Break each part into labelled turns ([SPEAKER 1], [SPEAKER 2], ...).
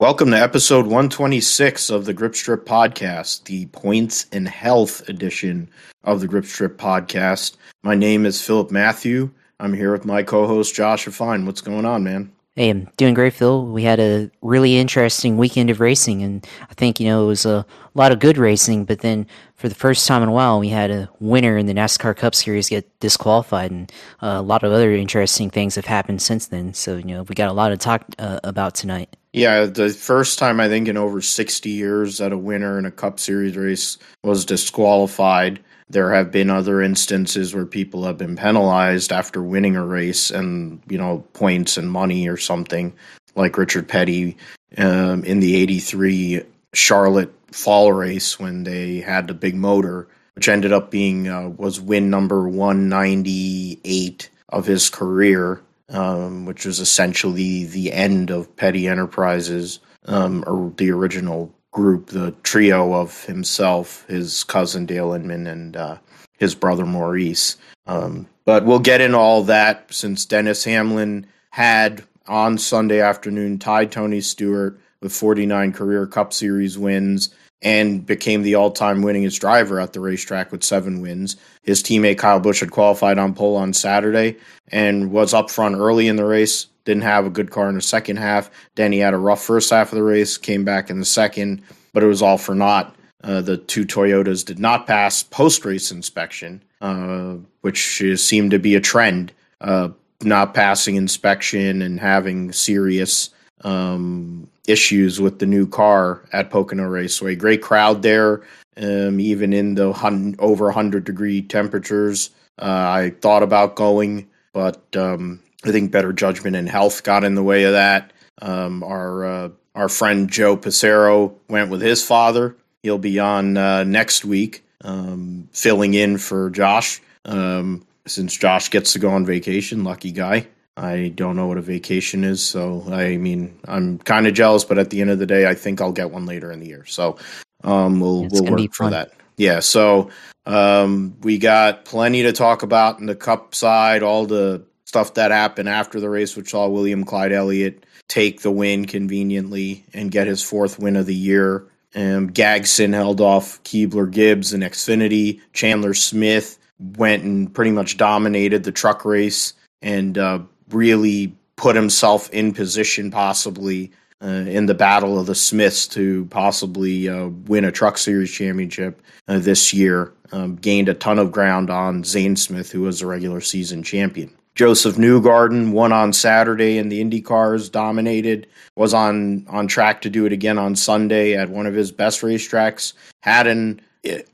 [SPEAKER 1] Welcome to episode 126 of the Grip Strip Podcast, the points and health edition of the Grip Strip Podcast. My name is Philip Matthew. I'm here with my co host, Josh Fine. What's going on, man?
[SPEAKER 2] Hey, I'm doing great, Phil. We had a really interesting weekend of racing, and I think, you know, it was a lot of good racing, but then for the first time in a while, we had a winner in the NASCAR Cup Series get disqualified, and uh, a lot of other interesting things have happened since then. So, you know, we got a lot to talk uh, about tonight.
[SPEAKER 1] Yeah, the first time I think in over 60 years that a winner in a Cup Series race was disqualified. There have been other instances where people have been penalized after winning a race and, you know, points and money or something, like Richard Petty um, in the 83 Charlotte fall race when they had the big motor, which ended up being, uh, was win number 198 of his career um, which was essentially the end of Petty Enterprises, um, or the original group, the trio of himself, his cousin Dale Inman, and uh, his brother Maurice. Um, but we'll get into all that since Dennis Hamlin had on Sunday afternoon tied Tony Stewart with 49 career Cup Series wins and became the all-time winningest driver at the racetrack with seven wins. His teammate Kyle Busch had qualified on pole on Saturday and was up front early in the race. Didn't have a good car in the second half. Then he had a rough first half of the race, came back in the second, but it was all for naught. Uh, the two Toyotas did not pass post race inspection, uh, which seemed to be a trend. Uh, not passing inspection and having serious um, issues with the new car at Pocono Raceway. Great crowd there, um, even in the hun- over 100 degree temperatures. Uh, I thought about going, but um, I think better judgment and health got in the way of that. Um, our uh, our friend Joe Passero went with his father. He'll be on uh, next week, um, filling in for Josh. Um, since Josh gets to go on vacation, lucky guy. I don't know what a vacation is, so I mean, I'm kind of jealous, but at the end of the day, I think I'll get one later in the year. So um, we'll it's we'll work for that. Yeah. So um, we got plenty to talk about in the Cup side, all the stuff that happened after the race, which saw William Clyde Elliott take the win conveniently and get his fourth win of the year. Um, Gragson held off Keebler Gibbs and Xfinity. Chandler Smith went and pretty much dominated the truck race and uh, really put himself in position possibly uh, in the battle of the Smiths to possibly uh, win a Truck Series championship uh, this year. Um, gained a ton of ground on Zane Smith, who was a regular season champion. Josef Newgarden won on Saturday in the Indy cars, dominated, was on, on track to do it again on Sunday at one of his best racetracks. Had an,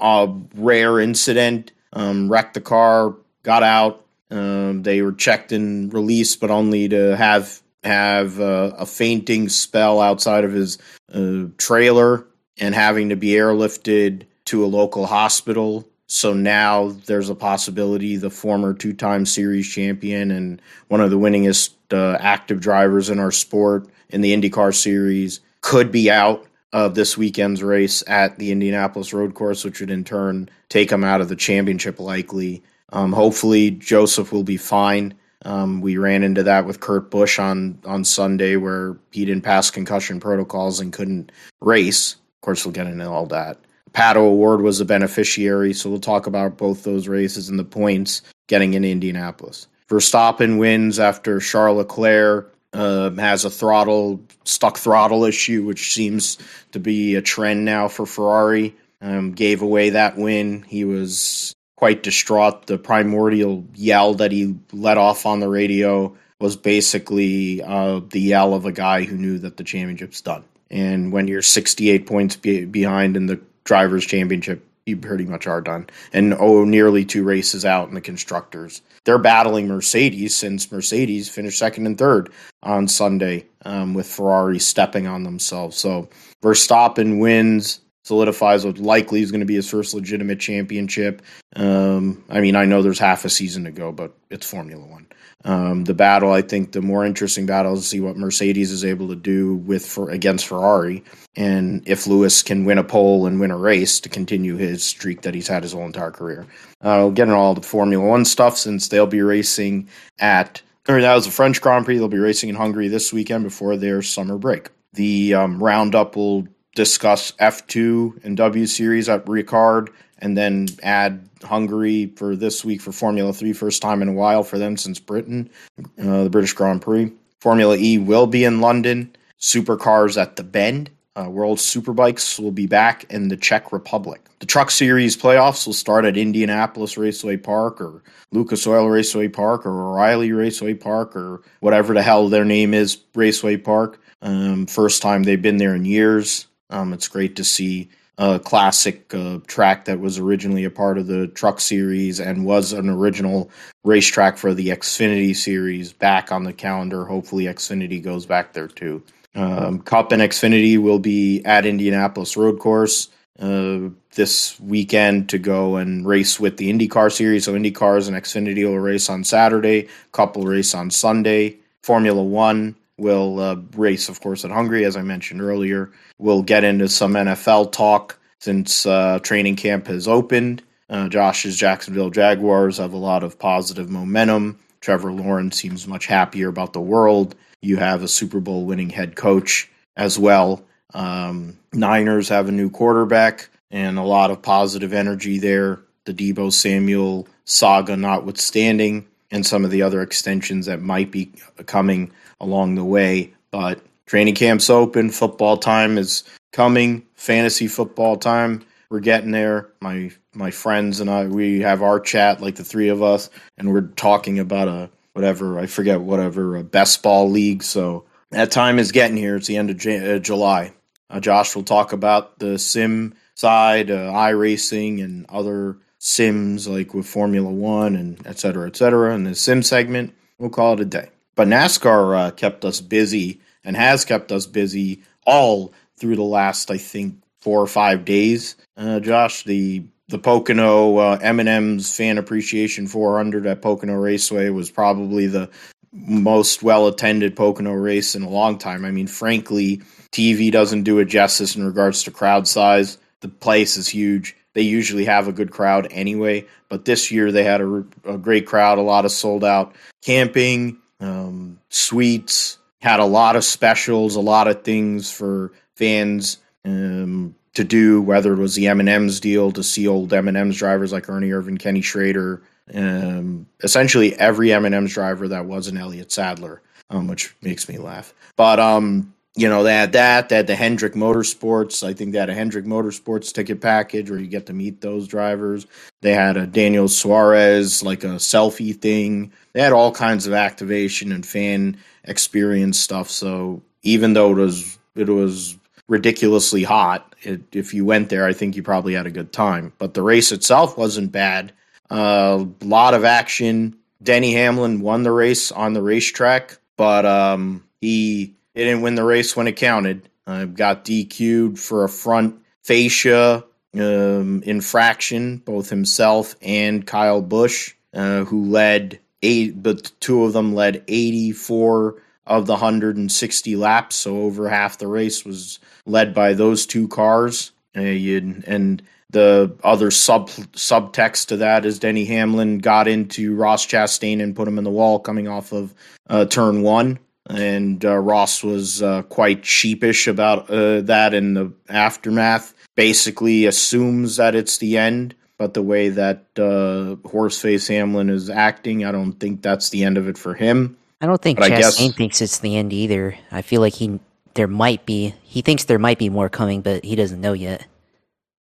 [SPEAKER 1] a rare incident, um, wrecked the car, got out, um, they were checked and released, but only to have have uh, a fainting spell outside of his uh, trailer and having to be airlifted to a local hospital. So now there's a possibility the former two time series champion and one of the winningest uh, active drivers in our sport in the IndyCar series could be out of this weekend's race at the Indianapolis Road Course, which would in turn take him out of the championship likely. Um, hopefully, Joseph will be fine. Um, we ran into that with Kurt Busch on on Sunday, where he didn't pass concussion protocols and couldn't race. Of course, we'll get into all that. Pato O'Ward was a beneficiary, so we'll talk about both those races and the points getting into Indianapolis. Verstappen wins after Charles Leclerc uh, has a throttle stuck throttle issue, which seems to be a trend now for Ferrari. Um, gave away that win. He was quite distraught. The primordial yell that he let off on the radio was basically uh, the yell of a guy who knew that the championship's done. And when you're 68 points be- behind in the drivers' championship, you pretty much are done. And oh, nearly two races out in the constructors. They're battling Mercedes since Mercedes finished second and third on Sunday um, with Ferrari stepping on themselves. So Verstappen wins solidifies what likely is going to be his first legitimate championship. Um, I mean, I know there's half a season to go, but it's Formula One. Um, the battle, I think, the more interesting battle is to see what Mercedes is able to do with for against Ferrari, and if Lewis can win a pole and win a race to continue his streak that he's had his whole entire career. Uh, we'll get into all the Formula One stuff since they'll be racing at. Or that was the French Grand Prix. They'll be racing in Hungary this weekend before their summer break. The um, roundup will discuss F2 and W Series at Ricard, and then add Hungary for this week for Formula 3, first time in a while for them since Britain, uh, the British Grand Prix. Formula E will be in London. Supercars at the Bend. Uh, World Superbikes will be back in the Czech Republic. The Truck Series playoffs will start at Indianapolis Raceway Park or Lucas Oil Raceway Park or O'Reilly Raceway Park or whatever the hell their name is, Raceway Park. Um, first time they've been there in years. Um, it's great to see a classic uh, track that was originally a part of the Truck Series and was an original racetrack for the Xfinity Series back on the calendar. Hopefully, Xfinity goes back there too. Um, Cup and Xfinity will be at Indianapolis Road Course uh, this weekend to go and race with the IndyCar series. So IndyCars and Xfinity will race on Saturday. Cup will race on Sunday. Formula One will uh, race, of course, at Hungary, as I mentioned earlier. We'll get into some NFL talk since uh, training camp has opened. Uh, Josh's Jacksonville Jaguars have a lot of positive momentum. Trevor Lawrence seems much happier about the world you have a Super Bowl winning head coach as well. Um, Niners have a new quarterback and a lot of positive energy there. The Deebo Samuel saga notwithstanding, and some of the other extensions that might be coming along the way. But training camp's open, football time is coming, fantasy football time. We're getting there. My my friends and I we have our chat like the three of us and we're talking about a whatever I forget whatever a best ball league. So that time is getting here. It's the end of J- uh, July. Uh, Josh will talk about the sim side, uh, iRacing, and other sims like with Formula One and et cetera, et cetera. In the sim segment, we'll call it a day. But NASCAR uh, kept us busy and has kept us busy all through the last, I think, four or five days. Uh, Josh, the the Pocono uh, M&M's Fan Appreciation 400 at Pocono Raceway was probably the most well attended Pocono race in a long time. I mean, frankly, TV doesn't do it justice in regards to crowd size. The place is huge. They usually have a good crowd anyway, but this year they had a, a great crowd, a lot of sold out camping, um, suites, had a lot of specials, a lot of things for fans. Um, to do, whether it was the M and M's deal to see old M and M's drivers like Ernie Irvan, Kenny Schrader, um, essentially every M and M's driver that wasn't Elliott Sadler, um, which makes me laugh. But um, you know, they had that. They had the Hendrick Motorsports. I think they had a Hendrick Motorsports ticket package where you get to meet those drivers. They had a Daniel Suarez, like a selfie thing. They had all kinds of activation and fan experience stuff. So even though it was it was ridiculously hot. It, if you went there, I think you probably had a good time. But the race itself wasn't bad. A uh, lot of action. Denny Hamlin won the race on the racetrack, but um, he didn't win the race when it counted. Uh, got DQ'd for a front fascia um, infraction, both himself and Kyle Busch, uh, who led eight, but two of them led 84 of the 160 laps. So over half the race was led by those two cars. Uh, and the other sub subtext to that is Denny Hamlin got into Ross Chastain and put him in the wall coming off of uh, turn one. And uh, Ross was uh, quite sheepish about uh, that in the aftermath. Basically, assumes that it's the end, but the way that uh, Horseface Hamlin is acting, I don't think that's the end of it for him.
[SPEAKER 2] I don't think but Chastain guess, thinks it's the end either. I feel like he there might be he thinks there might be more coming, but he doesn't know yet.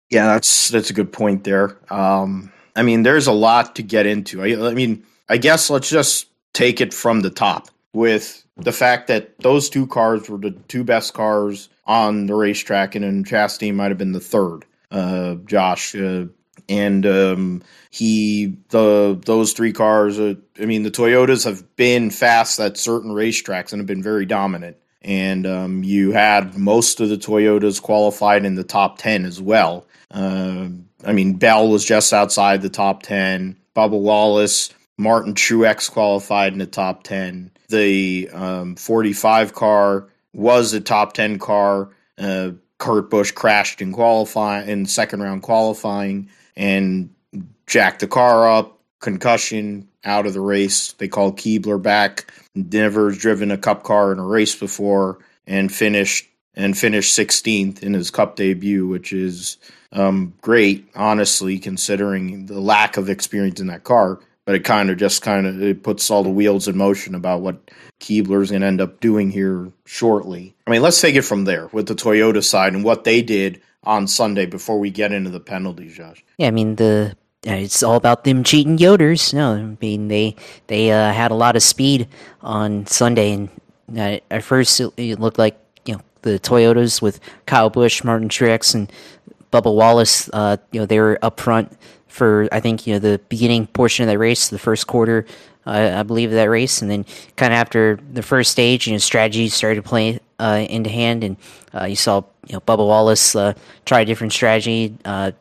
[SPEAKER 1] Yeah, that's that's a good point there. Um, I mean, there's a lot to get into. I, I mean, I guess let's just take it from the top with the fact that those two cars were the two best cars on the racetrack, and then Chastain might have been the third. Uh, Josh, uh, and um, he the those three cars. Uh, I mean, the Toyotas have been fast at certain racetracks and have been very dominant. And um, you had most of the Toyotas qualified in the top ten as well. Uh, I mean, Bell was just outside the top ten. Bubba Wallace, Martin Truex qualified in the top ten. The um, 45 car was a top 10 car. Uh, Kurt Busch crashed in qualifying in second round qualifying and jacked the car up, concussion, out of the race. They called Keebler back. Never driven a cup car in a race before and finished and finished 16th in his Cup debut, which is um, great, honestly, considering the lack of experience in that car. But it kind of just kind of it puts all the wheels in motion about what Keebler's going to end up doing here shortly. I mean, let's take it from there with the Toyota side and what they did on Sunday before we get into the penalties, Josh.
[SPEAKER 2] Yeah, I mean the it's all about them cheating Yoders. No, I mean they they uh, had a lot of speed on Sunday, and uh, at first it looked like you know the Toyotas with Kyle Busch, Martin Truex, and Bubba Wallace. Uh, you know they were up front for I think you know the beginning portion of that race, the first quarter. Uh, I believe of that race, and then kind of after the first stage, you know, strategy started to play uh, into hand, and uh, you saw you know Bubba Wallace uh, try a different strategy. Uh,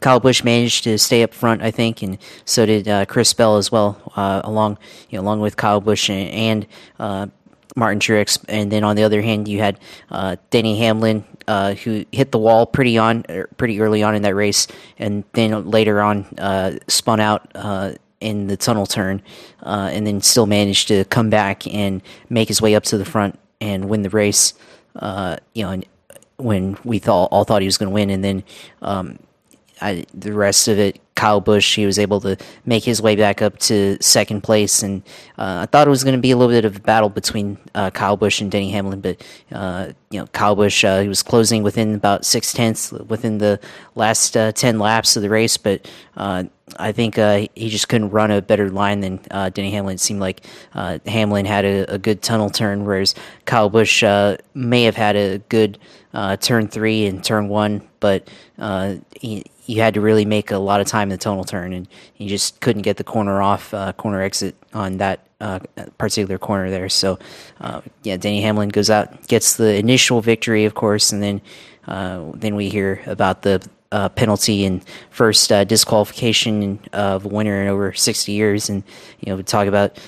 [SPEAKER 2] Kyle Busch managed to stay up front, I think, and so did uh, Chris Bell as well, uh, along you know, along with Kyle Busch and, and uh, Martin Truex. And then on the other hand, you had uh, Denny Hamlin, uh, who hit the wall pretty on er, pretty early on in that race, and then later on uh, spun out in the tunnel turn, and then still managed to come back and make his way up to the front and win the race. you know, when we thought all thought he was going to win, and then um, I, the rest of it, Kyle Busch, he was able to make his way back up to second place, and uh, I thought it was going to be a little bit of a battle between uh, Kyle Busch and Denny Hamlin, but uh, you know, Kyle Busch, uh, he was closing within about six tenths within the last uh, ten laps of the race, but uh, I think he just couldn't run a better line than Denny Hamlin. It seemed like Hamlin had a, a, good tunnel turn, whereas Kyle Busch may have had a good turn three and turn one, but he you had to really make a lot of time in the tunnel turn, and you just couldn't get the corner off, uh, corner exit on that uh, particular corner there. So, uh, yeah, Denny Hamlin goes out, gets the initial victory, of course, and then uh, then we hear about the uh, penalty and first uh, disqualification of a winner in over 60 years, and you know we talk about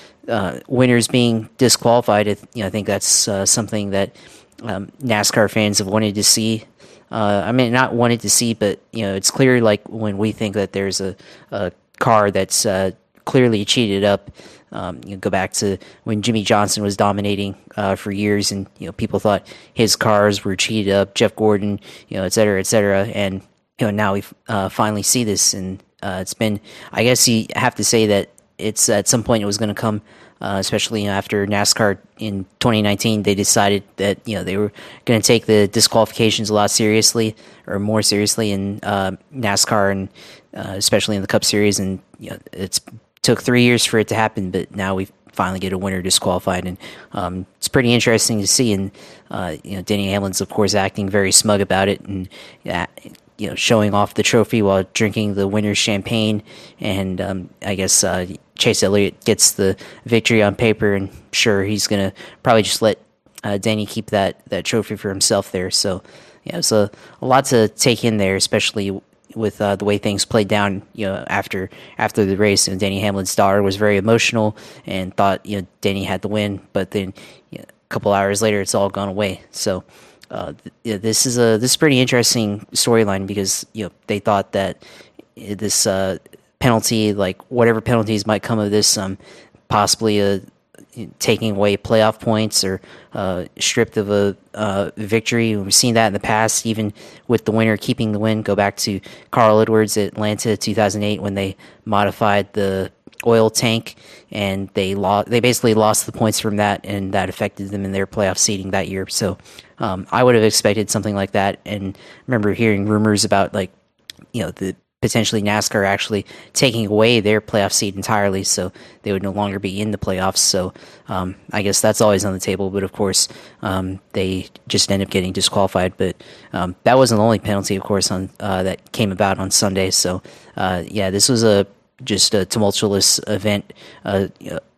[SPEAKER 2] winners being disqualified. You know, I think that's something that um, NASCAR fans have wanted to see uh, I mean, not wanted to see, but you know, it's clear like when we think that there's a, a car that's uh, clearly cheated up. Um, you know, go back to when Jimmie Johnson was dominating uh, for years, and you know, people thought his cars were cheated up. Jeff Gordon, you know, et cetera, et cetera, and you know, now we uh, finally see this, and uh, it's been. I guess you have to say that it's at some point it was going to come uh, especially after NASCAR in 2019, they decided that you know they were going to take the disqualifications a lot seriously or more seriously in uh, NASCAR and uh, especially in the Cup Series. And you know, it's took three years for it to happen, but now we finally get a winner disqualified, and um, it's pretty interesting to see. And uh, you know, Denny Hamlin's of course acting very smug about it, and yeah, you know, showing off the trophy while drinking the winner's champagne, and um, I guess uh, Chase Elliott gets the victory on paper, and sure he's gonna probably just let uh, Danny keep that that trophy for himself there. So yeah, a, a lot to take in there, especially with uh, the way things played down. You know, after after the race, and Danny Hamlin's daughter was very emotional and thought you know Danny had the win, but then you know, a couple hours later, it's all gone away. So. Uh, th- this is a this is pretty interesting storyline because you know they thought that this uh, penalty, like whatever penalties might come of this, um, possibly a taking away playoff points or uh, stripped of a uh, victory. We've seen that in the past, even with the winner keeping the win. Go back to Carl Edwards at Atlanta 2008 when they modified the oil tank and they lost. They basically lost the points from that, and that affected them in their playoff seeding that year. So um, I would have expected something like that. And remember hearing rumors about like you know the potentially NASCAR actually taking away their playoff seed entirely, so they would no longer be in the playoffs. So um, I guess that's always on the table. But of course, um, they just end up getting disqualified. But um, that wasn't the only penalty, of course, on uh, that came about on Sunday. So uh, yeah, this was a just a tumultuous event, uh,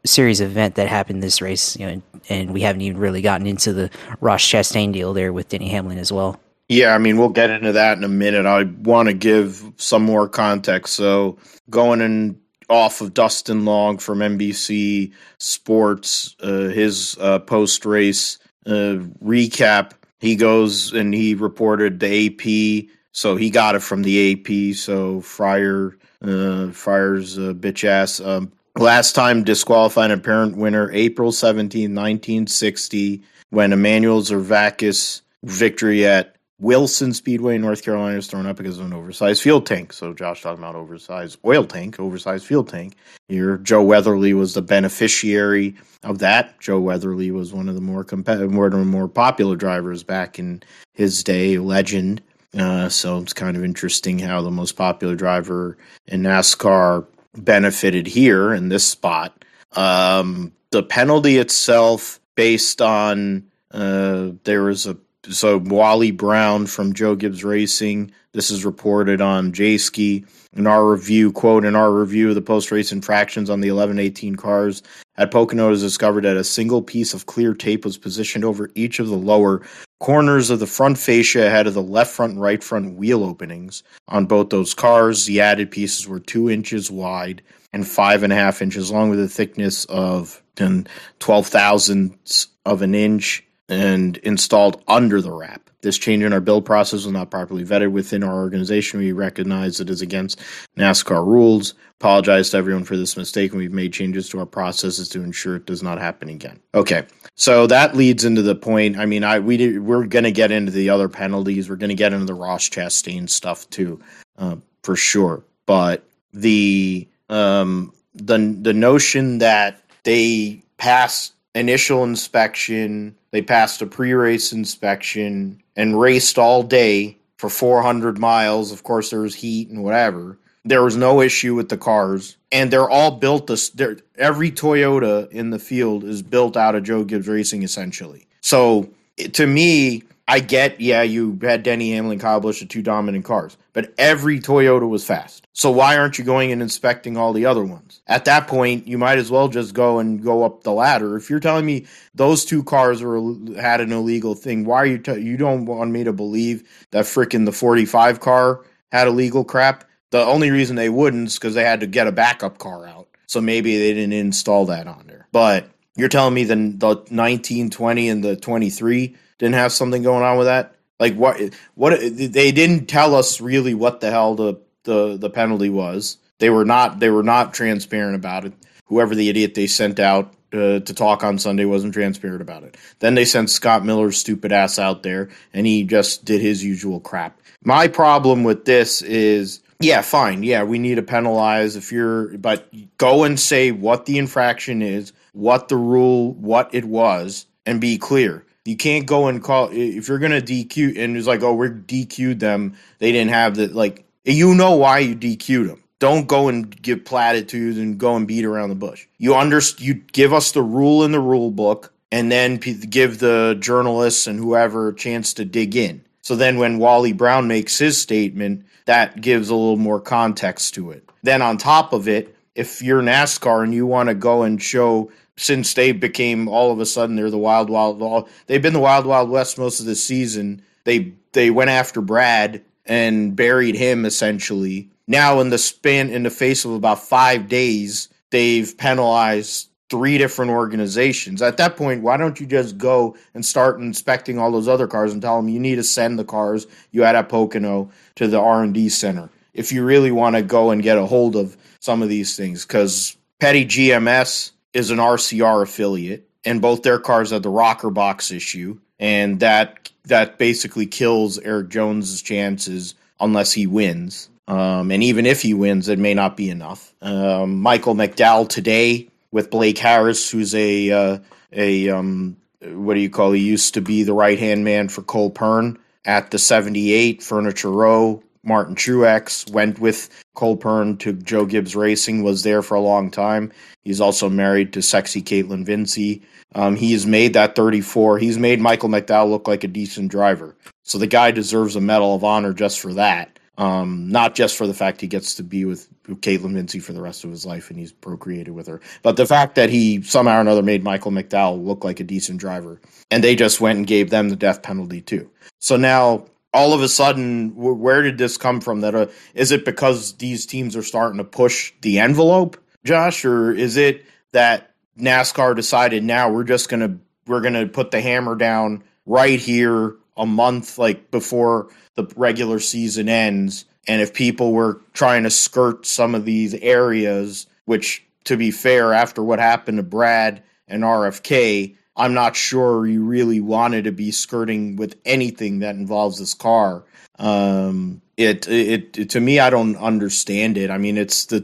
[SPEAKER 2] series event that happened this race. You know, and we haven't even really gotten into the Ross Chastain deal there with Denny Hamlin as well.
[SPEAKER 1] Yeah, I mean, we'll get into that in a minute. I want to give some more context. So, going in off of Dustin Long from NBC Sports, uh, his uh, post race uh, recap, he goes and he reported the AP. So, he got it from the AP. So, Fryer, uh, Fryer's uh, bitch ass. Um, last time disqualified apparent winner, April 17, 1960, when Emanuel Zervakis victory at Wilson Speedway in North Carolina was thrown up because of an oversized fuel tank. So Josh talking about oversized oil tank, oversized fuel tank. Here, Joe Weatherly was the beneficiary of that. Joe Weatherly was one of the more competitive, more more popular drivers back in his day, legend. Uh, so it's kind of interesting how the most popular driver in NASCAR benefited here in this spot. Um, the penalty itself, based on uh, there was a so Wally Brown from Joe Gibbs Racing. This is reported on Jayski. In our review, quote, in our review of the post race infractions on the 1118 cars at Pocono, it was discovered that a single piece of clear tape was positioned over each of the lower corners of the front fascia ahead of the left front and right front wheel openings on both those cars. The added pieces were two inches wide and five and a half inches long with a thickness of 12 thousandths of an inch and installed under the wrap. This change in our build process was not properly vetted within our organization. We recognize it is against NASCAR rules. Apologize to everyone for this mistake, and we've made changes to our processes to ensure it does not happen again. Okay, so that leads into the point. I mean, I we did, we're going to get into the other penalties. We're going to get into the Ross Chastain stuff too, uh, for sure. But the um, the the notion that they passed initial inspection, they passed a pre-race inspection, and raced all day for 400 miles. Of course, there was heat and whatever. There was no issue with the cars, and they're all built. This, every Toyota in the field is built out of Joe Gibbs Racing, essentially. So, to me, I get, yeah, you had Denny Hamlin, Kyle Busch, the two dominant cars, but every Toyota was fast. So why aren't you going and inspecting all the other ones? At that point, you might as well just go and go up the ladder. If you're telling me those two cars were had an illegal thing, why are you? T- you don't want me to believe that freaking the 45 car had illegal crap? The only reason they wouldn't is because they had to get a backup car out. So maybe they didn't install that on there. But you're telling me the the 19, 20, and the 23 didn't have something going on with that? Like what? What they didn't tell us really what the hell the the the penalty was. They were not they were not transparent about it. Whoever the idiot they sent out uh, to talk on Sunday wasn't transparent about it. Then they sent Scott Miller's stupid ass out there, and he just did his usual crap. My problem with this is, yeah, fine, yeah, we need to penalize if you're, but go and say what the infraction is, what the rule, what it was, and be clear. You can't go and call if you're gonna DQ and it's like, oh, we're DQ'd them. They didn't have the like. You know why you DQ'd them. Don't go and give platitudes and go and beat around the bush. You under you give us the rule in the rule book, and then give the journalists and whoever a chance to dig in. So then, when Wally Brown makes his statement, that gives a little more context to it. Then on top of it, if you're NASCAR and you want to go and show since they became all of a sudden they're the wild wild they've been the wild wild west most of the season. They they went after brad and buried him essentially. Now in the span in the face of about five days they've penalized three different organizations. At that point why don't you just go and start inspecting all those other cars and tell them you need to send the cars you had at pocono to the r&d center if you really want to go and get a hold of some of these things. Because petty gms is an RCR affiliate, and both their cars have the rocker box issue, and that that basically kills Erik Jones's chances unless he wins. Um, and even if he wins, it may not be enough. Um, Michael McDowell today with Blake Harris, who's a uh, a um, what do you call? He used to be the right hand man for Cole Pearn at the '78 Furniture Row Martin Truex went with Cole Pearn to Joe Gibbs Racing, was there for a long time. He's also married to sexy Kaitlyn Vincie. Um, he's made that 34. He's made Michael McDowell look like a decent driver. So the guy deserves a Medal of Honor just for that. Um, not just for the fact he gets to be with Kaitlyn Vincie for the rest of his life and he's procreated with her, but the fact that he somehow or another made Michael McDowell look like a decent driver. And they just went and gave them the death penalty too. So now all of a sudden, where did this come from? That uh, is it because these teams are starting to push the envelope, Josh, or is it that NASCAR decided now we're just gonna we're gonna put the hammer down right here a month like before the regular season ends, and if people were trying to skirt some of these areas, which to be fair, after what happened to Brad and RFK, I'm not sure you really wanted to be skirting with anything that involves this car. Um, it, it, it to me, I don't understand it. I mean, it's the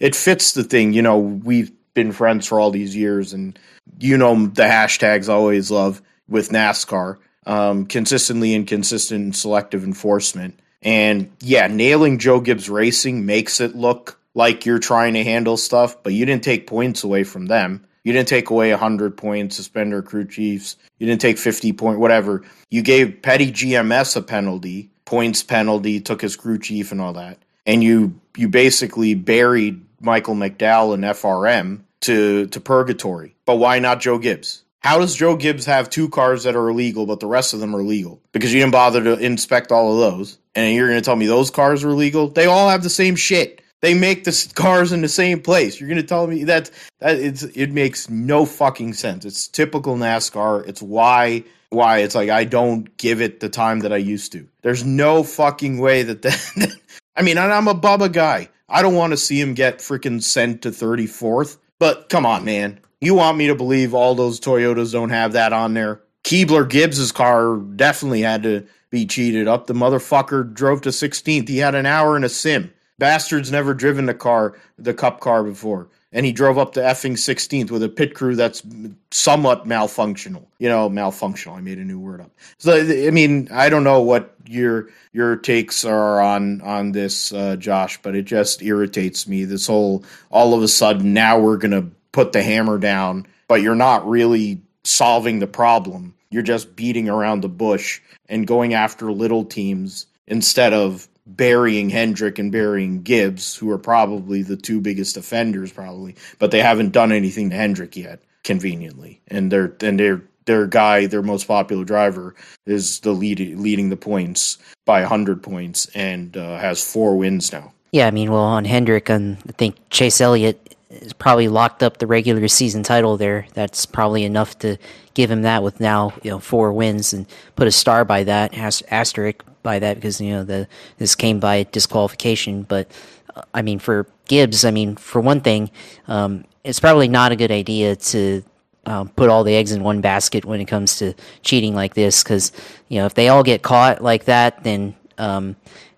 [SPEAKER 1] it fits the thing. You know, we've been friends for all these years, and you know the hashtags I always love with NASCAR. Um, consistently inconsistent selective enforcement. And yeah, nailing Joe Gibbs Racing makes it look like you're trying to handle stuff, but you didn't take points away from them. You didn't take away 100 points, suspender crew chiefs. You didn't take 50 point, whatever. You gave Petty GMS a penalty, points penalty, took his crew chief and all that. And you you basically buried Michael McDowell and FRM to to purgatory. But why not Joe Gibbs? How does Joe Gibbs have two cars that are illegal, but the rest of them are legal? Because you didn't bother to inspect all of those. And you're going to tell me those cars are legal? They all have the same shit. They make the cars in the same place. You're going to tell me that that it's it makes no fucking sense. It's typical NASCAR. It's why why it's like I don't give it the time that I used to. There's no fucking way that that. I mean, I'm a Bubba guy. I don't want to see him get freaking sent to 34th. But come on, man. You want me to believe all those Toyotas don't have that on there? Keebler Gibbs's car definitely had to be cheated up. The motherfucker drove to 16th. He had an hour in a sim. Bastard's never driven the car, the cup car before. And he drove up to effing 16th with a pit crew that's somewhat malfunctional. You know, malfunctional. I made a new word up. So I mean, I don't know what your your takes are on on this, uh, Josh, but it just irritates me. This whole all of a sudden now we're gonna put the hammer down, but you're not really solving the problem. You're just beating around the bush and going after little teams instead of burying Hendrick and burying Gibbs, who are probably the two biggest offenders, probably, but they haven't done anything to Hendrick yet, conveniently. And they're and their their guy, their most popular driver, is the lead leading the points by hundred points and uh, has four wins now.
[SPEAKER 2] Yeah, I mean, well, on Hendrick, and I think Chase Elliott is probably locked up the regular season title there. That's probably enough to give him that with now you know four wins and put a star by that asterisk by that because you know the this came by disqualification. But uh, I mean, for Gibbs, I mean, for one thing, um, it's probably not a good idea to um, put all the eggs in one basket when it comes to cheating like this because you know if they all get caught like that, then um,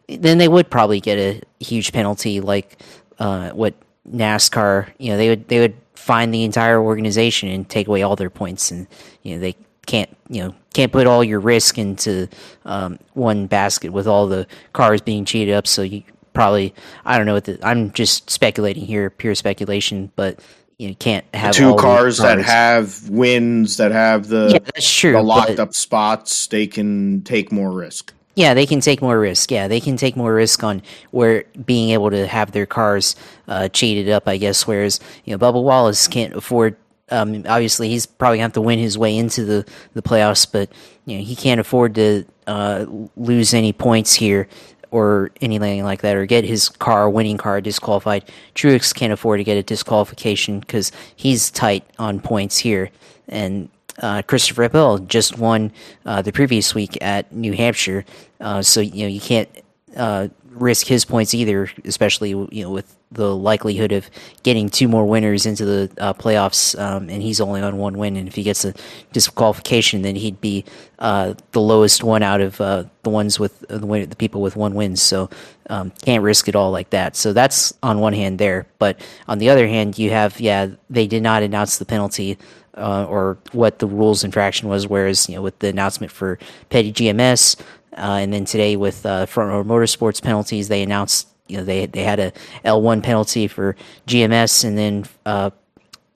[SPEAKER 2] then they would probably get a huge penalty like uh, what NASCAR. You know, they would they would find the entire organization and take away all their points, and you know they can't you know can't put all your risk into um, one basket with all the cars being cheated up. So you probably I don't know. What the, I'm just speculating here, pure speculation, but you can't have
[SPEAKER 1] two cars, cars, that have wins that have the
[SPEAKER 2] yeah, that's true.
[SPEAKER 1] The locked up spots, they can take more risk.
[SPEAKER 2] Yeah, they can take more risk. Yeah, they can take more risk on where being able to have their cars uh, cheated up. I guess. Whereas you know, Bubba Wallace can't afford. Um, obviously, he's probably going to have to win his way into the, the playoffs, but you know he can't afford to uh, lose any points here or anything like that, or get his car, winning car, disqualified. Truex can't afford to get a disqualification because he's tight on points here, and uh, Christopher Bell just won uh, the previous week at New Hampshire, uh, so you know you can't uh, risk his points either, especially you know with the likelihood of getting two more winners into the uh, playoffs, um, and he's only on one win. And if he gets a disqualification, then he'd be uh, the lowest one out of the ones with the, the people with one win. So um, can't risk it all like that. So that's on one hand there, but on the other hand, you have yeah they did not announce the penalty uh, or what the rules infraction was. Whereas you know with the announcement for petty GMS, uh, and then today with uh, front row motorsports penalties, they announced you know they they had a L one penalty for GMS, and then uh,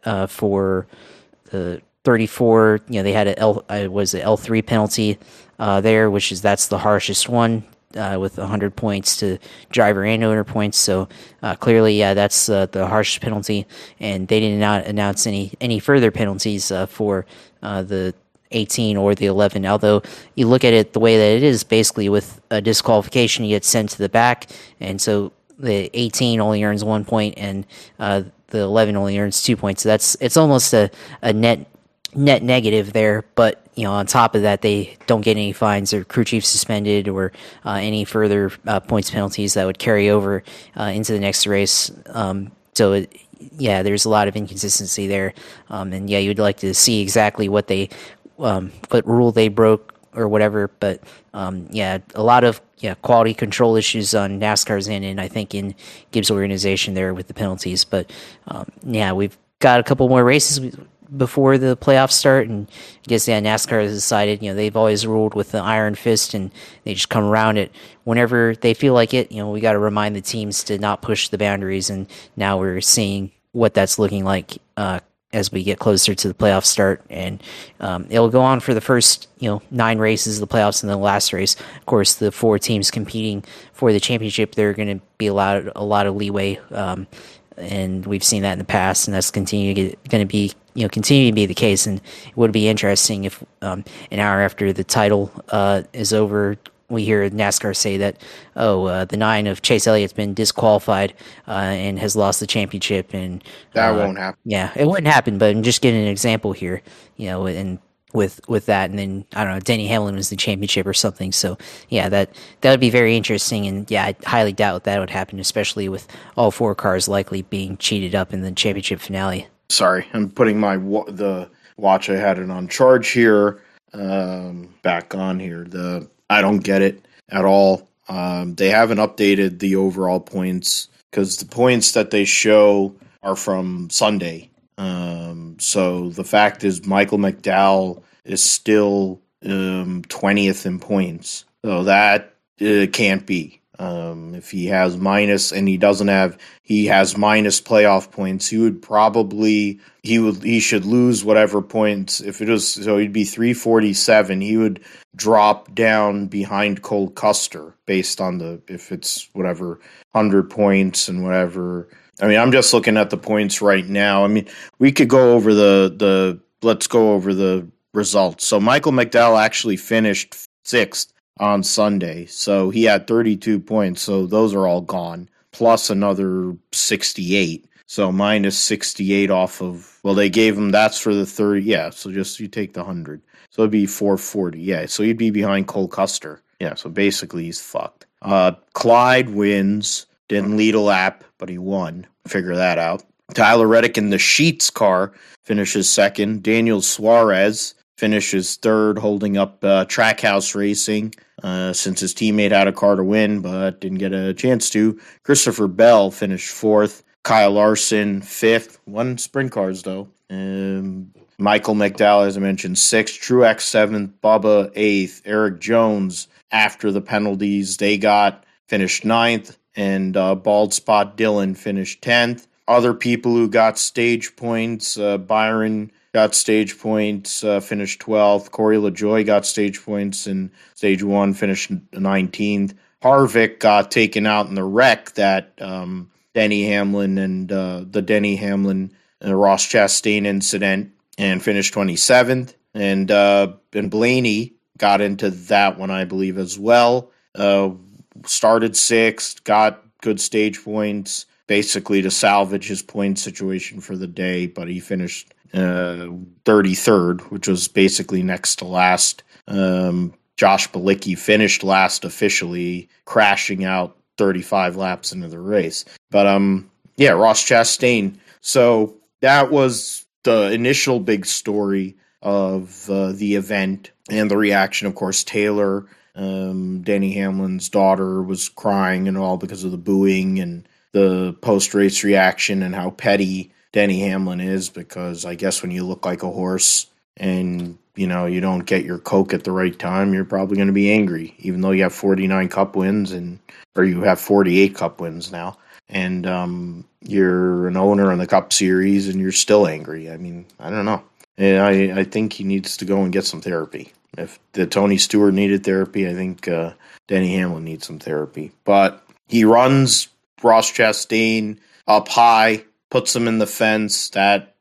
[SPEAKER 2] uh, for the 34, you know they had a L uh, was a L three penalty there, which is that's the harshest one uh, with 100 points to driver and owner points. So uh, clearly, yeah, that's uh, the harshest penalty, and they did not announce any any further penalties uh, for uh, the 18 or the 11. Although you look at it the way that it is, basically with a disqualification, you get sent to the back, and so the 18 only earns one point, and uh, the 11 only earns two points. So that's it's almost a, a net net negative there, but you know, on top of that, they don't get any fines or crew chief suspended or uh, any further uh, points penalties that would carry over uh, into the next race. Um, so it, yeah, there's a lot of inconsistency there, um, and yeah, you'd like to see exactly what they, um, what rule they broke or whatever. But um, yeah, a lot of yeah quality control issues on NASCAR's end, and I think in Gibbs' organization there with the penalties. But um, yeah, we've got a couple more races before the playoffs start, and I guess yeah, NASCAR has decided you know they've always ruled with the iron fist, and they just come around it whenever they feel like it. You know, we got to remind the teams to not push the boundaries, and now we're seeing what that's looking like uh, as we get closer to the playoff start, and um, it'll go on for the first you know nine races of the playoffs, and then the last race. Of course, the four teams competing for the championship, they're going to be allowed a lot of leeway. Um, and we've seen that in the past, and that's continue going to be you know continue to be the case. And it would be interesting if um, an hour after the title uh, is over, we hear NASCAR say that oh uh, the nine of Chase Elliott's been disqualified uh, and has lost the championship, and
[SPEAKER 1] that uh, won't happen.
[SPEAKER 2] Yeah, it wouldn't happen. But I'm just getting an example here, you know, and with with that, and then I don't know, Denny Hamlin was the championship or something. So yeah, that that would be very interesting, and yeah, I highly doubt that would happen, especially with all four cars likely being cheated up in the championship finale.
[SPEAKER 1] Sorry, I'm putting my the watch. I had it on charge here. Um, back on here. The I don't get it at all. Um, they haven't updated the overall points because the points that they show are from Sunday. Um, so the fact is, Michael McDowell is still um, 20th in points. So that uh, can't be. Um, if he has minus and he doesn't have, he has minus playoff points. He would probably he would he should lose whatever points. If it was so, he'd be three forty seven. He would drop down behind Cole Custer based on the if it's whatever hundred points and whatever. I mean, I'm just looking at the points right now. I mean, we could go over the the let's go over the results. So Michael McDowell actually finished sixth on Sunday. So he had 32 points. So those are all gone, plus another 68. So minus 68 off of, well, they gave him that's for the 30. Yeah. So just you take the 100. So it'd be 440. Yeah. So he'd be behind Cole Custer. Yeah. So basically he's fucked. Uh, Clyde wins. Didn't lead a lap, but he won. Figure that out. Tyler Reddick in the Sheetz car finishes second. Daniel Suarez finishes third, holding up uh, Trackhouse Racing uh, since his teammate had a car to win but didn't get a chance to. Christopher Bell finished fourth. Kyle Larson fifth. One sprint cars though. Um, Michael McDowell, as I mentioned, sixth. Truex seventh. Bubba eighth. Erik Jones after the penalties they got finished ninth, and uh, Bald Spot Dillon finished tenth. Other people who got stage points: uh, Byron got stage points, uh, finished 12th. Corey LaJoie got stage points in stage one, finished 19th. Harvick got taken out in the wreck that um, Denny Hamlin and uh, the Denny Hamlin and Ross Chastain incident and finished 27th. And, uh, and Blaney got into that one, I believe, as well. Uh, started sixth, got good stage points, basically to salvage his point situation for the day, but he finished uh, 33rd, which was basically next to last. Um, Josh Bilicki finished last officially, crashing out 35 laps into the race. But um, yeah, Ross Chastain. So that was the initial big story of uh, the event and the reaction. Of course, Taylor, um, Danny Hamlin's daughter, was crying and all because of the booing and the post race reaction and how petty Denny Hamlin is because I guess when you look like a horse and you know you don't get your coke at the right time, you're probably going to be angry, even though you have 49 Cup wins and or you have 48 Cup wins now, and um, you're an owner in the Cup Series and you're still angry. I mean, I don't know. I I think he needs to go and get some therapy. If the Tony Stewart needed therapy, I think uh, Denny Hamlin needs some therapy. But he runs Ross Chastain up high puts them in the fence. That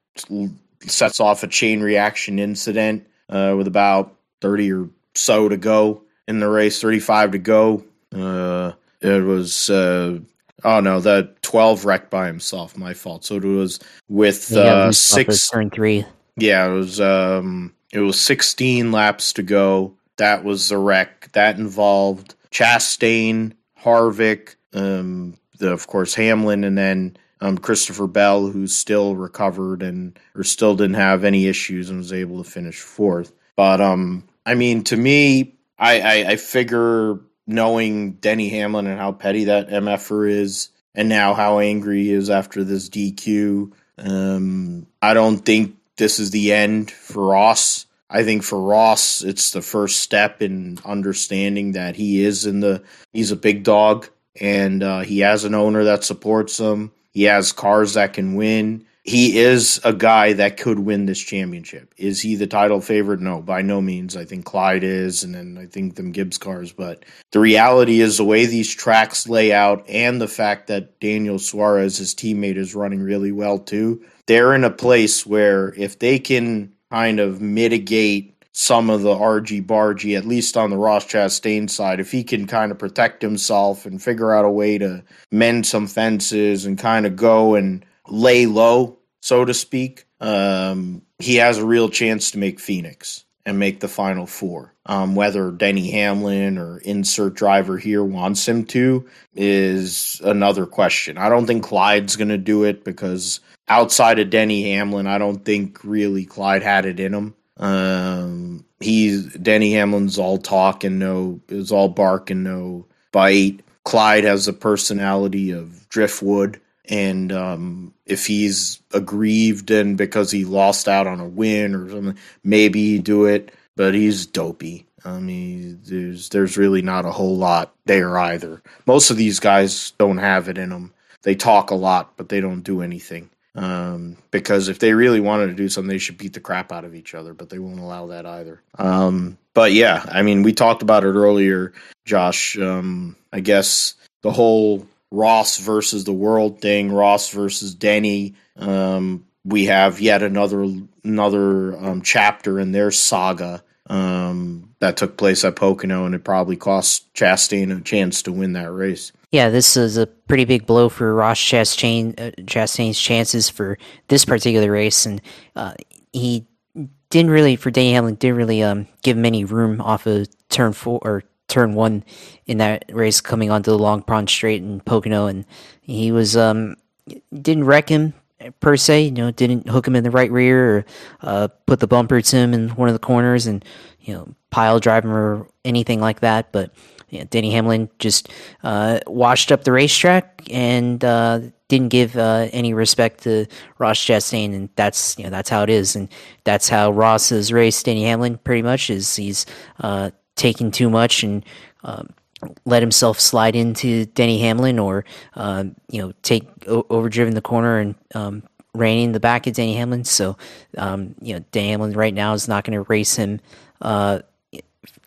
[SPEAKER 1] sets off a chain reaction incident uh, with about 30 or so to go in the race, 35 to go. Uh, it was, uh, oh no, the 12 wrecked by himself. My fault. So it was with uh, six.
[SPEAKER 2] Turn three.
[SPEAKER 1] Yeah, it was, um, it was 16 laps to go. That was the wreck. That involved Chastain, Harvick, um, the, of course, Hamlin, and then um, Christopher Bell, who's still recovered and or still didn't have any issues and was able to finish fourth. But um, I mean, to me, I, I, I figure knowing Denny Hamlin and how petty that MFer is, and now how angry he is after this DQ, um, I don't think this is the end for Ross. I think for Ross, it's the first step in understanding that he is in the he's a big dog and uh, he has an owner that supports him. He has cars that can win. He is a guy that could win this championship. Is he the title favorite? No, by no means. I think Clyde is, and then I think them Gibbs cars. But the reality is the way these tracks lay out, and the fact that Daniel Suarez, his teammate, is running really well too. They're in a place where if they can kind of mitigate some of the RG Bargy, at least on the Ross Chastain side, if he can kind of protect himself and figure out a way to mend some fences and kind of go and lay low, so to speak, um, he has a real chance to make Phoenix and make the final four. Um, whether Denny Hamlin or insert driver here wants him to is another question. I don't think Clyde's going to do it because outside of Denny Hamlin, I don't think really Clyde had it in him. Um, he's Denny Hamlin's all talk and no, is all bark and no bite. Clyde has the personality of driftwood, and um, if he's aggrieved and because he lost out on a win or something, maybe he do it. But he's dopey. I mean, there's there's really not a whole lot there either. Most of these guys don't have it in them. They talk a lot, but they don't do anything. Um, because if they really wanted to do something, they should beat the crap out of each other, but they won't allow that either. Um, but yeah, I mean, we talked about it earlier, Josh. Um, I guess the whole Ross versus the world thing, Ross versus Denny. Um, we have yet another another um, chapter in their saga um, that took place at Pocono, and it probably cost Chastain a chance to win that race.
[SPEAKER 2] Yeah, this is a pretty big blow for Ross Chastain, uh, Chastain's chances for this particular race, and uh, he didn't really for Denny Hamlin didn't really um, give him any room off of turn four or turn one in that race coming onto the Long Pond Straight in Pocono, and he was um, didn't wreck him per se. You know, didn't hook him in the right rear or uh, put the bumper to him in one of the corners and you know pile drive him or anything like that, but you know, Denny Hamlin just uh, washed up the racetrack and uh, didn't give uh, any respect to Ross Chastain, and that's you know that's how it is, and that's how Ross has raced Denny Hamlin pretty much is he's uh, taking too much and. Um, let himself slide into Denny Hamlin, or um, you know, take o- overdriven the corner and um, reining the back of Denny Hamlin. So, um, you know, Denny Hamlin right now is not going to race him uh,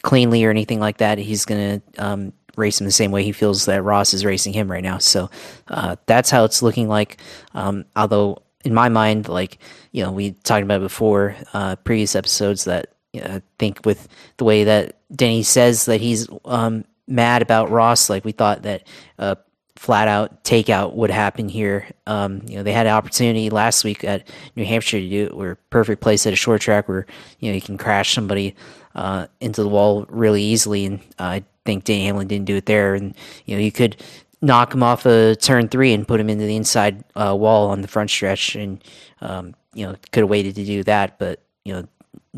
[SPEAKER 2] cleanly or anything like that. He's going to um, race him the same way he feels that Ross is racing him right now. So uh, that's how it's looking like. Um, although in my mind, like you know, we talked about before uh, previous episodes that I think with the way that Denny says that he's um, mad about Ross, like we thought that uh, flat out takeout would happen here. Um, you know, they had an opportunity last week at New Hampshire to do it, where perfect place at a short track where you know you can crash somebody uh, into the wall really easily, and uh, I think Denny Hamlin didn't do it there. And you know, you could knock him off a of turn three and put him into the inside uh, wall on the front stretch, and um, you know, could have waited to do that, but you know,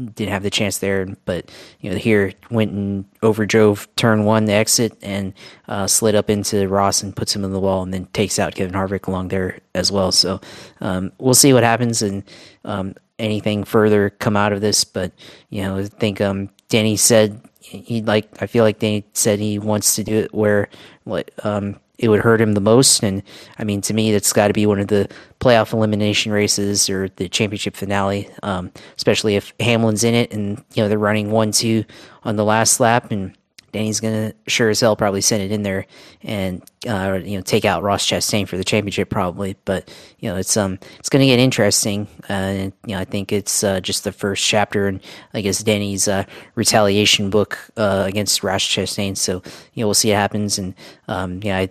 [SPEAKER 2] didn't have the chance there. But you know, here went and overdrove turn one, the exit, and uh, slid up into Ross and puts him in the wall, and then takes out Kevin Harvick along there as well. So um, we'll see what happens, and um, anything further come out of this. But you know, I think um, Denny said he like I feel like Denny said he wants to do it where um, it would hurt him the most. And I mean, to me, that's got to be one of the playoff elimination races or the championship finale, um, especially if Hamlin's in it and you know they're running one two on the last lap and Denny's gonna sure as hell probably send it in there and uh, you know take out Ross Chastain for the championship probably. But you know it's um it's gonna get interesting. Uh, and, you know I think it's uh, just the first chapter in I guess Denny's uh, retaliation book uh, against Ross Chastain. So you know we'll see what happens. And um, yeah, I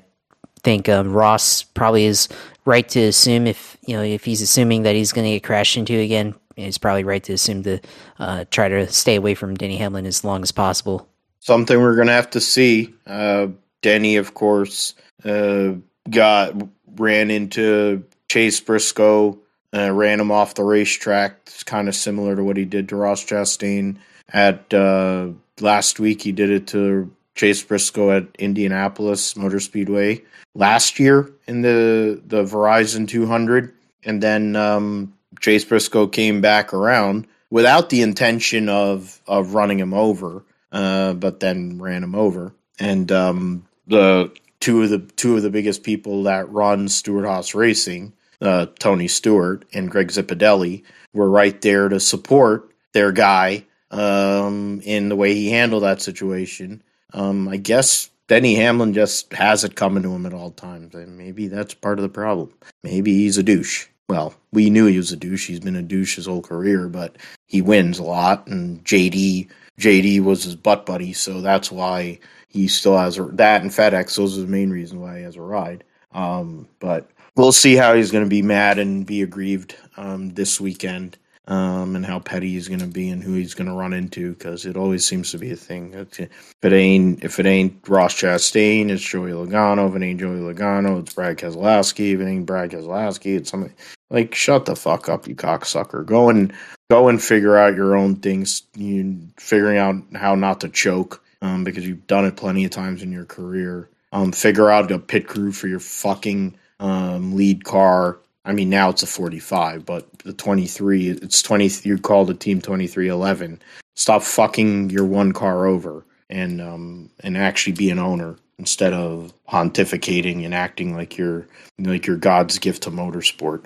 [SPEAKER 2] think um, Ross probably is right to assume if you know if he's assuming that he's gonna get crashed into again. he's probably right to assume to uh, try to stay away from Denny Hamlin as long as possible
[SPEAKER 1] something we're going to have to see. Uh, Denny, of course, uh, got ran into Chase Briscoe uh, ran him off the racetrack. It's kind of similar to what he did to Ross Chastain at uh, last week. He did it to Chase Briscoe at Indianapolis Motor Speedway last year in the the Verizon 200, and then um, Chase Briscoe came back around without the intention of of running him over, uh, but then ran him over. And um, the two of the two of the biggest people that run Stewart Haas Racing, uh, Tony Stewart and Greg Zipadelli, were right there to support their guy um, in the way he handled that situation. Um, I guess Denny Hamlin just has it coming to him at all times, and maybe that's part of the problem. Maybe he's a douche. Well, we knew he was a douche. He's been a douche his whole career, but he wins a lot, and JD JD was his butt buddy, so that's why he still has a, that and FedEx. Those are the main reasons why he has a ride. Um, but we'll see how he's going to be mad and be aggrieved um, this weekend um, and how petty he's going to be and who he's going to run into because it always seems to be a thing. If it ain't if it ain't Ross Chastain, it's Joey Logano. If it ain't Joey Logano, it's Brad Keselowski. If it ain't Brad Keselowski, it's something like shut the fuck up, you cocksucker. Go and go and figure out your own things. You figuring out how not to choke um, because you've done it plenty of times in your career. Um, figure out a pit crew for your fucking um, lead car I mean, now it's a 45, but the 23, it's 20. You call the team 2311. Stop fucking your one car over and um and actually be an owner instead of pontificating and acting like you're like your God's gift to motorsport.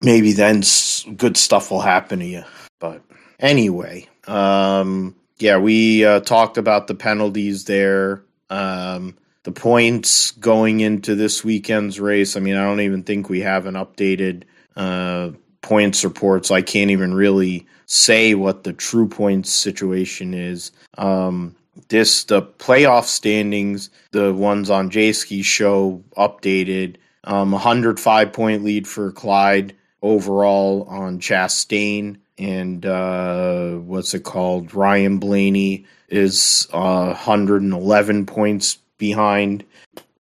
[SPEAKER 1] Maybe then good stuff will happen to you. But anyway, um, yeah, we uh, talked about the penalties there. Um, the points going into this weekend's race. I mean, I don't even think we have an updated uh, points so I can't even really say what the true points situation is. Um, this the playoff standings, the ones on Jayski show updated. Um, 105 point lead for Clyde overall on Chastain and uh, what's it called? Ryan Blaney is uh, 111 points behind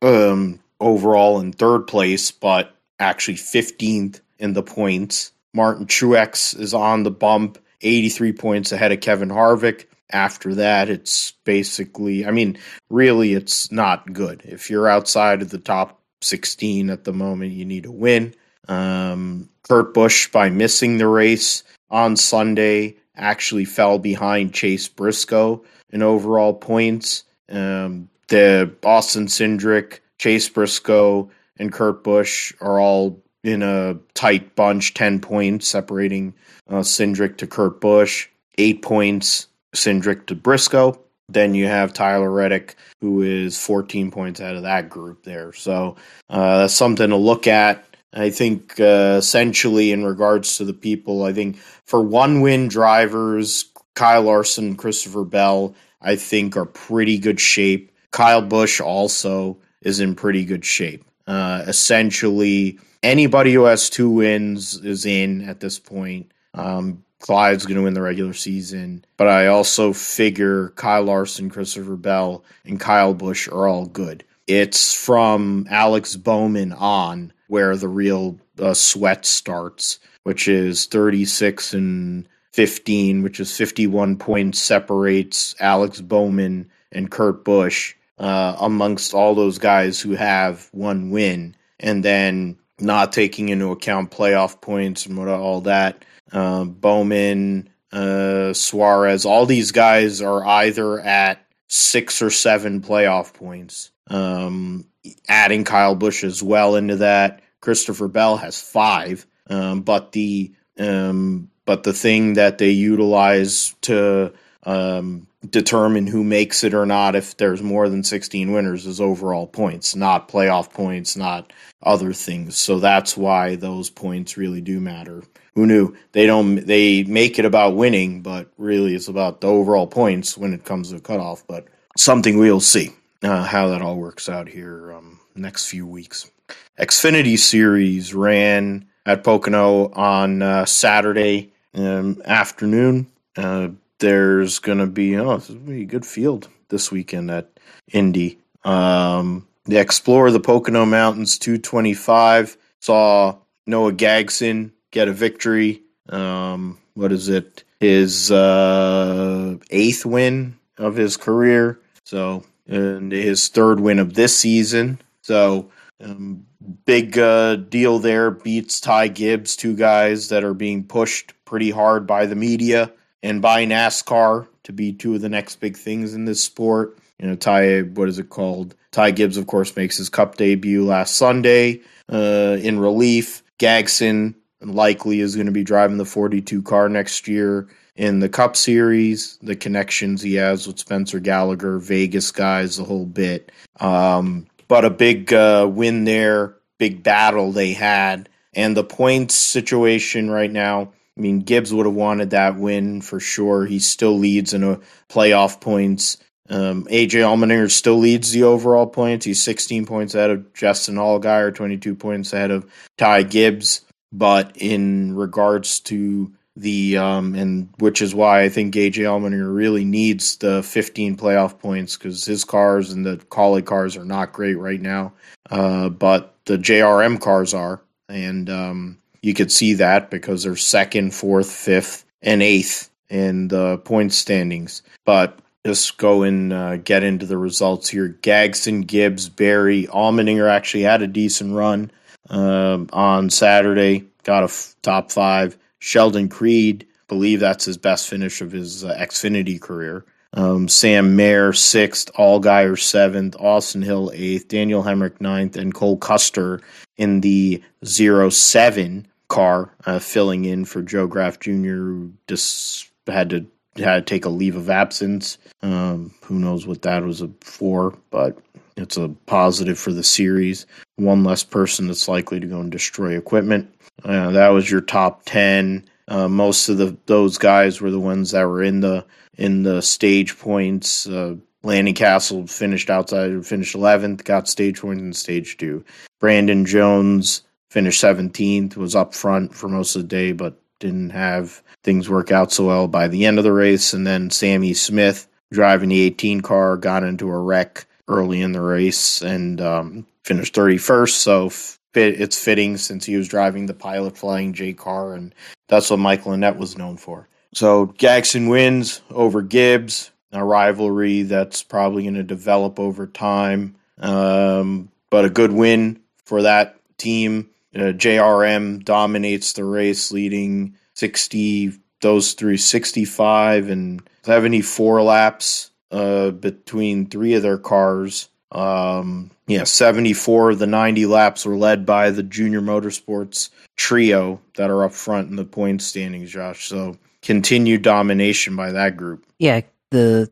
[SPEAKER 1] um, overall in third place, but actually 15th in the points. Martin Truex is on the bump, 83 points ahead of Kevin Harvick. After that, it's basically, I mean, really, it's not good. If you're outside of the top 16 at the moment, you need to win. Um, Kurt Busch, by missing the race on Sunday, actually fell behind Chase Briscoe in overall points. Um, the Austin Cindric, Chase Briscoe, and Kurt Busch are all in a tight bunch, 10 points separating uh, Cindric to Kurt Busch, eight points Cindric to Briscoe. Then you have Tyler Reddick, who is 14 points out of that group there. So uh, that's something to look at. I think uh, essentially, in regards to the people, I think for one win drivers, Kyle Larson, Christopher Bell, I think are pretty good shape. Kyle Busch also is in pretty good shape. Uh, essentially, anybody who has two wins is in at this point. Um, Clyde's going to win the regular season, but I also figure Kyle Larson, Christopher Bell, and Kyle Busch are all good. It's from Alex Bowman on where the real uh, sweat starts, which is 36 and 15, which is 51 points separates Alex Bowman and Kurt Busch uh, amongst all those guys who have one win, and then not taking into account playoff points and what all that. Uh, Bowman, uh, Suarez, all these guys are either at six or seven playoff points. Um, adding Kyle Busch as well into that. Christopher Bell has five, um, but the um, but the thing that they utilize to um, determine who makes it or not if there's more than 16 winners is overall points, not playoff points, not other things. So that's why those points really do matter. Who knew? They don't they make it about winning, but really it's about the overall points when it comes to cutoff, but something we'll see uh, how that all works out here um, next few weeks. Xfinity Series ran at Pocono on uh, Saturday um, afternoon. Uh, there's going to be oh, this be a good field this weekend at Indy. Um, the Explore the Pocono Mountains 225 saw Noah Gragson get a victory. Um, what is it? His uh, eighth win of his career. So, and his third win of this season. So, um, big uh, deal there. Beats Ty Gibbs, two guys that are being pushed pretty hard by the media and by NASCAR to be two of the next big things in this sport. You know, Ty, what is it called? Ty Gibbs, of course, makes his Cup debut last Sunday uh, in relief. Gragson likely is going to be driving the 42 car next year in the Cup Series. The connections he has with Spencer Gallagher, Vegas guys, the whole bit. Um, but a big uh, win there, big battle they had. And the points situation right now, I mean, Gibbs would have wanted that win for sure. He still leads in a playoff points. Um, AJ Allmendinger still leads the overall points. He's 16 points ahead of Justin Allgaier, 22 points ahead of Ty Gibbs. But in regards to the um, and which is why I think AJ Allmendinger really needs the 15 playoff points because his cars and the Kaulig cars are not great right now, uh, but the JRM cars are, and um, you could see that because they're second, fourth, fifth, and eighth in the point standings. But just go and uh, get into the results here. Gragson, Gibbs, Berry, Allmendinger actually had a decent run uh, on Saturday, got a f- top five. Sheldon Creed, believe that's his best finish of his uh, Xfinity career. Um, Sam Mayer sixth, Allgaier seventh, Austin Hill eighth, Daniel Hemric ninth, and Cole Custer in the zero seven car, uh, filling in for Joe Graff Jr. who just had to had to take a leave of absence. Um, who knows what that was for, but it's a positive for the series. One less person that's likely to go and destroy equipment. Uh, that was your top ten. Uh, most of the those guys were the ones that were in the in the stage points. Uh, Cassill finished outside, finished 11th, got stage points in stage two. Brandon Jones finished 17th, was up front for most of the day, but didn't have things work out so well by the end of the race. And then Sammy Smith, driving the 18 car, got into a wreck early in the race and um, finished 31st. So fit, it's fitting since he was driving the pilot flying J car, and that's what Michael Annett was known for. So Gragson wins over Gibbs, a rivalry that's probably going to develop over time, um, but a good win for that team. Uh, JRM dominates the race, leading 60, those through 65 and 74 laps uh, between three of their cars. Um, yeah, 74 of the 90 laps were led by the Junior Motorsports trio that are up front in the point standings, Josh. So continued domination by that group.
[SPEAKER 2] Yeah, the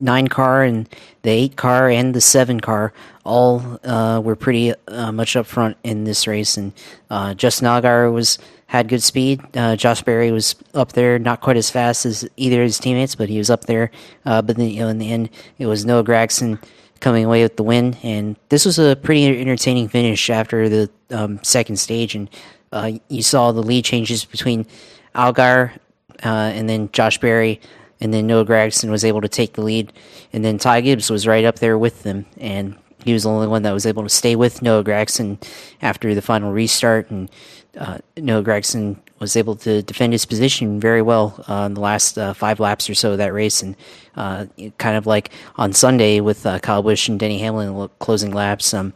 [SPEAKER 2] nine car and the eight car and the seven car all uh, were pretty uh, much up front in this race, and uh, Justin Allgaier was had good speed. Uh, Josh Berry was up there, not quite as fast as either of his teammates, but he was up there. Uh, but then, you know, in the end, it was Noah Gragson coming away with the win, and this was a pretty entertaining finish after the um, second stage, and uh, you saw the lead changes between Allgaier and then Josh Berry and then Noah Gragson was able to take the lead, and then Ty Gibbs was right up there with them, and he was the only one that was able to stay with Noah Gragson after the final restart, and uh, Noah Gragson was able to defend his position very well uh, in the last uh, five laps or so of that race, and uh, kind of like on Sunday with uh, Kyle Busch and Denny Hamlin closing laps, um,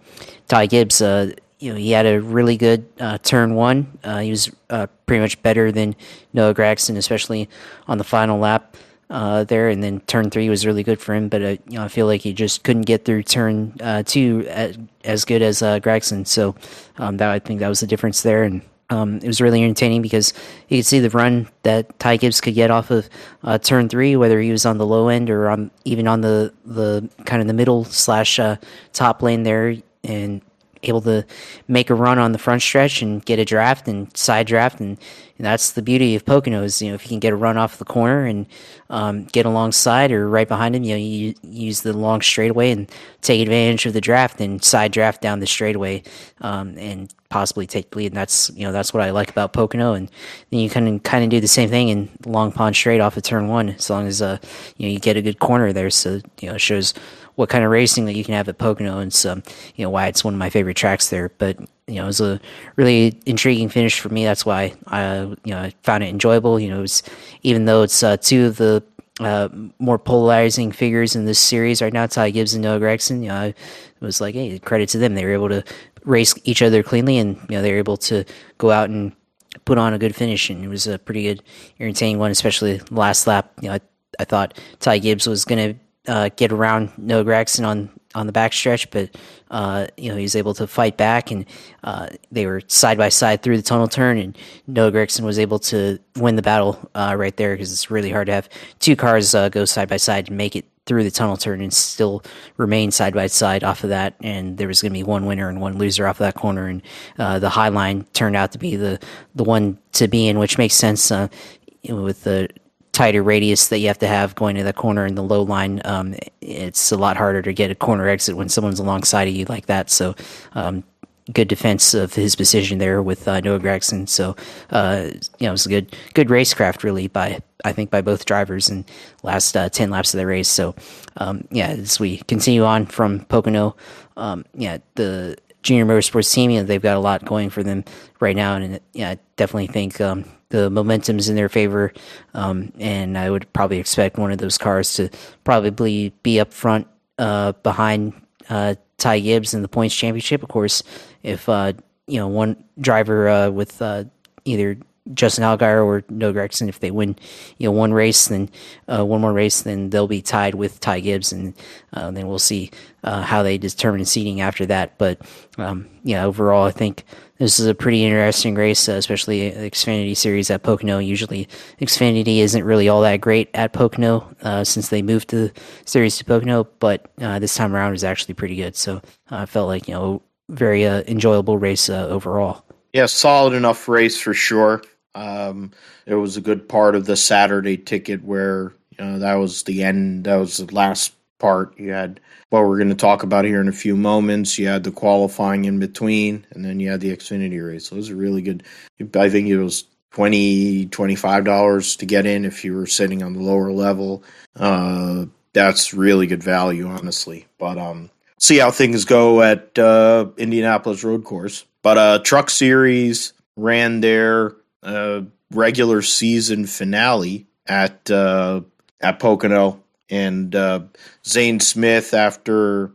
[SPEAKER 2] Ty Gibbs uh, you know, he had a really good uh, turn one. Uh, he was uh, pretty much better than Noah Gragson, especially on the final lap uh, there, and then turn three was really good for him. But uh, you know, I feel like he just couldn't get through turn uh, two as, as, good as uh, Gragson. So um, that I think that was the difference there, and um, it was really entertaining because you could see the run that Ty Gibbs could get off of uh, turn three, whether he was on the low end or on even on the the kind of the middle slash uh, top lane there, and able to make a run on the front stretch and get a draft and side draft and, and that's the beauty of Poconos. You know, if you can get a run off the corner and um, get alongside or right behind him, you know, you, use the long straightaway and take advantage of the draft and side draft down the straightaway um, and possibly take the lead. And that's you know that's what I like about Pocono. And then you can kind of do the same thing in Long Pond straight off of turn one, as long as uh, you know you get a good corner there. So you know it shows what kind of racing that you can have at Pocono, and so you know why it's one of my favorite tracks there. But you know, it was a really intriguing finish for me. That's why I you know I found it enjoyable. You know, it was, even though it's uh, two of the uh, more polarizing figures in this series right now, Ty Gibbs and Noah Gragson. You know, it was like, hey, credit to them. They were able to race each other cleanly, and you know they were able to go out and put on a good finish, and it was a pretty good, entertaining one, especially last lap. You know, I, I thought Ty Gibbs was going to uh, get around Noah Gragson on on the backstretch, but uh, you know he was able to fight back, and uh, they were side by side through the tunnel turn, and Noah Gragson was able to win the battle uh, right there because it's really hard to have two cars uh, go side by side and make it through the tunnel turn and still remain side by side off of that. And there was going to be one winner and one loser off of that corner. And uh, the high line turned out to be the the one to be in, which makes sense uh, with the tighter radius that you have to have going to the corner in the low line. Um, it's a lot harder to get a corner exit when someone's alongside of you like that. So. Um, good defense of his position there with uh, Noah Gragson. So, uh, you know, it was a good, good racecraft really by I think by both drivers in last uh, ten laps of the race. So um, yeah, as we continue on from Pocono, um, yeah, the junior motorsports team, you know, they've got a lot going for them right now, and yeah, I definitely think um, the momentum's in their favor, um, and I would probably expect one of those cars to probably be up front uh, behind uh, Ty Gibbs in the points championship. Of course, if uh, you know one driver uh, with uh, either Justin Allgaier or Noah Gragson, if they win, you know, one race, then uh, one more race, then they'll be tied with Ty Gibbs, and uh, then we'll see uh, how they determine seating after that. But um, yeah, overall, I think this is a pretty interesting race, uh, especially the Xfinity Series at Pocono. Usually, Xfinity isn't really all that great at Pocono uh, since they moved the series to Pocono, but uh, this time around is actually pretty good. So I felt like you know very enjoyable race overall.
[SPEAKER 1] Yeah, solid enough race for sure. Um, it was a good part of the Saturday ticket where you know that was the end. That was the last part. You had what we're going to talk about here in a few moments. You had the qualifying in between, and then you had the Xfinity race. So it was a really good. I think it was 20 $25 to get in if you were sitting on the lower level. Uh, that's really good value, honestly. But um, see how things go at uh, Indianapolis Road Course. But uh, Truck Series ran their uh, regular season finale at uh, at Pocono, and uh, Zane Smith, after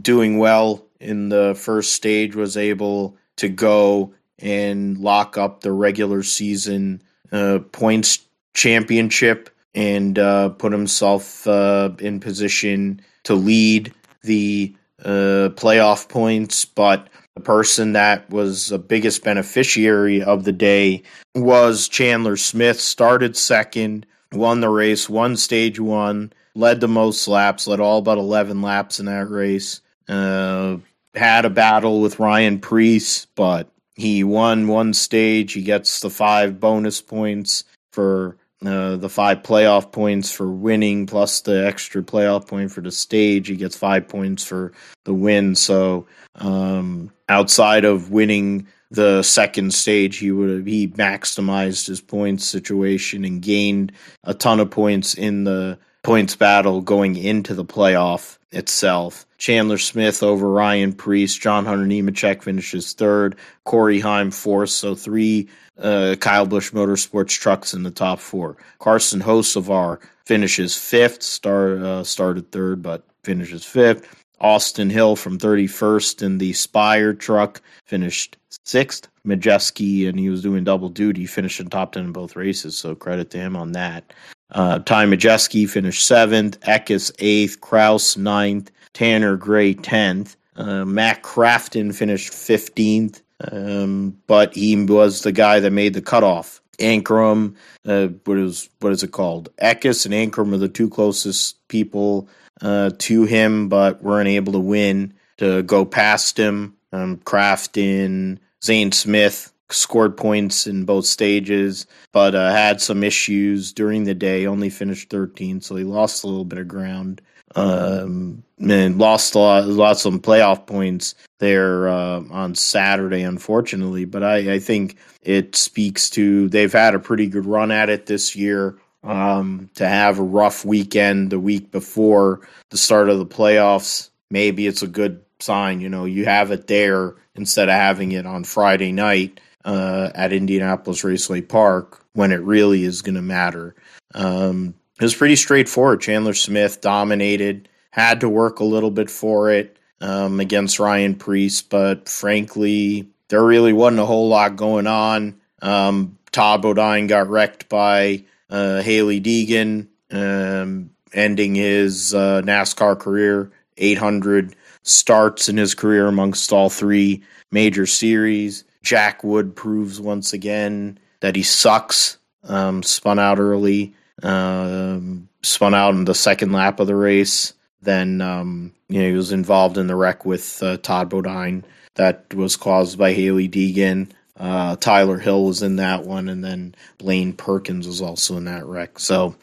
[SPEAKER 1] doing well in the first stage, was able to go and lock up the regular season uh, points championship and uh, put himself uh, in position to lead the uh, playoff points, but the person that was the biggest beneficiary of the day was Chandler Smith. Started second, won the race, won stage one, led the most laps, led all but 11 laps in that race. Uh, had a battle with Ryan Preece, but he won one stage. He gets the five bonus points for uh, the five playoff points for winning, plus the extra playoff point for the stage. He gets five points for the win. So um, outside of winning the second stage, he would have he maximized his points situation and gained a ton of points in the points battle going into the playoff itself. Chandler Smith over Ryan Preece, John Hunter Nemechek finishes third, Corey Heim fourth, so three uh, Kyle Busch Motorsports trucks in the top four. Carson Hocevar finishes fifth, start, uh, started third, but finishes fifth. Austin Hill from 31st in the Spire truck finished sixth. Majeski, and he was doing double duty, finished in top 10 in both races, so credit to him on that. Uh, Ty Majeski finished seventh, Eckes eighth, Kraus ninth, Tanner Gray tenth. Uh, Matt Crafton finished 15th, um, but he was the guy that made the cutoff. Ankrum, uh, what is what is it called? Eckes and Ankrum are the two closest people uh, to him, but weren't able to win to go past him. Um, Crafton, Zane Smith scored points in both stages, but uh, had some issues during the day. Only finished 13, so he lost a little bit of ground. Um, and lost a lot, lost some playoff points there uh, on Saturday, unfortunately. But I, I think it speaks to they've had a pretty good run at it this year. Um, to have a rough weekend the week before the start of the playoffs, maybe it's a good sign. You know, you have it there instead of having it on Friday night uh, at Indianapolis Raceway Park when it really is going to matter. Um, it was pretty straightforward. Chandler Smith dominated, had to work a little bit for it um, against Ryan Preece, but frankly, there really wasn't a whole lot going on. Um, Todd Bodine got wrecked by uh, Hailie Deegan, um, ending his uh, NASCAR career. 800 starts in his career amongst all three major series. Jack Wood proves once again that he sucks. Um, spun out early, um, spun out in the second lap of the race. Then um, you know he was involved in the wreck with uh, Todd Bodine that was caused by Hailie Deegan. Uh, Tyler Hill was in that one, and then Blaine Perkins was also in that wreck. So,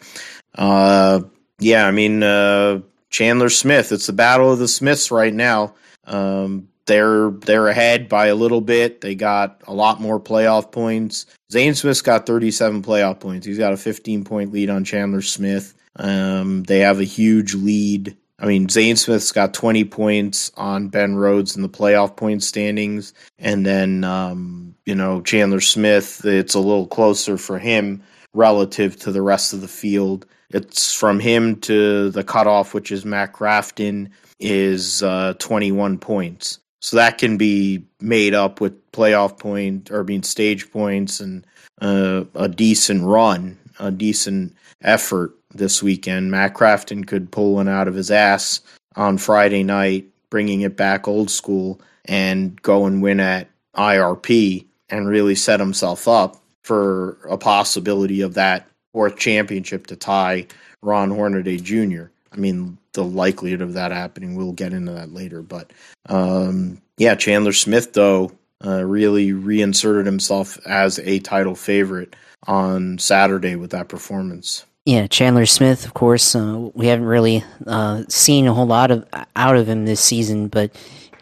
[SPEAKER 1] uh, yeah, I mean uh, Chandler Smith. It's the battle of the Smiths right now. Um, they're they're ahead by a little bit. They got a lot more playoff points. Zane Smith's got 37 playoff points. He's got a 15 point lead on Chandler Smith. Um, they have a huge lead. I mean, Zane Smith's got 20 points on Ben Rhodes in the playoff point standings, and then um, you know Chandler Smith. It's a little closer for him relative to the rest of the field. It's from him to the cutoff, which is Matt Crafton, is uh, 21 points. So that can be made up with playoff point or being stage points and uh, a decent run, a decent effort this weekend. Matt Crafton could pull one out of his ass on Friday night, bringing it back old school and go and win at IRP and really set himself up for a possibility of that fourth championship to tie Ron Hornaday Jr. I mean, the likelihood of that happening, we'll get into that later. But um, yeah, Chandler Smith, though, uh, really reinserted himself as a title favorite on Saturday with that performance.
[SPEAKER 2] Yeah, Chandler Smith, of course. Uh, we haven't really uh, seen a whole lot of out of him this season, but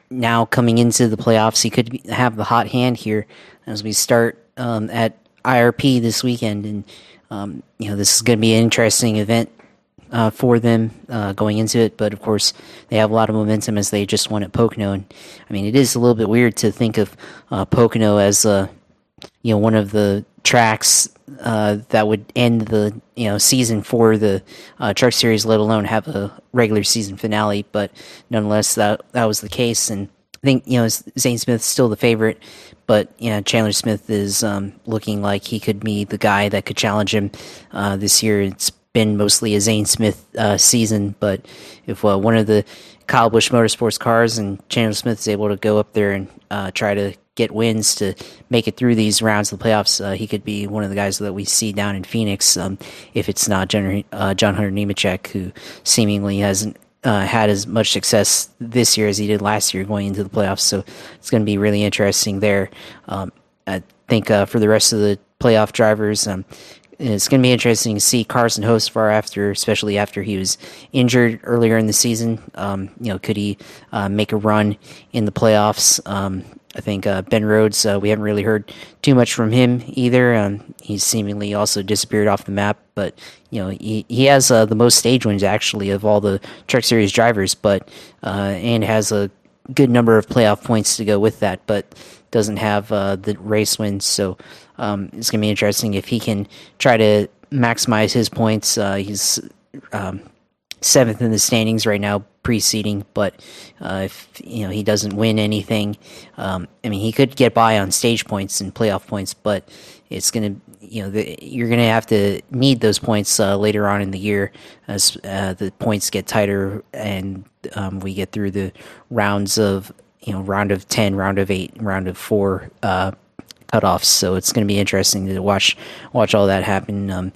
[SPEAKER 2] now coming into the playoffs, he could have the hot hand here as we start um, at IRP this weekend, and um, you know this is going to be an interesting event uh, for them uh, going into it. But of course, they have a lot of momentum as they just won at Pocono. And I mean, it is a little bit weird to think of uh, Pocono as uh, you know one of the tracks uh, that would end the you know season for the uh, Truck Series, let alone have a regular season finale. But nonetheless, that that was the case, and I think you know Zane Smith's still the favorite. But you know, Chandler Smith is um, looking like he could be the guy that could challenge him this year. It's been mostly a Zane Smith uh, season, but if uh, one of the Kyle Busch Motorsports cars and Chandler Smith is able to go up there and uh, try to get wins to make it through these rounds of the playoffs, uh, he could be one of the guys that we see down in Phoenix. Um, if it's not John, uh, John Hunter Nemechek, who seemingly hasn't uh, had as much success this year as he did last year going into the playoffs. So it's going to be really interesting there. Um, I think uh, for the rest of the playoff drivers, um, it's going to be interesting to see Carson Hocevar after, especially after he was injured earlier in the season. Um, you know, could he uh, make a run in the playoffs? Um, I think uh, Ben Rhodes, uh, we haven't really heard too much from him either. Um, he's seemingly also disappeared off the map, but you know he he has uh, the most stage wins actually of all the Truck Series drivers, but uh, and has a good number of playoff points to go with that, but doesn't have uh, the race wins. So um, it's going to be interesting if he can try to maximize his points. Uh, he's um, seventh in the standings right now, preceding. But uh, if you know he doesn't win anything, um, I mean he could get by on stage points and playoff points, but it's going to you know the, you're going to have to need those points uh, later on in the year as uh, the points get tighter and um, we get through the rounds of you know round of ten, round of eight, round of four uh, cutoffs. So it's going to be interesting to watch watch all that happen. Um,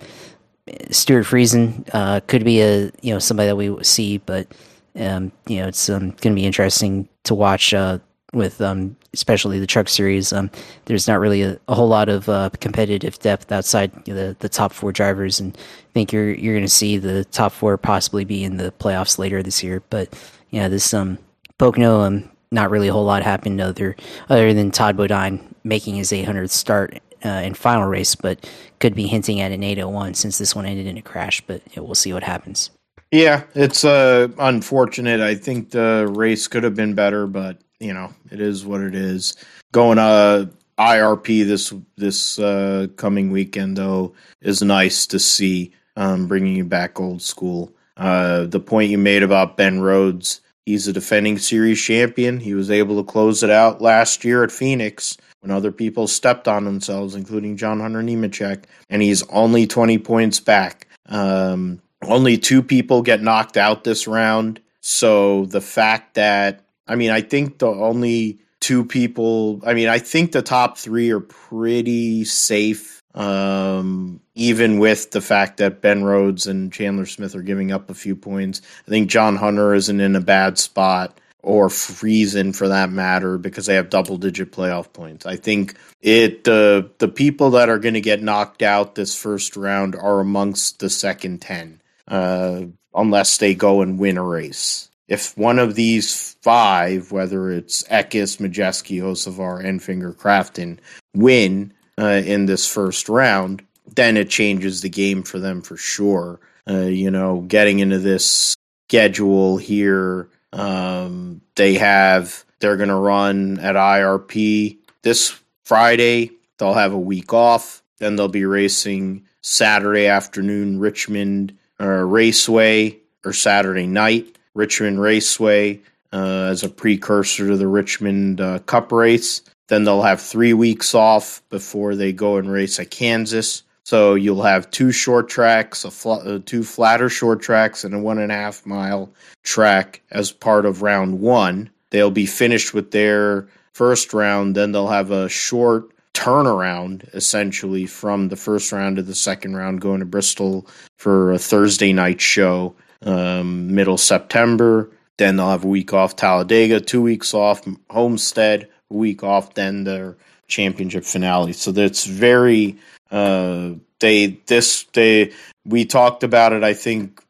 [SPEAKER 2] Stewart Friesen uh, could be a you know somebody that we see, but um, you know it's um, going to be interesting to watch uh, with um, especially the truck series. Um, there's not really a, a whole lot of uh, competitive depth outside the the top four drivers, and I think you're you're going to see the top four possibly be in the playoffs later this year. But yeah, this um Pocono um not really a whole lot happened other other than Todd Bodine making his 800th start uh, in final race, but could be hinting at an 801 since this one ended in a crash. But we'll see what happens.
[SPEAKER 1] Yeah, it's uh, unfortunate. I think the race could have been better, but you know it is what it is. Going uh IRP this this uh, coming weekend though is nice to see. Um, bringing you back old school. Uh, the point you made about Ben Rhodes, he's a defending series champion. He was able to close it out last year at Phoenix when other people stepped on themselves, including John Hunter Nemechek, and he's only 20 points back. Um, only two people get knocked out this round. So the fact that, I mean, I think the only two people, I mean, I think the top three are pretty safe um, even with the fact that Ben Rhodes and Chandler Smith are giving up a few points, I think John Hunter isn't in a bad spot or Friesen for that matter because they have double digit playoff points. I think it the the people that are going to get knocked out this first round are amongst the second 10 uh, unless they go and win a race. If one of these five, whether it's Eckes, Majeski, Hocevar, Enfinger, Crafton, win, uh, in this first round, then it changes the game for them for sure. Uh, you know, getting into this schedule here, um, they have they're going to run at IRP this Friday. They'll have a week off. Then they'll be racing Saturday afternoon, Richmond uh, Raceway, or Saturday night, Richmond Raceway, uh, as a precursor to the Richmond uh, Cup race. Then they'll have three weeks off before they go and race at Kansas. So you'll have two short tracks, fl- uh, two flatter short tracks, and a one and a half mile track as part of round one. They'll be finished with their first round. Then they'll have a short turnaround essentially from the first round to the second round, going to Bristol for a Thursday night show, um, middle September. Then they'll have a week off Talladega, two weeks off Homestead, week off then their championship finale. So that's very uh, they this they we talked about it I think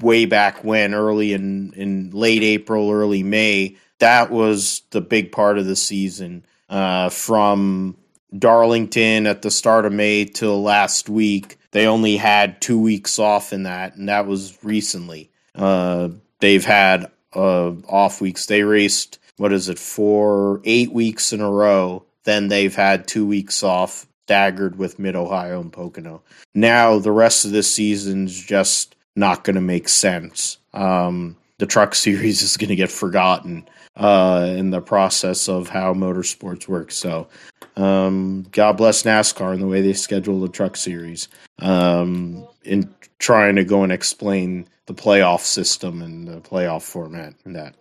[SPEAKER 1] way back when early in in late April early May that was the big part of the season uh, from Darlington at the start of May till last week they only had two weeks off in that and that was recently uh, they've had uh, off weeks they raced what is it for eight weeks in a row. Then they've had two weeks off, staggered with Mid Ohio and Pocono. Now the rest of this season's just not going to make sense. Um, the Truck Series is going to get forgotten uh, in the process of how motorsports works. So, um, God bless NASCAR and the way they schedule the Truck Series um, in trying to go and explain the playoff system and the playoff format and that.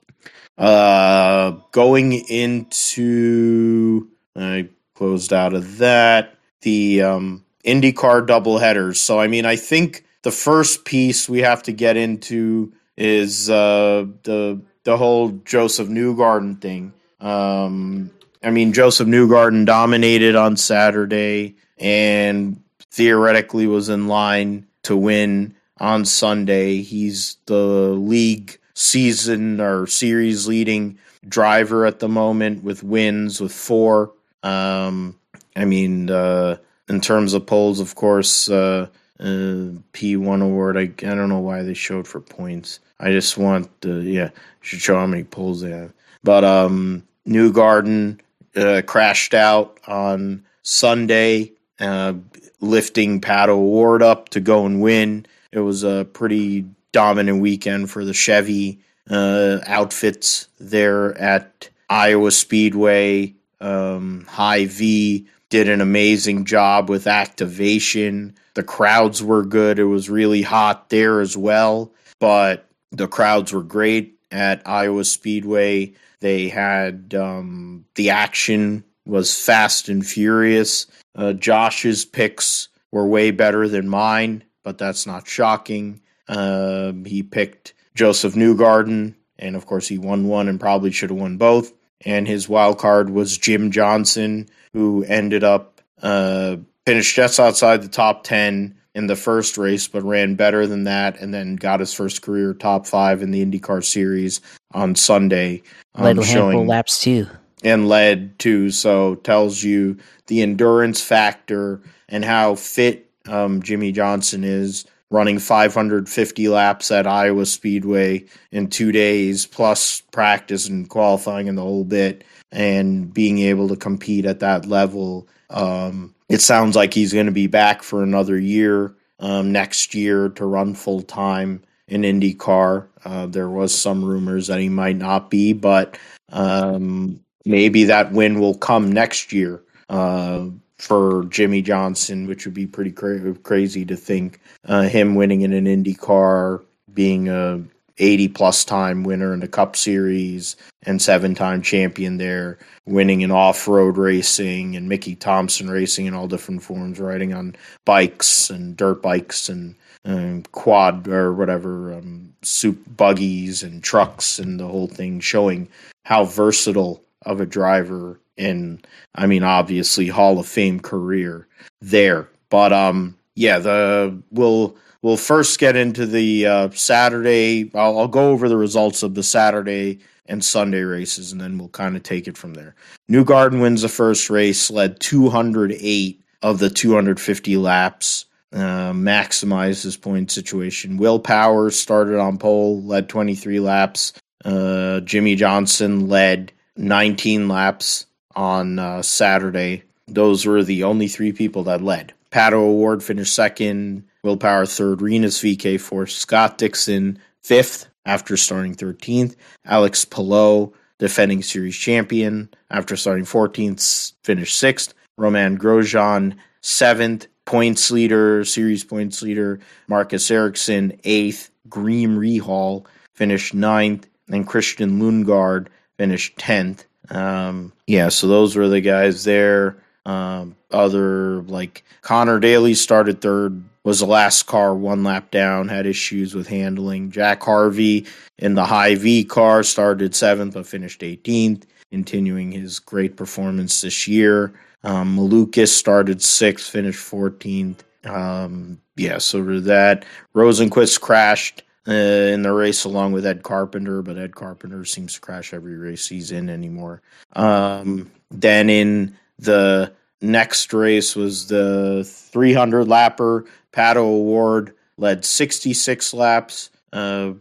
[SPEAKER 1] Uh, going into I closed out of that the um, IndyCar double headers. So I mean, I think the first piece we have to get into is uh, the the whole Josef Newgarden thing. Um, I mean, Josef Newgarden dominated on Saturday and theoretically was in line to win on Sunday. He's the league season or series leading driver at the moment with wins with four. Um, I mean, uh, in terms of poles, of course, uh, uh, P1 award. I, I don't know why they showed for points. I just want the, yeah, should show how many poles they have. But um, Newgarden uh, crashed out on Sunday, uh, lifting Pato O'Ward up to go and win. It was a pretty dominant weekend for the Chevy uh, outfits there at Iowa Speedway. Um, Hy-Vee did an amazing job with activation. The crowds were good. It was really hot there as well, but the crowds were great at Iowa Speedway. They had um, the action was fast and furious. Uh, Josh's picks were way better than mine, but that's not shocking. Um, he picked Josef Newgarden, and of course he won one and probably should have won both. And his wild card was Jim Johnson, who ended up uh, finished just outside the top ten in the first race, but ran better than that, and then got his first career top five in the IndyCar Series on Sunday.
[SPEAKER 2] Um, Led showing laps too.
[SPEAKER 1] and led too. So tells you the endurance factor and how fit um, Jimmie Johnson is running 550 laps at Iowa Speedway in two days, plus practice and qualifying and the whole bit, and being able to compete at that level. Um, it sounds like he's going to be back for another year um, next year to run full time in IndyCar. Uh, there was some rumors that he might not be, but um, maybe that win will come next year. Uh, for Jimmie Johnson, which would be pretty cra- crazy to think uh, him winning in an Indy car, being a 80 plus time winner in the Cup Series and seven time champion there, winning in off road racing and Mickey Thompson racing in all different forms, riding on bikes and dirt bikes and um, quad or whatever, um, soup buggies and trucks and the whole thing, showing how versatile of a driver and I mean obviously Hall of Fame career there. But um yeah, the we'll we'll first get into the uh, Saturday. I'll, I'll go over the results of the Saturday and Sunday races, and then we'll kind of take it from there. Newgarden wins the first race, led 208 of the 250 laps, uh, maximized his point situation. Will Powers started on pole, led 23 laps. Uh, Jimmie Johnson led 19 laps on uh, Saturday. Those were the only three people that led. Pato O'Ward finished second, Will Power third, Rinus VeeKay fourth, Scott Dixon fifth after starting 13th, Alex Palou, defending series champion, after starting 14th, finished sixth, Romain Grosjean seventh, points leader, series points leader, Marcus Ericsson eighth, Graham Rahal finished ninth, and Christian Lundgaard finished 10th. Um, yeah, so those were the guys there. Um, other like Conor Daly started third, was the last car one lap down, had issues with handling. Jack Harvey in the Hy-Vee car started seventh but finished 18th, continuing his great performance this year. Um, Malukas started sixth, finished 14th. Um, yeah, so that Rosenqvist crashed uh, in the race along with Ed Carpenter, but Ed Carpenter seems to crash every race he's in anymore. Um, then in the next race was the 300 lapper. Pato O'Ward led 66 laps uh,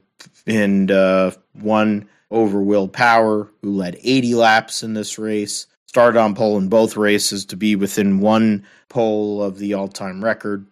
[SPEAKER 1] and uh, won over Will Power, who led 80 laps in this race. Started on pole in both races to be within one pole of the all time record.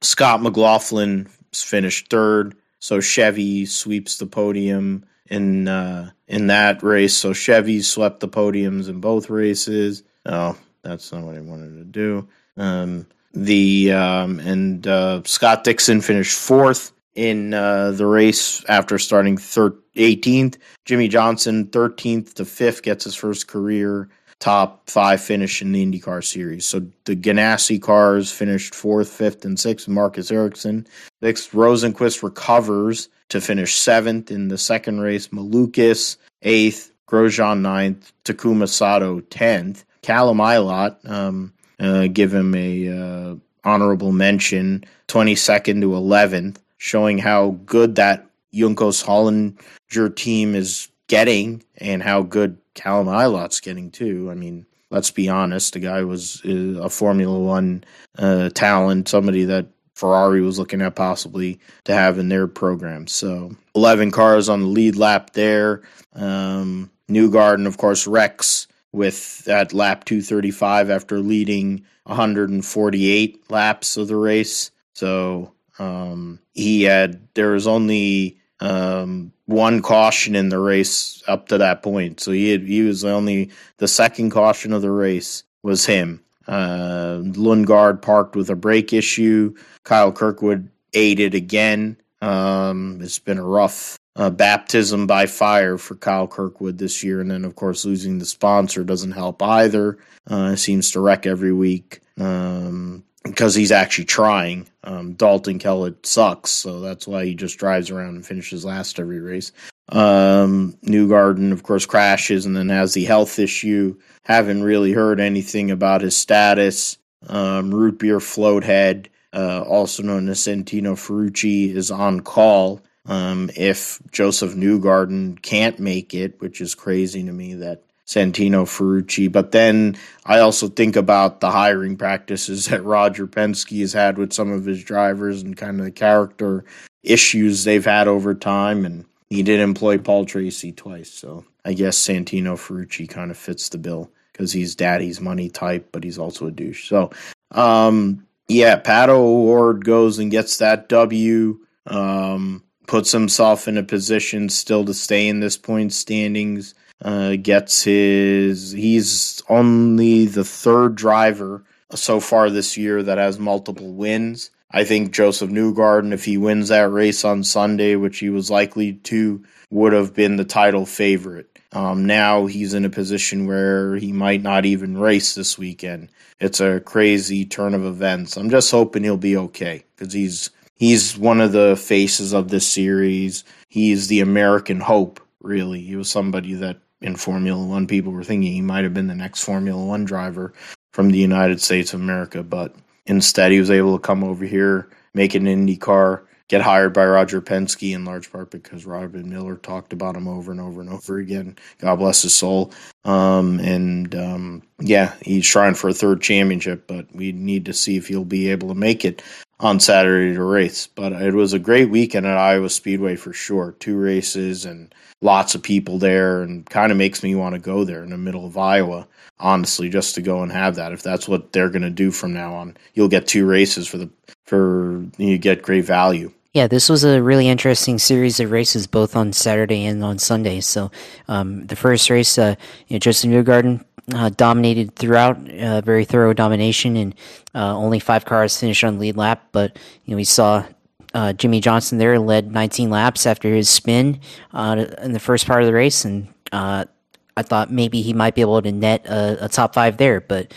[SPEAKER 1] Scott McLaughlin finished third. So Chevy sweeps the podium in uh, in that race. So Chevy swept the podiums in both races. Oh, that's not what I wanted to do. Um, the um, and uh, Scott Dixon finished fourth in uh, the race after starting thir- 18th. Jimmie Johnson 13th to fifth gets his first career top five finish in the IndyCar series. So the Ganassi cars finished fourth, fifth, and sixth. Marcus Ericsson. Sixth, Rosenqvist recovers to finish seventh in the second race. Malukas, eighth. Grosjean, ninth. Takuma Sato, tenth. Callum Ilott, um, uh, give him a uh, honorable mention, 22nd to 11th, showing how good that Juncos Hollinger team is getting and how good Callum Ilott's getting too. I mean, let's be honest, the guy was uh, a Formula One uh, talent, somebody that Ferrari was looking at possibly to have in their program. So 11 cars on the lead lap there. Um, Newgarden, of course, Rex with at lap 235 after leading 148 laps of the race. So um, he had, there was only um, one caution in the race up to that point. So he had, he was only the second caution of the race was him. Uh, Lundgaard parked with a brake issue. Kyle Kirkwood aided again. Um, it's been a rough uh, baptism by fire for Kyle Kirkwood this year, and then of course losing the sponsor doesn't help either. Uh, seems to wreck every week. Um, because he's actually trying. Um, Dalton Kellett sucks, so that's why he just drives around and finishes last every race. Um, Newgarden, of course, crashes and then has the health issue. Haven't really heard anything about his status. Um, root beer float head, uh, also known as Santino Ferrucci, is on call. Um, if Josef Newgarden can't make it, which is crazy to me that Santino Ferrucci. But then I also think about the hiring practices that Roger Penske has had with some of his drivers and kind of the character issues they've had over time. And he did employ Paul Tracy twice. So I guess Santino Ferrucci kind of fits the bill because he's daddy's money type, but he's also a douche. So, um, yeah, Pato O'Ward goes and gets that W. Um, puts himself in a position still to stay in this point standings. Uh, gets his. He's only the third driver so far this year that has multiple wins. I think Josef Newgarden, if he wins that race on Sunday, which he was likely to, would have been the title favorite. Um, now he's in a position where he might not even race this weekend. It's a crazy turn of events. I'm just hoping he'll be okay because he's he's one of the faces of this series. He's the American hope, really. He was somebody that in Formula One people were thinking he might have been the next Formula One driver from the United States of America, but instead he was able to come over here, make an Indy car, get hired by Roger Penske in large part because Robin Miller talked about him over and over and over again. God bless his soul. Um, and um, yeah, he's trying for a third championship, but we need to see if he'll be able to make it on Saturday to race. But it was a great weekend at Iowa Speedway for sure. Two races and lots of people there, and kind of makes me want to go there in the middle of Iowa. Honestly, just to go and have that. If that's what they're going to do from now on, you'll get two races for the for you get great value.
[SPEAKER 2] Yeah, this was a really interesting series of races, both on Saturday and on Sunday. So, um, the first race, uh, you know, Justin Newgarden uh, dominated throughout, uh, very thorough domination, and uh, only five cars finished on lead lap. But you know, we saw uh, Jimmie Johnson there led 19 laps after his spin uh, in the first part of the race, and uh, I thought maybe he might be able to net a, a top five there. But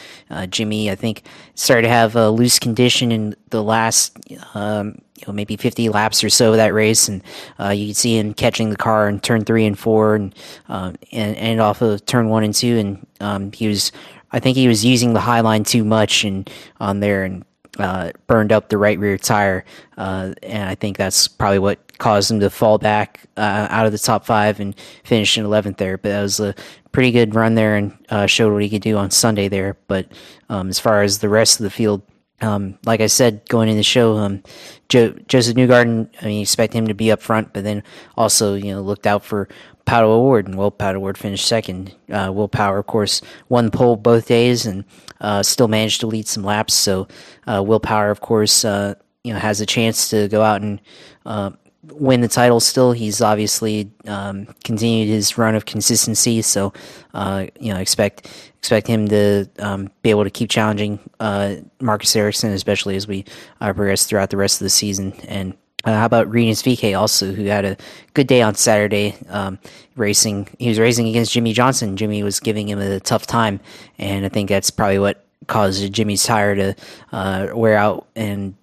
[SPEAKER 2] Jimmie, I think, started to have a loose condition in the last. Um, you know, maybe 50 laps or so of that race, and uh, you can see him catching the car in turn three and four, and uh, and, and off of turn one and two, and um, he was, I think he was using the high line too much and on there, and uh, burned up the right rear tire, uh, and I think that's probably what caused him to fall back uh, out of the top five and finish in 11th there. But that was a pretty good run there and uh, showed what he could do on Sunday there. But um, as far as the rest of the field, um, like I said, going in the show, um, jo- Josef Newgarden, I mean, expect him to be up front, but then also, you know, looked out for Pato O'Ward, and Will Pato O'Ward finished second. Uh, Will Power, of course, won the pole both days and uh, still managed to lead some laps. So uh, Will Power, of course, uh, you know, has a chance to go out and uh, win the title still. He's obviously um, continued his run of consistency, so uh, you know expect expect him to um, be able to keep challenging uh, Marcus Ericsson, especially as we uh, progress throughout the rest of the season. And uh, how about Rinus VeeKay also, who had a good day on Saturday um, racing? He was racing against Jimmie Johnson. Jimmie was giving him a tough time, and I think that's probably what caused Jimmie's tire to uh, wear out and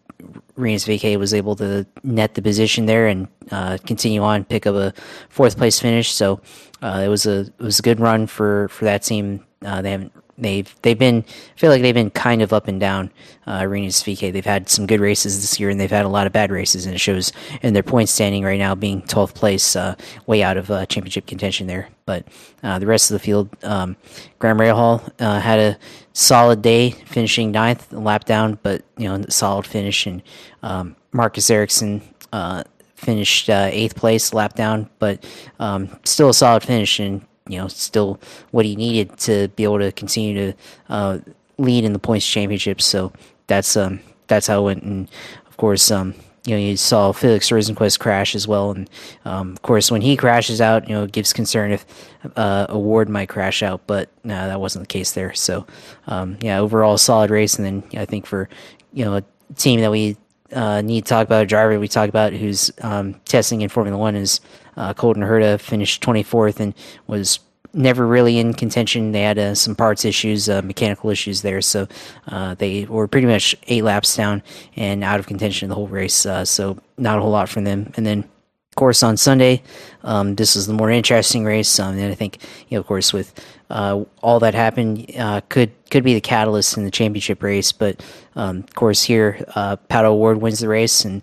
[SPEAKER 2] Rinus VeeKay was able to net the position there and uh, continue on, pick up a fourth place finish. So uh, it was a it was a good run for for that team. Uh, they haven't they've they've been I feel like they've been kind of up and down. Uh, Rinus VeeKay they've had some good races this year and they've had a lot of bad races, and it shows in their point standing right now being 12th place, uh, way out of uh, championship contention there. But uh, the rest of the field, um, Graham Rahal uh, had a solid day, finishing ninth, lap down, but you know solid finish, and um, Marcus Ericsson. Uh, finished eighth place, lap down, but um, still a solid finish, and you know, still what he needed to be able to continue to uh, lead in the points championship. So that's um, that's how it went. And of course, um, you know, you saw Felix Rosenqvist crash as well. And um, of course, when he crashes out, you know, it gives concern if uh, O'Ward might crash out. But no, that wasn't the case there. So um, yeah, overall solid race. And then I think for you know a team that we uh, need to talk about a driver we talk about who's um, testing in Formula One is uh, Colton Herta finished 24th and was never really in contention. They had uh, some parts issues, uh, mechanical issues there, so uh, they were pretty much eight laps down and out of contention the whole race. Uh, so not a whole lot from them. And then, of course, on Sunday, um, this was the more interesting race. Um, and I think, you know, of course, with uh, all that happened, uh, could could be the catalyst in the championship race. But um, of course, here, Pato O'Ward wins the race, and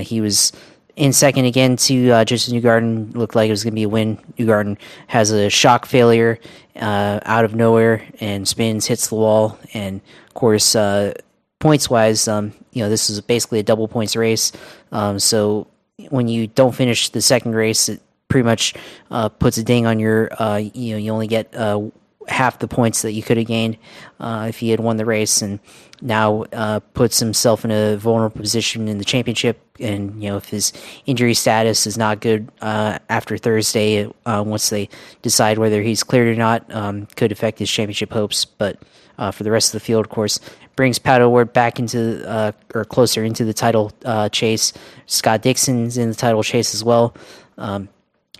[SPEAKER 2] he was in second again to uh, Josef Newgarden. Looked like it was going to be a win. Newgarden has a shock failure uh, out of nowhere and spins, hits the wall, and of course, uh, points wise, um, you know, this is basically a double points race. Um, so when you don't finish the second race, it pretty much uh, puts a ding on your. Uh, you know, you only get uh, half the points that you could have gained uh, if he had won the race, and now uh, puts himself in a vulnerable position in the championship. And you know, if his injury status is not good uh, after Thursday, once they decide whether he's cleared or not, um, could affect his championship hopes. But for the rest of the field, of course, brings Pato O'Ward back into uh, or closer into the title uh, chase. Scott Dixon's in the title chase as well. Um,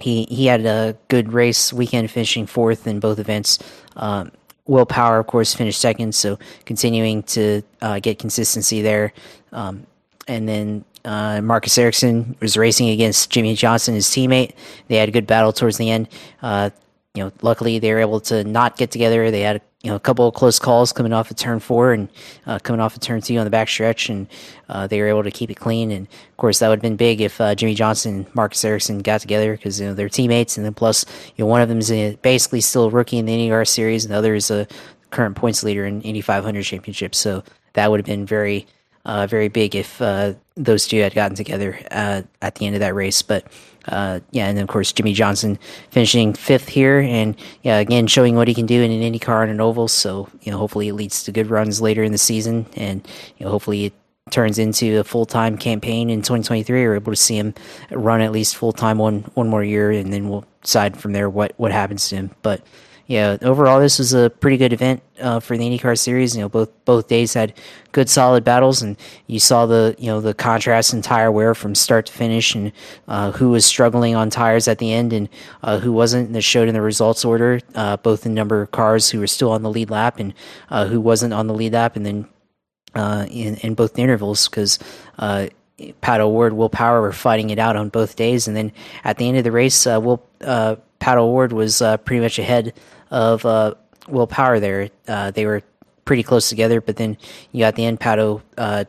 [SPEAKER 2] he he had a good race weekend, finishing fourth in both events. Um, Will Power, of course, finished second, so continuing to uh, get consistency there. Um, and then uh, Marcus Ericsson was racing against Jimmie Johnson, his teammate. They had a good battle towards the end. Uh, you know, luckily they were able to not get together. They had you know a couple of close calls coming off of turn four and uh, coming off of turn two on the back stretch, and uh, they were able to keep it clean. And of course, that would have been big if uh, Jimmie Johnson and Marcus Ericsson got together because you know they're teammates, and then plus you know one of them is basically still a rookie in the IndyCar series, and the other is a current points leader in Indy 500 championship. So that would have been very uh, very big if uh, those two had gotten together uh, at the end of that race. But uh, yeah, and then of course Jimmie Johnson finishing fifth here, and yeah, again showing what he can do in an IndyCar and an oval. So you know, hopefully it leads to good runs later in the season, and you know, hopefully it turns into a full time campaign in 2023. We're able to see him run at least full time one one more year, and then we'll decide from there what what happens to him. But yeah, overall this was a pretty good event uh, for the IndyCar series. You know, both both days had good solid battles, and you saw the you know the contrast in tire wear from start to finish, and uh, who was struggling on tires at the end, and uh, who wasn't. And that showed in the results order, uh, both the number of cars who were still on the lead lap and uh, who wasn't on the lead lap, and then uh, in in both the intervals because. Pato O'Ward, Will Power were fighting it out on both days, and then at the end of the race, Will Pato O'Ward was pretty much ahead of uh, Will Power there. Uh, they were pretty close together, but then you got the end. Pato uh,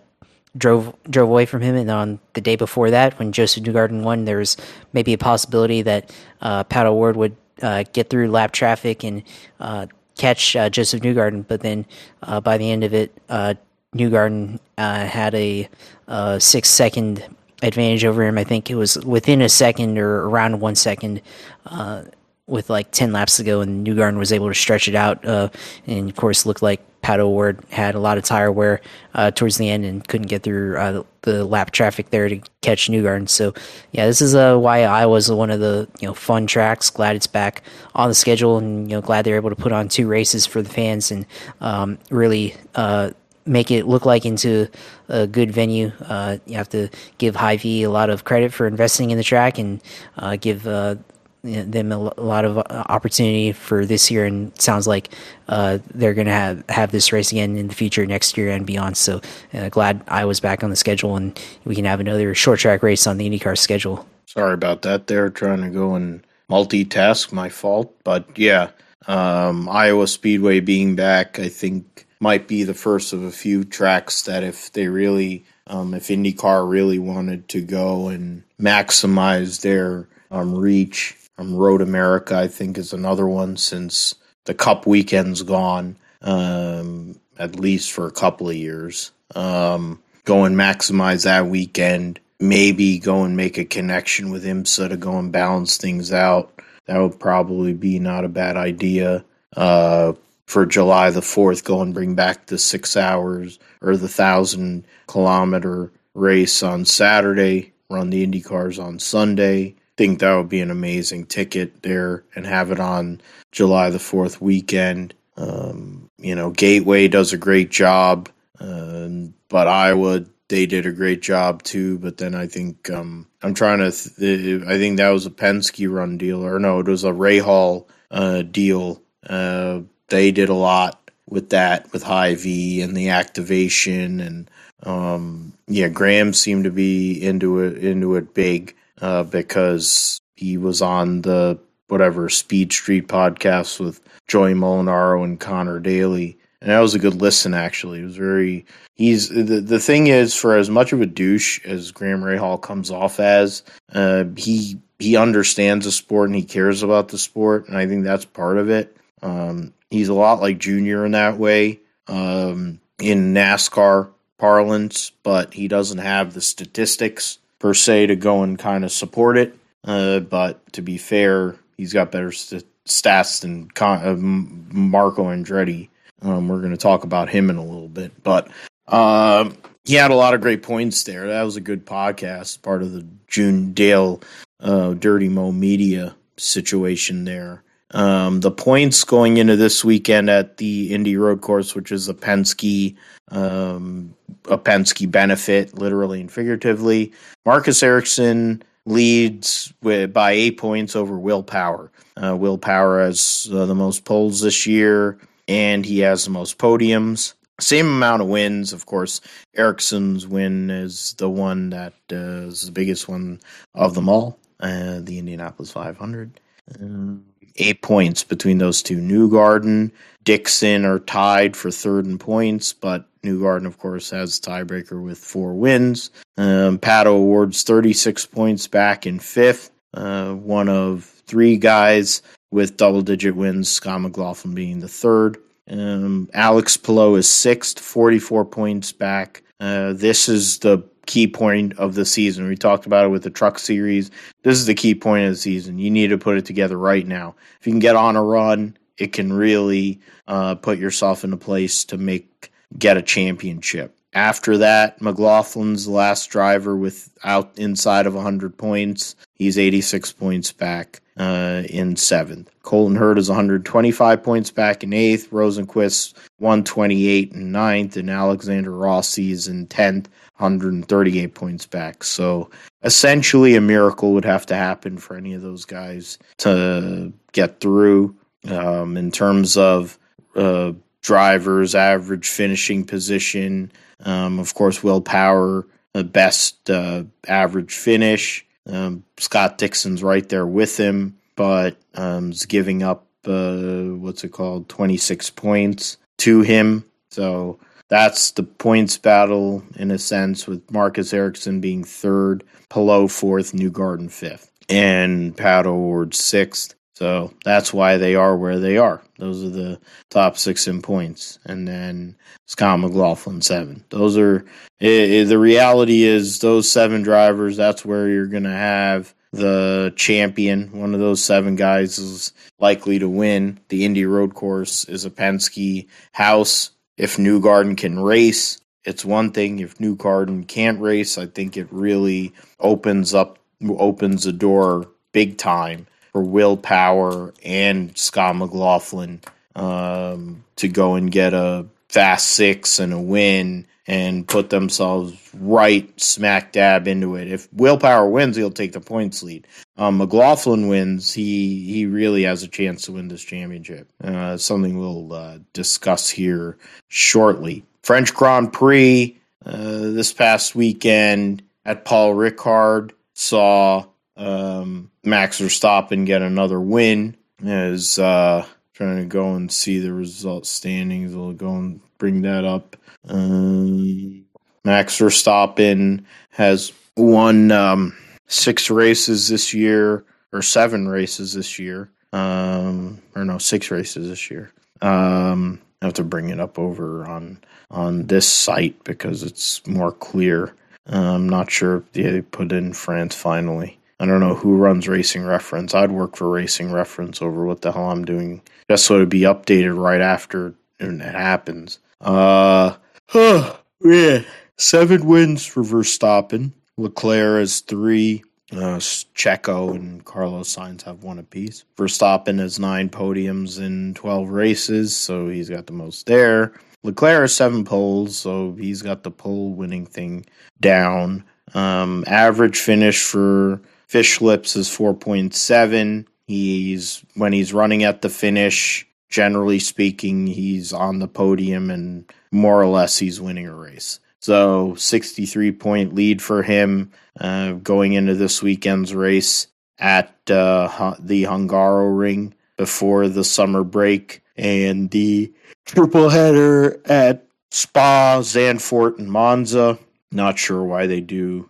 [SPEAKER 2] drove drove away from him, and on the day before that, when Josef Newgarden won, there was maybe a possibility that uh, Pato O'Ward would uh, get through lap traffic and uh, catch uh, Josef Newgarden. But then uh, by the end of it, uh, Newgarden uh, had a uh, six second advantage over him. I think it was within a second or around one second. Uh, with like 10 laps to go, and Newgarden was able to stretch it out. Uh, and of course, looked like Pato O'Ward had a lot of tire wear uh, towards the end and couldn't get through uh, the lap traffic there to catch Newgarden. So, yeah, this is uh, why was one of the you know fun tracks. Glad it's back on the schedule, and you know glad they're able to put on two races for the fans and um, really uh, make it look like into a good venue. Uh, you have to give Hy-Vee a lot of credit for investing in the track and uh, give uh, them a lot of uh, opportunity for this year, and sounds like uh, they're going to have have this race again in the future next year and beyond. So uh, glad I was back on the schedule, and we can have another short track race on the IndyCar schedule.
[SPEAKER 1] Sorry about that. There, trying to go and multitask. My fault, but yeah, um, Iowa Speedway being back, I think might be the first of a few tracks that if they really, um, if IndyCar really wanted to go and maximize their um, reach um, Road America, I think, is another one since the Cup weekend's gone, um, at least for a couple of years. Um, go and maximize that weekend. Maybe go and make a connection with IMSA to go and balance things out. That would probably be not a bad idea. Uh, for July the 4th, go and bring back the six hours or the thousand kilometer race on Saturday, run the Indy cars on Sunday think that would be an amazing ticket there and have it on July the 4th weekend. Um, you know, Gateway does a great job, uh, but Iowa, they did a great job too. But then I think, um, I'm trying to, th- I think that was a Penske run deal, or no, it was a Rahal uh, deal. Uh, they did a lot with that, with Hy-Vee and the activation. And um, yeah, Graham seemed to be into it, into it big uh, because he was on the whatever Speed Street podcast with Joey Molinaro and Conor Daly. and that was a good listen. Actually, it was very. He's the the thing is for as much of a douche as Graham Rahal comes off as, uh, he he understands the sport and he cares about the sport, and I think that's part of it. Um, he's a lot like Junior in that way um, in NASCAR parlance, but he doesn't have the statistics per se to go and kind of support it. Uh, but to be fair, he's got better st- stats than Con- uh, Marco Andretti. Um, we're going to talk about him in a little bit, but um, he had a lot of great points there. That was a good podcast, part of the June Dale uh, Dirty Mo Media situation there. Um, the points going into this weekend at the Indy Road Course, which is a Penske, um, a Penske benefit, literally and figuratively. Marcus Ericsson leads with, by eight points over Will Power. Uh, Will Power has uh, the most poles this year, and he has the most podiums. Same amount of wins, of course. Ericsson's win is the one that uh, is the biggest one of them all, uh, the Indianapolis 500. Um, eight points between those two. Newgarden, Dixon are tied for third in points, but Newgarden, of course, has tiebreaker with four wins. Um, Pato O'Ward's 36 points back in fifth, uh, one of three guys with double digit wins, Scott McLaughlin being the third. Um, Alex Palou is sixth, 44 points back. Uh, this is the key point of the season. We talked about it with the truck series. This is the key point of the season. You need to put it together right now. If you can get on a run, it can really uh, put yourself in a place to make get a championship. After that, McLaughlin's last driver without inside of 100 points. He's 86 points back uh, in seventh. Colton Herta is 125 points back in eighth. Rosenqvist 128 in ninth, and Alexander Rossi Rossi's in tenth, 138 points back. So essentially, a miracle would have to happen for any of those guys to get through. Um, in terms of uh, drivers' average finishing position, um, of course, Will Power, the best uh, average finish. Um, Scott Dixon's right there with him, but um, is giving up uh, what's it called, 26 points to him. So that's the points battle in a sense, with Marcus Ericsson being third, Palou fourth, Newgarden fifth, and Pato O'Ward sixth. So that's why they are where they are. Those are the top six in points, and then Scott McLaughlin seven. Those are it, it, the reality is those seven drivers. That's where you're going to have the champion. One of those seven guys is likely to win. The Indy Road Course is a Penske house if Newgarden can race, it's one thing. If Newgarden can't race, I think it really opens up opens the door big time for Will Power and Scott McLaughlin um, to go and get a fast six and a win and put themselves right smack dab into it. If Will Power wins, he'll take the points lead. Um, McLaughlin wins, he he really has a chance to win this championship. Uh, something we'll uh, discuss here shortly. French Grand Prix uh, this past weekend at Paul Ricard saw um, Max Verstappen get another win. As uh, trying to go and see the result standings, we'll go and bring that up. Um, Max Verstappen has won um, six races this year, or seven races this year. Um, or no, six races this year. Um, I have to bring it up over on on this site because it's more clear. Uh, I'm not sure if they put in France finally. I don't know who runs Racing Reference. I'd work for Racing Reference over what the hell I'm doing, just so it'd be updated right after it happens. Uh, huh, yeah, seven wins for Verstappen. Leclerc has three. Uh, Checo and Carlos Sainz have one apiece. Verstappen has nine podiums in 12 races, so he's got the most there. Leclerc has seven poles, so he's got the pole winning thing down. Um, average finish for Fish Lips is 4.7. He's when he's running at the finish, generally speaking, he's on the podium and more or less he's winning a race. So 63 point lead for him uh, going into this weekend's race at uh, the Hungaroring before the summer break. and the triple header at Spa, Zandvoort, and Monza. Not sure why they do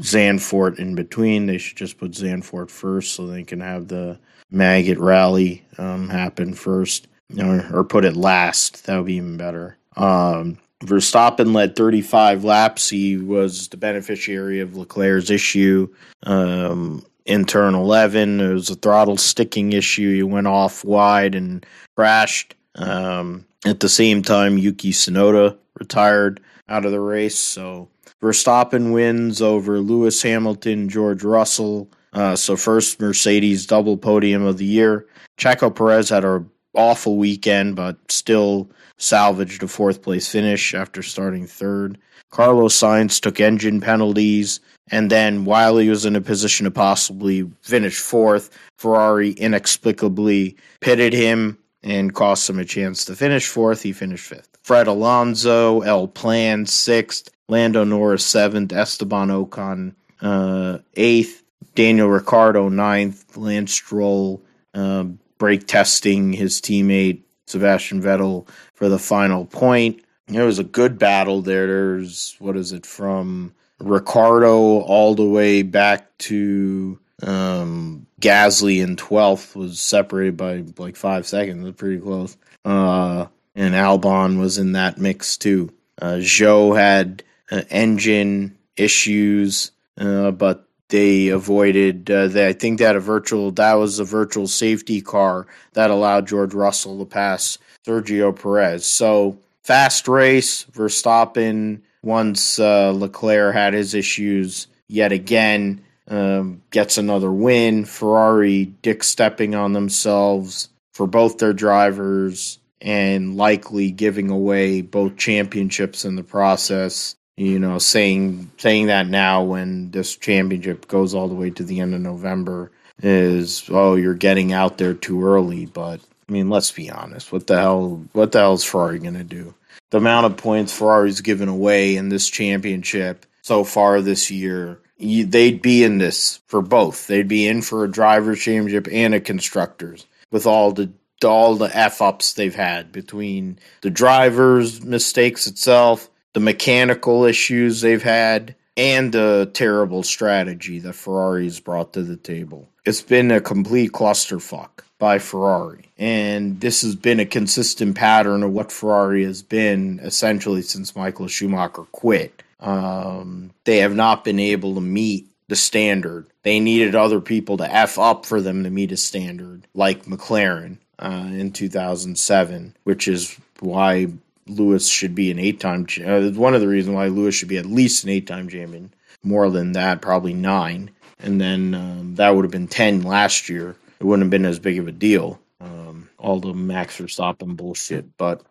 [SPEAKER 1] Zandvoort in between. They should just put Zandvoort first so they can have the maggot rally um, happen first, or, or, put it last. That would be even better. Um, Verstappen led 35 laps. He was the beneficiary of Leclerc's issue um, in turn 11. It was a throttle sticking issue. He went off wide and crashed. Um, at the same time, Yuki Tsunoda retired out of the race. So Verstappen wins over Lewis Hamilton, George Russell. Uh, so first Mercedes double podium of the year. Checo Perez had an awful weekend, but still salvaged a fourth place finish after starting third. Carlos Sainz took engine penalties, and then while he was in a position to possibly finish fourth, Ferrari inexplicably pitted him and cost him a chance to finish fourth. He finished fifth. Fred Alonso, El Plan sixth, Lando Norris seventh, Esteban Ocon uh, eighth, Daniel Ricciardo ninth, Lance Stroll uh, brake testing his teammate Sebastian Vettel for the final point. It was a good battle there. There's what is it from Ricciardo all the way back to um, Gasly in 12th was separated by like five seconds. That's pretty close. Uh, and Albon was in that mix too. Uh, Zhou had uh, engine issues, uh, but they avoided. Uh, they, I think that a virtual that was a virtual safety car that allowed George Russell to pass Sergio Perez. So fast race, Verstappen. Once uh, Leclerc had his issues yet again, um, gets another win. Ferrari dick stepping on themselves for both their drivers and likely giving away both championships in the process. You know, saying saying that now when this championship goes all the way to the end of November is oh you're getting out there too early. But I mean, let's be honest. What the hell? What the hell is Ferrari going to do? The amount of points Ferrari's given away in this championship so far this year you, they'd be in this for both. They'd be in for a drivers' championship and a constructors with all the all the f ups they've had between the drivers' mistakes itself, the mechanical issues they've had, and the terrible strategy that Ferrari's brought to the table. It's been a complete clusterfuck by Ferrari. And this has been a consistent pattern of what Ferrari has been essentially since Michael Schumacher quit. Um, they have not been able to meet the standard. They needed other people to F up for them to meet a standard, like McLaren uh, in 2007, which is why Lewis should be an eight time. Uh, one of the reasons why Lewis should be at least an eight time champion. More than that, probably nine. And then um, that would have been 10 last year. It wouldn't have been as big of a deal. Um, all the Max Verstappen bullshit. But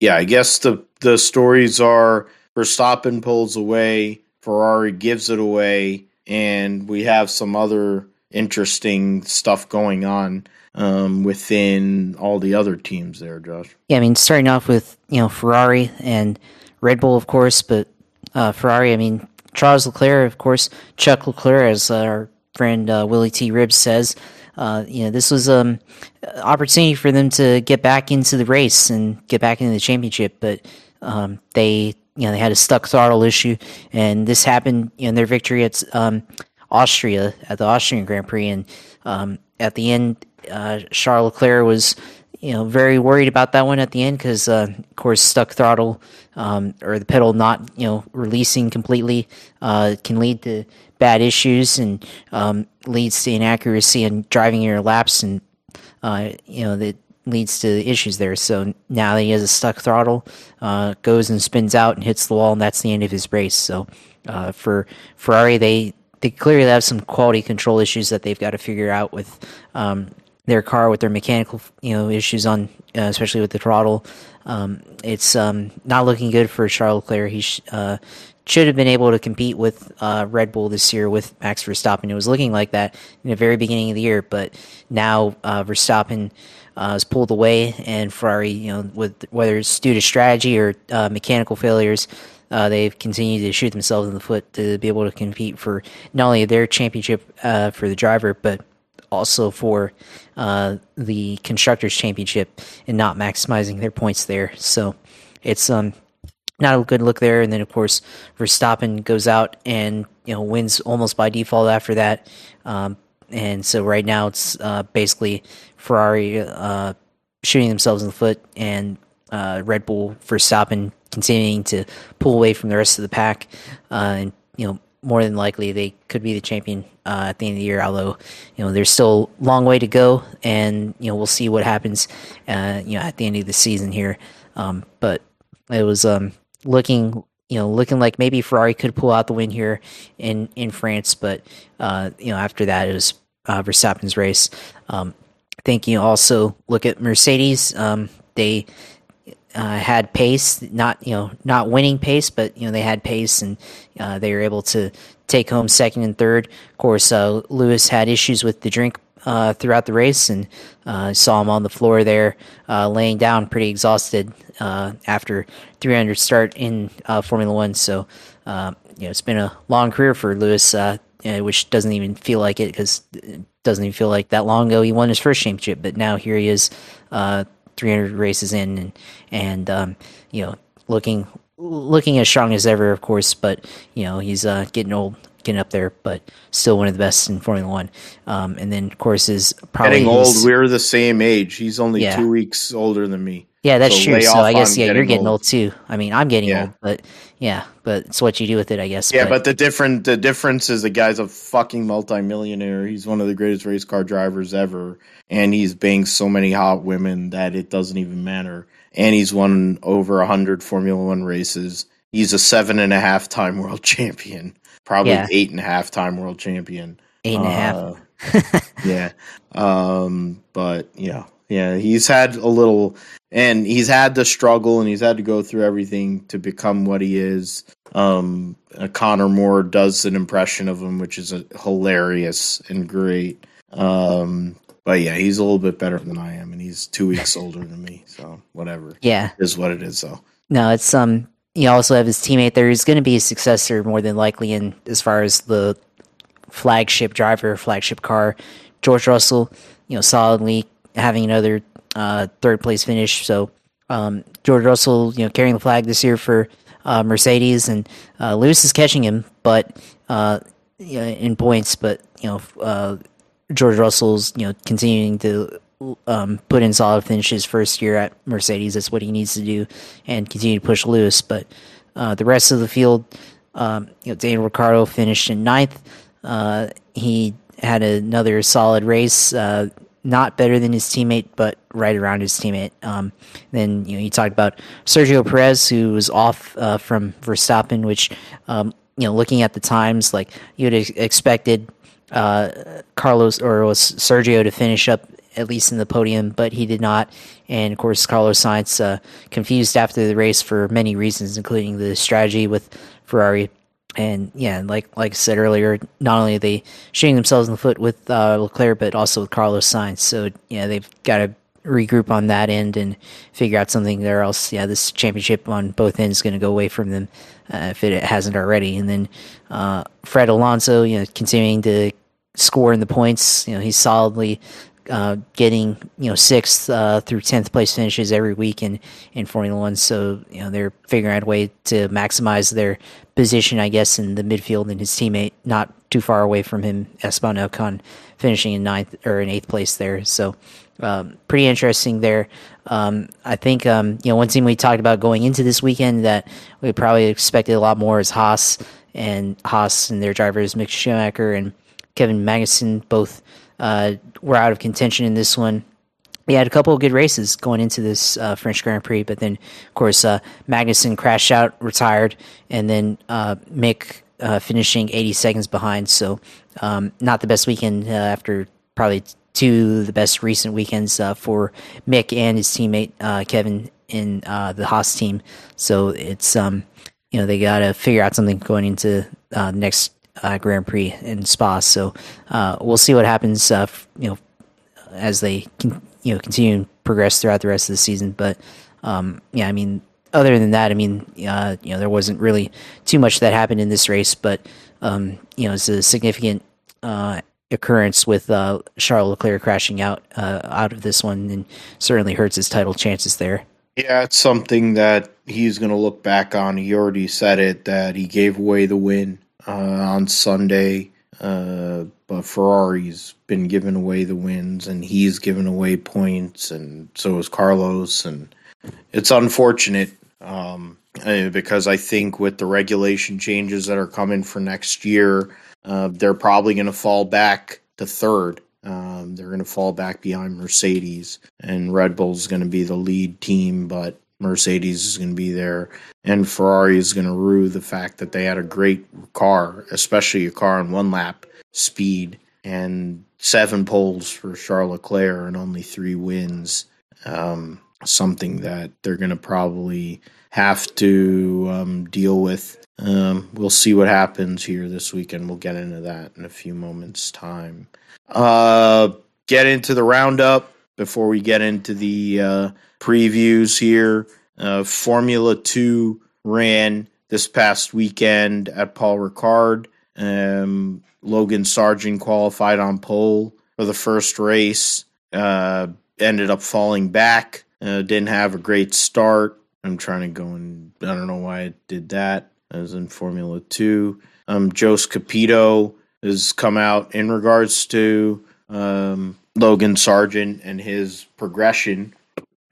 [SPEAKER 1] yeah, I guess the, the stories are Verstappen pulls away, Ferrari gives it away, and we have some other interesting stuff going on um, within all the other teams there, Josh.
[SPEAKER 2] Yeah, I mean, starting off with you know Ferrari and Red Bull, of course, but uh, Ferrari. I mean, Charles Leclerc, of course, Chuck Leclerc, as our friend uh, Willie T. Ribbs says. Uh, you know, this was an um, opportunity for them to get back into the race and get back into the championship, but um, they you know they had a stuck throttle issue, and this happened in their victory at um, Austria at the Austrian Grand Prix, and um, at the end, uh, Charles Leclerc was you know very worried about that one at the end because uh, of course stuck throttle um, or the pedal not you know releasing completely uh, can lead to bad issues and um, leads to inaccuracy in driving your laps and uh, you know the leads to issues there. So now that he has a stuck throttle, uh, goes and spins out and hits the wall, and that's the end of his race. So uh, for Ferrari, they they clearly have some quality control issues that they've got to figure out with um, their car, with their mechanical you know issues on, uh, especially with the throttle. Um, it's um, not looking good for Charles Leclerc. He sh- uh, should have been able to compete with uh, Red Bull this year with Max Verstappen. It was looking like that in the very beginning of the year, but now uh, Verstappen uh, is pulled away, and Ferrari, you know, with whether it's due to strategy or uh, mechanical failures, uh, they've continued to shoot themselves in the foot to be able to compete for not only their championship uh, for the driver, but also for uh, the constructors championship and not maximizing their points there. So it's um not a good look there. And then of course Verstappen goes out and you know wins almost by default after that. Um, and so right now it's uh, basically Ferrari uh, shooting themselves in the foot and uh, Red Bull for Verstappen continuing to pull away from the rest of the pack. Uh, and you know more than likely they could be the champion uh, at the end of the year. Although you know there's still a long way to go, and you know we'll see what happens. Uh, you know at the end of the season here, um, but it was um, looking you know looking like maybe Ferrari could pull out the win here in in France, but uh, you know after that it was uh, Verstappen's race. Um, I think you also look at Mercedes. Um, they uh, had pace, not you know not winning pace, but you know they had pace and uh, they were able to take home second and third. Of course, uh, Lewis had issues with the drink uh, throughout the race, and uh, saw him on the floor there, uh, laying down, pretty exhausted after 300 start in Formula One. So you know it's been a long career for Lewis, which doesn't even feel like it because doesn't even feel like that long ago he won his first championship, but now here he is 300 races in, and and um, you know looking looking as strong as ever, of course. But you know he's uh, getting old, getting up there, but still one of the best in Formula One. Um, and then of course is probably
[SPEAKER 1] getting old. We're the same age. He's only yeah. two weeks older than me.
[SPEAKER 2] Yeah, that's so true. So I guess yeah, getting you're getting old. old. too. I mean, I'm getting yeah. old, but yeah, but it's what you do with it, I guess.
[SPEAKER 1] Yeah, but, but the different the difference is the guy's a fucking multimillionaire. He's one of the greatest race car drivers ever, and he's banged so many hot women that it doesn't even matter. And he's won over a hundred Formula One races. He's a seven and a half time world champion, probably yeah. eight and a half time world champion.
[SPEAKER 2] Eight and a half.
[SPEAKER 1] Uh, yeah. Um, but yeah, yeah, he's had a little and he's had to struggle and he's had to go through everything to become what he is. Um, uh, Connor Moore does an impression of him, which is a, hilarious and great. Um, but yeah, he's a little bit better than I am, and he's two weeks older than me, so whatever.
[SPEAKER 2] Yeah,
[SPEAKER 1] is what it is. So
[SPEAKER 2] no, it's um. You also have his teammate there who's going to be a successor more than likely in as far as the flagship driver, flagship car, George Russell. You know, solidly having another uh, third place finish. So um, George Russell, you know, carrying the flag this year for uh, Mercedes, and uh, Lewis is catching him, but uh, in points. But you know, uh, George Russell's you know continuing to um, put in solid finishes first year at Mercedes. That's what he needs to do, and continue to push Lewis. But uh, the rest of the field, um, you know, Daniel Ricciardo finished in ninth. He had another solid race. Not better than his teammate, but right around his teammate. Um, then you know you talked about Sergio Perez, who was off uh, from Verstappen, which um, you know looking at the times, like you'd have expected uh, Carlos or was Sergio to finish up at least in the podium, but he did not. And of course, Carlos Sainz uh, confused after the race for many reasons, including the strategy with Ferrari and yeah, like like I said earlier, not only are they shooting themselves in the foot with uh, Leclerc, but also with Carlos Sainz. So yeah, they've got to regroup on that end and figure out something there. Else, yeah, this championship on both ends is going to go away from them uh, if it hasn't already. And then uh, Fred Alonso, you know, continuing to score in the points. You know, he's solidly uh, getting you know sixth uh, through tenth place finishes every week in in Formula One. So you know they're figuring out a way to maximize their position, I guess, in the midfield, and his teammate not too far away from him, Esteban Ocon, finishing in ninth or in eighth place there. So um, pretty interesting there. Um, I think um, you know one thing we talked about going into this weekend that we probably expected a lot more is Haas and Haas and their drivers Mick Schumacher and Kevin Magnussen both uh, were out of contention in this one. We had a couple of good races going into this uh, French Grand Prix, but then, of course, uh, Magnussen crashed out, retired, and then uh, Mick uh, finishing 80 seconds behind. So, um, not the best weekend uh, after probably two of the best recent weekends for Mick and his teammate Kevin in the Haas team. So, it's, um, you know, they got to figure out something going into next uh, Grand Prix in Spa. So uh, we'll see what happens. Uh, you know, as they can, you know continue to progress throughout the rest of the season. But um, yeah, I mean, other than that, I mean, uh, you know, there wasn't really too much that happened in this race. But um, you know, it's a significant uh, occurrence with uh, Charles Leclerc crashing out uh, out of this one, and certainly hurts his title chances there.
[SPEAKER 1] Yeah, it's something that he's going to look back on. He already said it that he gave away the win uh, on Sunday, uh, but Ferrari's been giving away the wins, and he's given away points, and so is Carlos, and it's unfortunate um, uh, because I think with the regulation changes that are coming for next year, uh, they're probably going to fall back to third. Um, they're going to fall back behind Mercedes, and Red Bull's going to be the lead team, but Mercedes is going to be there, and Ferrari is going to rue the fact that they had a great car, especially a car on one lap speed, and seven poles for Charles Leclerc and only three wins. Um, something that they're going to probably have to um, deal with. Um, we'll see what happens here this weekend. We'll get into that in a few moments' time. Uh, get into the roundup before we get into the uh, previews here. Uh, Formula Two ran this past weekend at Paul Ricard. Um, Logan Sargeant qualified on pole for the first race. Uh, ended up falling back. Uh, didn't have a great start. I'm trying to go and I don't know why I did that. As in Formula Two. Um, Jost Capito has come out in regards to um, Logan Sargeant and his progression.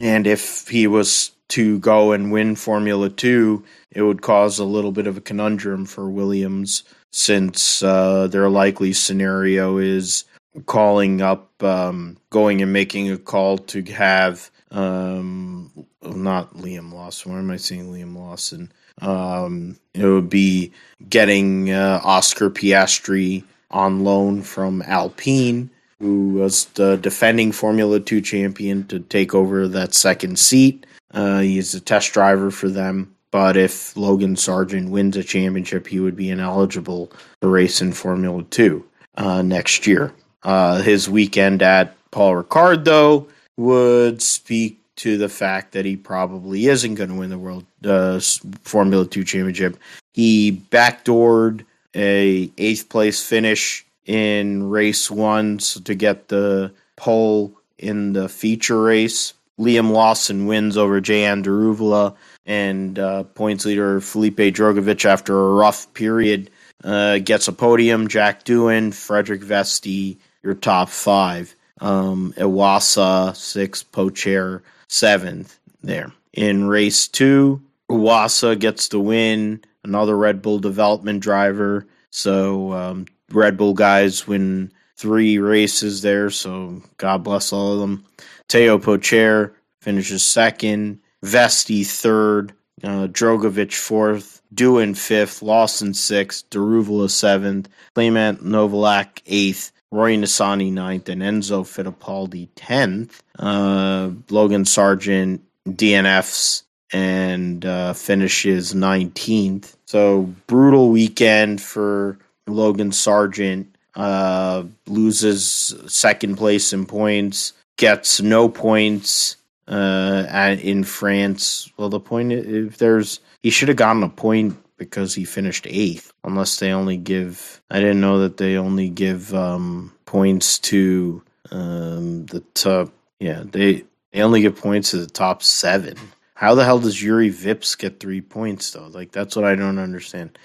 [SPEAKER 1] And if he was to go and win Formula Two, it would cause a little bit of a conundrum for Williams since uh, their likely scenario is calling up, um, going and making a call to have um, not Liam Lawson. Why am I saying Liam Lawson? Um, it would be getting uh, Oscar Piastri on loan from Alpine, who was the defending Formula 2 champion, to take over that second seat. Uh, he's a test driver for them. But if Logan Sargeant wins a championship, he would be ineligible to race in Formula 2 uh, next year. Uh, his weekend at Paul Ricard, though, would speak to the fact that he probably isn't going to win the World uh, Formula Two championship. He backdoored a eighth place finish in race one to get the pole in the feature race. Liam Lawson wins over Jehan Daruvala and uh, points leader Felipe Drugovich after a rough period uh, gets a podium. Jack Doohan, Frederik Vesti, your top five. Um, Iwasa six, Pourchaire seventh there. In race two, Iwasa gets the win, another Red Bull development driver. So um, Red Bull guys win three races there. So God bless all of them. Teo Pourchaire finishes second. Vesti third. Uh, Drugovich fourth. Doohan fifth. Lawson sixth. Daruvala seventh. Clement Novalak eighth. Roy Nissany ninth, and Enzo Fittipaldi tenth. Uh, Logan Sargeant DNFs and uh, finishes nineteenth. So brutal weekend for Logan Sargeant. Uh, loses second place in points, gets no points uh, at, in France. Well, the point if there's he should have gotten a point because he finished eighth. Unless they only give, I didn't know that they only give um, points to um, the top. Yeah, they they only give points to the top seven. How the hell does Jüri Vips get three points though? Like that's what I don't understand.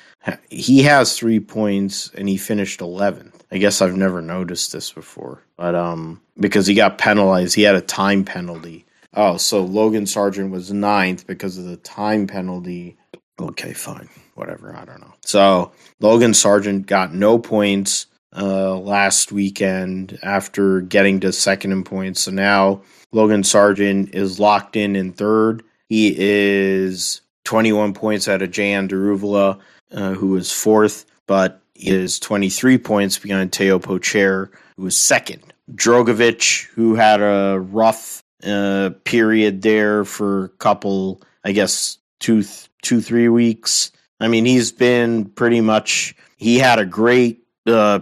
[SPEAKER 1] He has three points and he finished eleventh. I guess I've never noticed this before, but um, because he got penalized, he had a time penalty. Oh, so Logan Sargeant was ninth because of the time penalty. Okay, fine whatever. I don't know. So Logan Sargeant got no points uh, last weekend after getting to second in points. So now Logan Sargeant is locked in in third. He is 21 points out of Jehan Daruvala, uh, who is fourth, but is 23 points behind Teo Pourchaire, who is second. Drugovich, who had a rough uh, period there for a couple, I guess, two, two, three weeks. I mean, he's been pretty much. He had a great, uh,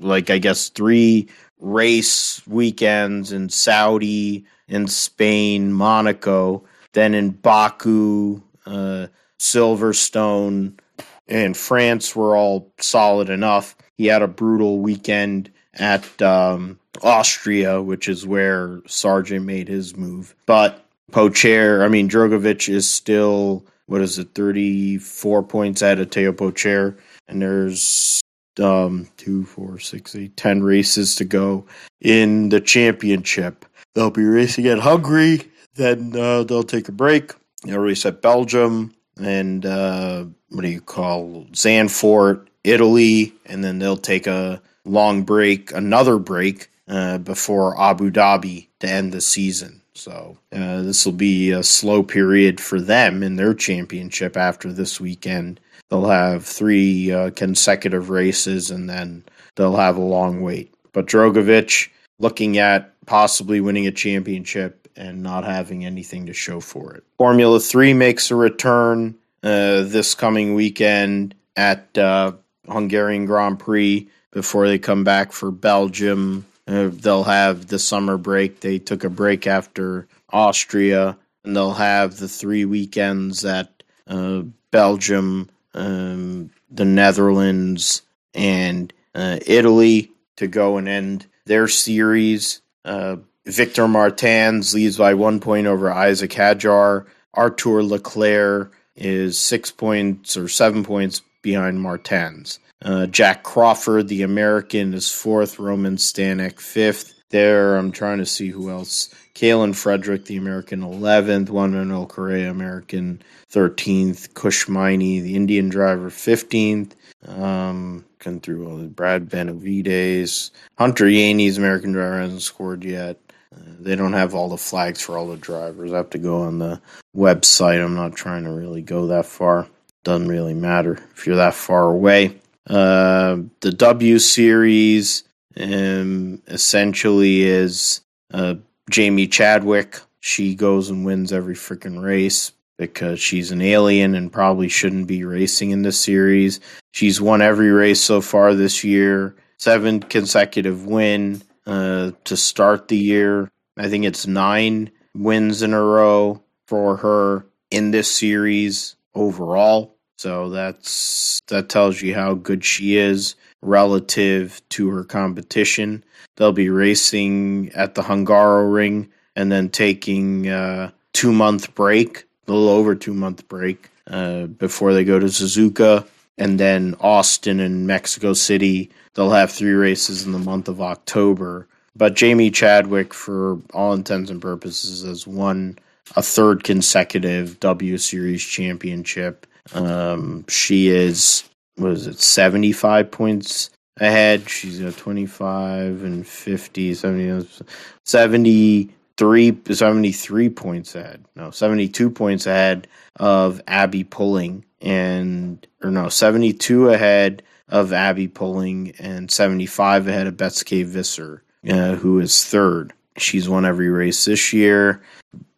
[SPEAKER 1] like I guess, three race weekends in Saudi, in Spain, Monaco, then in Baku, uh, Silverstone, and France were all solid enough. he had a brutal weekend at um, Austria, which is where Sargeant made his move. But Pourchaire, I mean, Drugovich is still, what is it, 34 points ahead of Teo Pourchaire. And there's um, two, four, six, eight, ten races to go in the championship. They'll be racing at Hungary, then uh, they'll take a break. They'll race at Belgium and uh, what do you call Zandvoort, Italy, and then they'll take a long break, another break uh, before Abu Dhabi to end the season. So uh, this will be a slow period for them in their championship after this weekend. They'll have three uh, consecutive races and then they'll have a long wait. But Drugovich looking at possibly winning a championship and not having anything to show for it. Formula 3 makes a return uh, this coming weekend at uh, Hungarian Grand Prix before they come back for Belgium. Uh, they'll have the summer break. They took a break after Austria, and they'll have the three weekends at uh, Belgium, um, the Netherlands, and uh, Italy to go and end their series. Uh, Victor Martins leads by one point over Isaac Hadjar. Artur Leclerc is six points or seven points behind Martins. Uh, Jack Crawford, the American, is fourth. Roman Stanek, fifth. There, I'm trying to see who else. Kaylen Frederick, the American, 11th. Juan Manuel Correa, American, 13th. Kush Maini, the Indian driver, 15th. Um, come through all the Brad Benavides. Hunter Yeany's American driver hasn't scored yet. They don't have all the flags for all the drivers. I have to go on the website. I'm not trying to really go that far. Doesn't really matter if you're that far away. Uh, the W series um, essentially is uh, Jamie Chadwick. She goes and wins every freaking race because she's an alien and probably shouldn't be racing in this series. She's won every race so far this year, seven consecutive win uh, to start the year. I think it's nine wins in a row for her in this series overall. So that's that tells you how good she is relative to her competition. They'll be racing at the Hungaroring and then taking a two month break, a little over two month break, uh, before they go to Suzuka and then Austin and Mexico City. They'll have three races in the month of October. But Jamie Chadwick, for all intents and purposes, has won a third consecutive W Series championship um, she is was it 75 points ahead. She's got 25 and 50, 70, 73, 73 points ahead. No, 72 points ahead of Abby Pulling and or no, 72 ahead of Abby Pulling and 75 ahead of Beitske Visser, uh, who is third. She's won every race this year.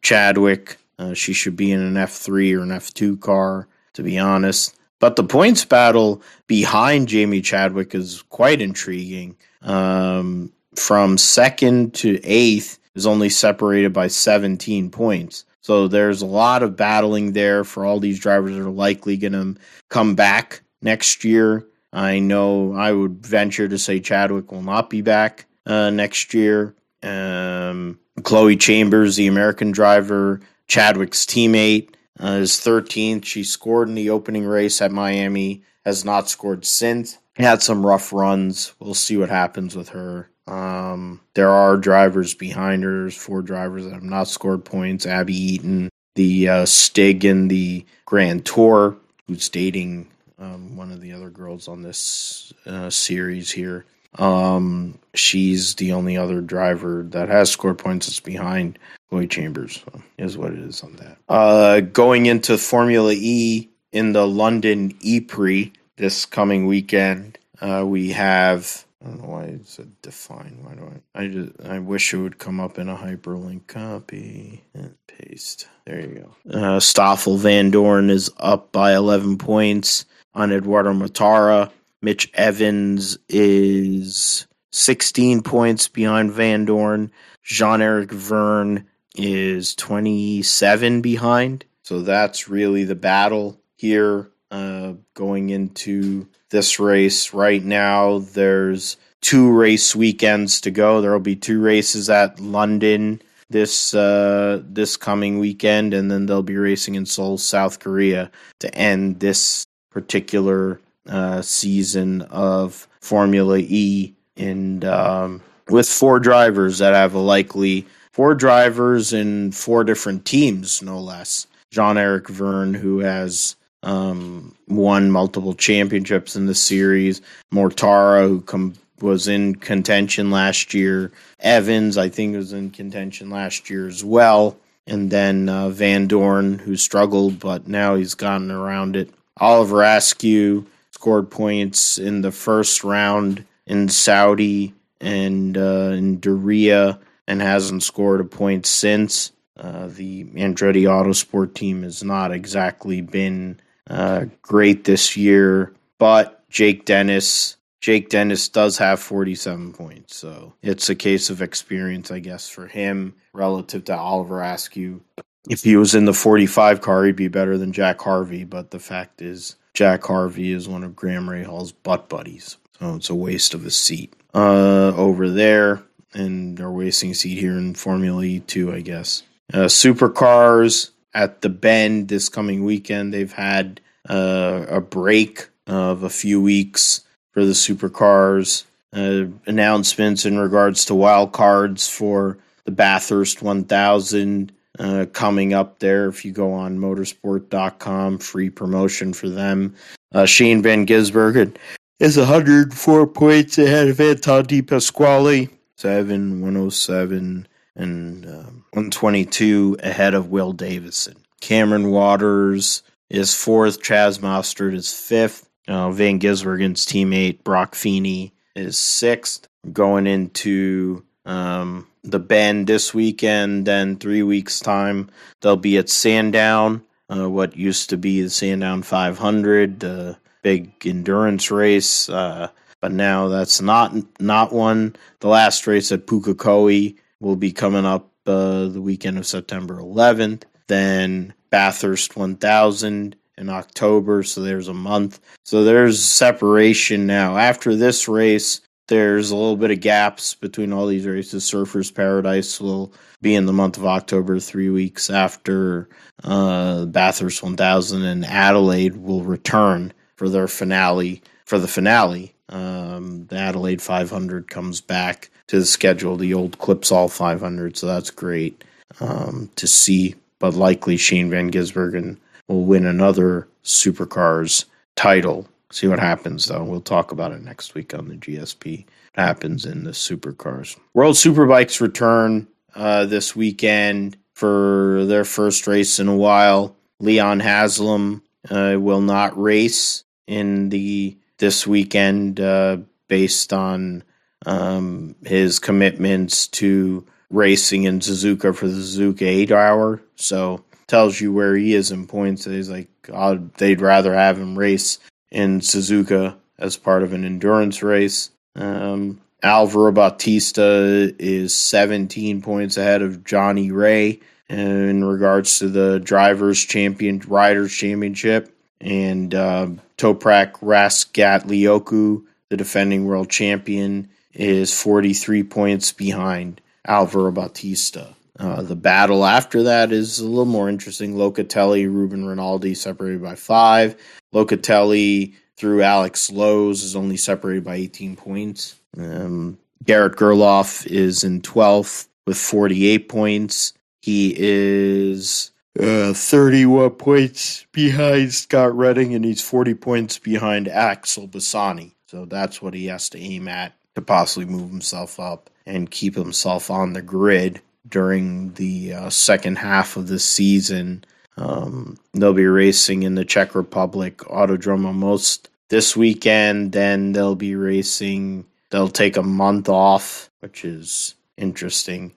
[SPEAKER 1] Chadwick, uh, she should be in an F3 or an F2 car to be honest. But the points battle behind Jamie Chadwick is quite intriguing. Um, from second to eighth is only separated by 17 points. So there's a lot of battling there for all these drivers that are likely going to come back next year. I know I would venture to say Chadwick will not be back uh, next year. Um, Chloe Chambers, the American driver, Chadwick's teammate, uh, is 13th. She scored in the opening race at Miami, has not scored since. Had some rough runs. We'll see what happens with her. Um, there are drivers behind her. Four drivers that have not scored points. Abby Eaton, the uh, Stig in the Grand Tour, who's dating um, one of the other girls on this uh, series here. Um, she's the only other driver that has scored points that's behind Lloyd Chambers. So is what it is on that. Uh, going into Formula E in the London E Prix this coming weekend, uh, we have. I don't know why it said define. Why do I? I just I wish it would come up in a hyperlink. Copy and paste. There you go. Uh, Stoffel Vandoorne is up by 11 points on Edoardo Mortara. Mitch Evans is 16 points behind Vandoorne. Jean Eric Vergne is 27 behind. So that's really the battle here. Uh, going into this race. Right now, there's two race weekends to go. There will be two races at London this uh, this coming weekend, and then they'll be racing in Seoul, South Korea, to end this particular uh, season of Formula E. And um, with four drivers that have a likely four drivers in four different teams, no less. Jean Eric Vergne, who has um, won multiple championships in the series. Mortara, who com- was in contention last year. Evans, I think, was in contention last year as well. And then uh, Dorn, who struggled, but now he's gotten around it. Oliver Askew scored points in the first round in Saudi and uh, in Diriyah and hasn't scored a point since. Uh, the Andretti Autosport team has not exactly been uh, great this year, but Jake Dennis. Jake Dennis does have 47 points, so it's a case of experience, I guess, for him relative to Oliver Askew. If he was in the 45 car, he'd be better than Jack Harvey, but the fact is, Jack Harvey is one of Graham Rahal's butt buddies, so it's a waste of a seat uh, over there, and they're wasting a seat here in Formula E too, I guess. Uh, supercars at the Bend this coming weekend. They've had uh, a break of a few weeks for the supercars. Uh, announcements in regards to wild cards for the Bathurst 1000 uh, coming up there. If you go on motorsport.com, free promotion for them. Uh, Shane Van Gisbergen is 104 points ahead of Anton De Pasquale, 7, 107, and um, 122 ahead of Will Davison. Cameron Waters is fourth. Chaz Mostert is fifth. Uh, Van Gisbergen's teammate Brock Feeney is sixth. Going into um, the Bend this weekend, then three weeks' time, they'll be at Sandown, uh, what used to be the Sandown 500, the big endurance race. Uh, but now that's not not one. The last race at Pukekohe will be coming up uh, the weekend of September 11th. Then Bathurst 1000 in October, so there's a month. So there's separation now. After this race, there's a little bit of gaps between all these races. Surfers Paradise will be in the month of October, three weeks after uh, Bathurst 1000, and Adelaide will return for their finale. For the finale, um, the Adelaide 500 comes back to the schedule, the old Clipsal 500, so that's great um, to see. But likely Shane Van Gisbergen will win another Supercars title. See what happens, though. We'll talk about it next week on the GSP. What happens in the Supercars. World Superbikes return uh, this weekend for their first race in a while. Leon Haslam uh, will not race in the this weekend uh, based on um, his commitments to racing in Suzuka for the Suzuka 8 hour. So tells you where he is in points. He's like, oh, they'd rather have him race in Suzuka as part of an endurance race. Um, Alvaro Bautista is 17 points ahead of Johnny Rea in regards to the drivers' champion riders championship, and uh, Toprak Razgatlioglu, the defending world champion, is 43 points behind Alvaro Bautista. Uh, the battle after that is a little more interesting. Locatelli, Ruben Rinaldi separated by five. Locatelli through Alex Lowes is only separated by 18 points. Um, Garrett Gerloff is in 12th with 48 points. He is uh, 31 points behind Scott Redding, and he's 40 points behind Axel Bassani. So that's what he has to aim at to possibly move himself up and keep himself on the grid during the uh, second half of the season. Um, they'll be racing in the Czech Republic Autodromo Most this weekend. Then they'll be racing. They'll take a month off, which is interesting.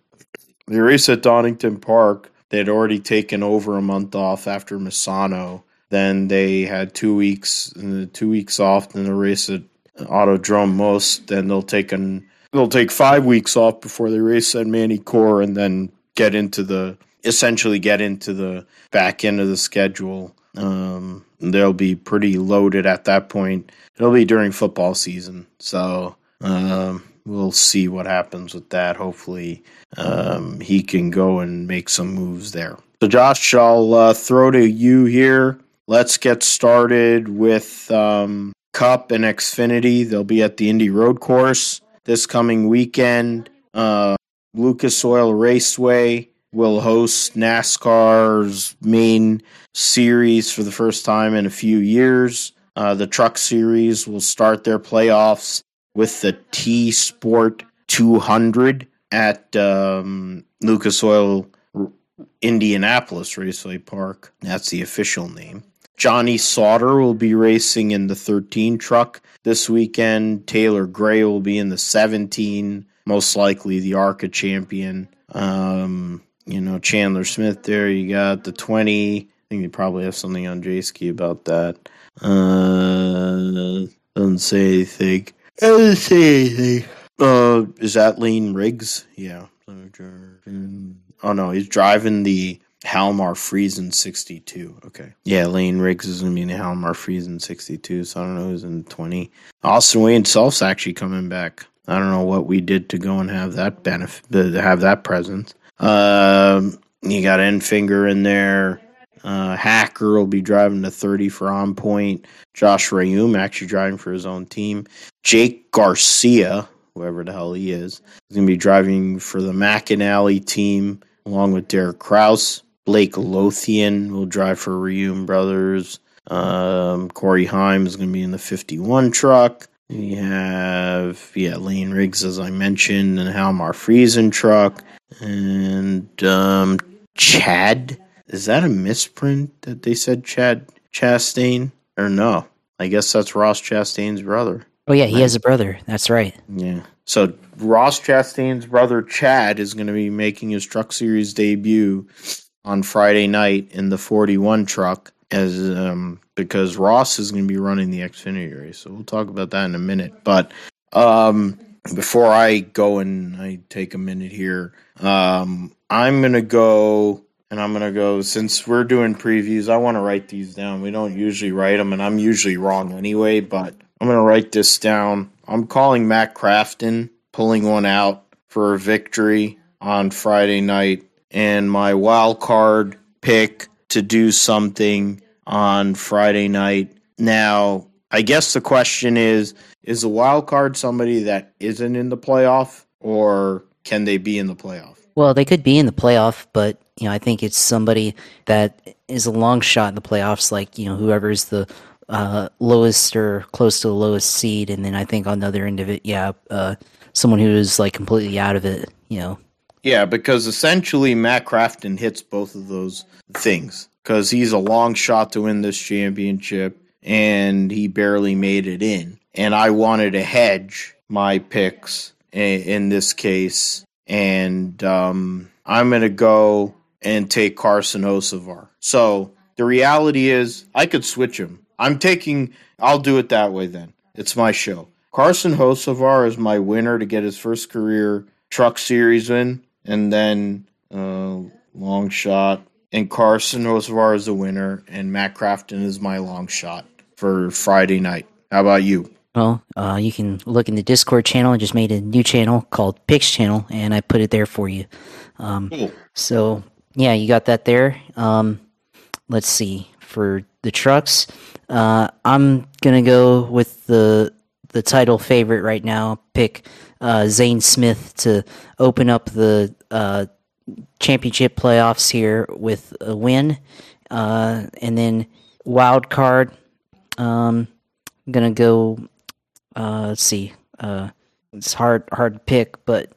[SPEAKER 1] They race at Donington Park. They had already taken over a month off after Misano. Then they had two weeks, two weeks off. Then the race at Autodrome Most. Then they'll take an they'll take five weeks off before they race at Magny-Cours and then get into the essentially get into the back end of the schedule. Um, they'll be pretty loaded at that point. It'll be during football season, so um, we'll see what happens with that. Hopefully, um, he can go and make some moves there. So, Josh, I'll uh, throw to you here. Let's get started with um, Cup and Xfinity. They'll be at the Indy Road Course this coming weekend. Uh, Lucas Oil Raceway will host NASCAR's main series for the first time in a few years. Uh, the Truck Series will start their playoffs with the T Sport 200 at um, Lucas Oil Indianapolis Raceway Park. That's the official name. Johnny Sauter will be racing in the 13 truck this weekend. Taylor Gray will be in the 17, most likely the ARCA champion. Um, you know, Chandler Smith there. You got the 20. I think you probably have something on J-Ski about that. Uh, doesn't say anything. Doesn't say anything. Uh, is that Lane Riggs? Yeah. Oh no, he's driving the Halmar Friesen 62. Okay. Yeah, Lane Riggs is going to be in the Halmar Friesen 62, so I don't know who's in 20. Austin Wayne Self's actually coming back. I don't know what we did to go and have that benefit, to have that presence. Um, you got Enfinger in there. Uh, Hacker will be driving the 30 for On Point. Josh Reaume actually driving for his own team. Jake Garcia, whoever the hell he is, is going to be driving for the McAnally team along with Derek Kraus. Blake Lothian will drive for Reaume Brothers. Um, Corey Heim is going to be in the 51 truck. We have, yeah, Lane Riggs, as I mentioned, and Halmar Friesen truck. And um, Chad. Is that a misprint that they said Chad Chastain? Or no? I guess that's Ross Chastain's brother.
[SPEAKER 2] Oh, yeah, he has a brother. That's right.
[SPEAKER 1] Yeah. So Ross Chastain's brother Chad is going to be making his Truck Series debut on Friday night in the 41 truck as um, because Ross is going to be running the Xfinity race. So we'll talk about that in a minute. But um, before I go and I take a minute here, um, I'm going to go and I'm going to go since we're doing previews. I want to write these down. We don't usually write them, and I'm usually wrong anyway. But I'm going to write this down. I'm calling Matt Crafton pulling one out for a victory on Friday night and my wild card pick to do something on Friday night. Now, I guess the question is is the wild card somebody that isn't in the playoff or can they be in the playoff?
[SPEAKER 2] Well, they could be in the playoff, but you know, I think it's somebody that is a long shot in the playoffs, like you know, whoever's the uh, lowest or close to the lowest seed, and then I think on the other end of it, yeah, uh, someone who is like completely out of it, you know,
[SPEAKER 1] yeah, because essentially Matt Crafton hits both of those things because he's a long shot to win this championship and he barely made it in. And I wanted to hedge my picks in, in this case. And um, I'm going to go and take Carson Hocevar. So the reality is, I could switch him. I'm taking, I'll do it that way then. It's my show. Carson Hocevar is my winner to get his first career truck series win and then uh, long shot. And Carson Hocevar is the winner, and Matt Crafton is my long shot for Friday night. How about you?
[SPEAKER 2] Well, uh, you can look in the Discord channel. I just made a new channel called Picks Channel, and I put it there for you. Um, cool. So, yeah, you got that there. Um, let's see. For the trucks, uh, I'm gonna go with the the title favorite right now. Pick uh, Zane Smith to open up the uh, championship playoffs here with a win, uh, and then wild card. Um, I'm gonna go. Uh, let's see. Uh, it's hard hard to pick, but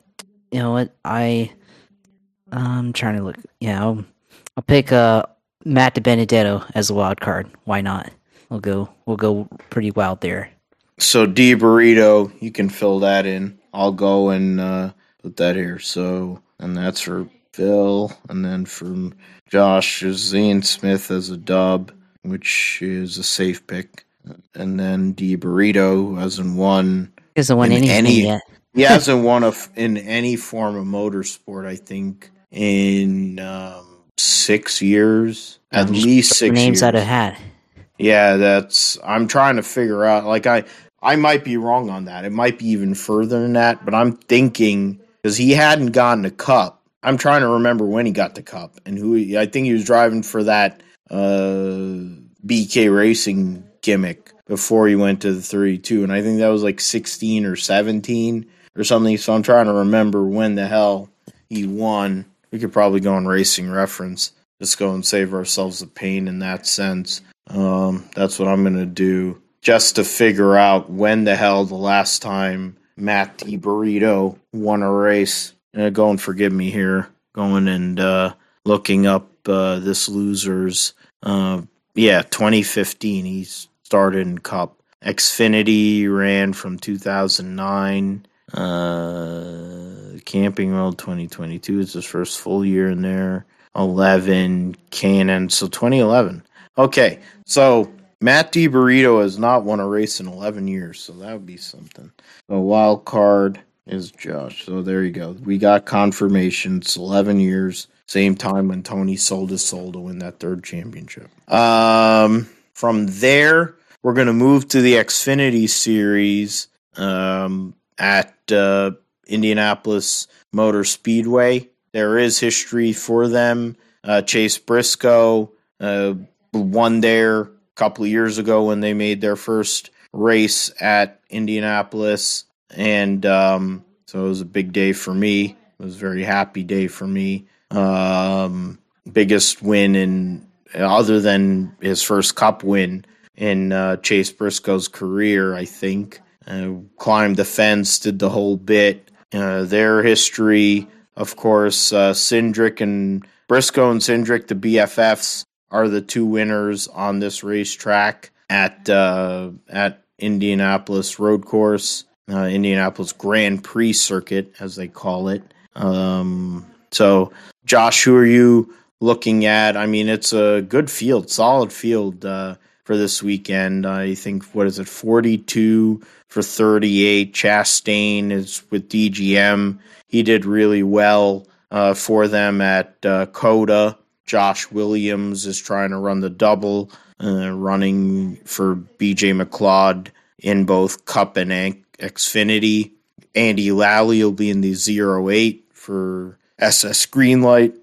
[SPEAKER 2] you know what? I I'm trying to look. Yeah, I'll, I'll pick uh, Matt DiBenedetto as a wild card. Why not? We'll go. We'll go pretty wild there.
[SPEAKER 1] So D burrito, you can fill that in. I'll go and uh, put that here. So, and that's for Phil, and then from Josh is Zane Smith as a dub, which is a safe pick, and then D Burrito hasn't won.
[SPEAKER 2] Hasn't won anything any, yet.
[SPEAKER 1] he hasn't won a, in any form of motorsport. I think in um, six years, at
[SPEAKER 2] I'm just
[SPEAKER 1] least six
[SPEAKER 2] names
[SPEAKER 1] years.
[SPEAKER 2] out of hat.
[SPEAKER 1] Yeah, that's. I'm trying to figure out. Like I, I might be wrong on that. It might be even further than that. But I'm thinking because he hadn't gotten a cup. I'm trying to remember when he got the cup and who. He, I think he was driving for that uh, BK Racing gimmick before he went to the 32, and I think that was like 16 or 17 or something. So I'm trying to remember when the hell he won. We could probably go on Racing Reference. Just go and save ourselves the pain in that sense. Um, that's what I'm gonna do just to figure out when the hell the last time Matt Burrito won a race. Uh, go and forgive me here, going and uh, looking up uh, this loser's. Uh, yeah, 2015. He started in Cup. Xfinity ran from 2009. Uh, Camping World 2022 is his first full year in there. 11 Canon, so 2011. Okay, so Matt DiBurrito has not won a race in 11 years, so that would be something. A wild card is Josh. So there you go. We got confirmation. It's 11 years. Same time when Tony sold his soul to win that third championship. Um, from there, we're going to move to the Xfinity Series um, at uh, Indianapolis Motor Speedway. There is history for them. Uh, Chase Briscoe uh, won there couple of years ago when they made their first race at Indianapolis. And um, so it was a big day for me. It was a very happy day for me. Um, biggest win in, other than his first cup win in uh, Chase Briscoe's career, I think. Uh, climbed the fence, did the whole bit. Uh, their history, of course, uh, Cindric and Briscoe and Cindric, the BFFs, are the two winners on this racetrack at uh, at Indianapolis Road Course, uh, Indianapolis Grand Prix Circuit, as they call it. Um, so, Josh, who are you looking at? I mean, it's a good field, solid field uh, for this weekend. I think what is it, forty-two for thirty-eight. Chastain is with DGM. He did really well uh, for them at uh, COTA. Josh Williams is trying to run the double, uh, running for BJ McLeod in both Cup and Xfinity. Andy Lally will be in the 08 for SS Greenlight.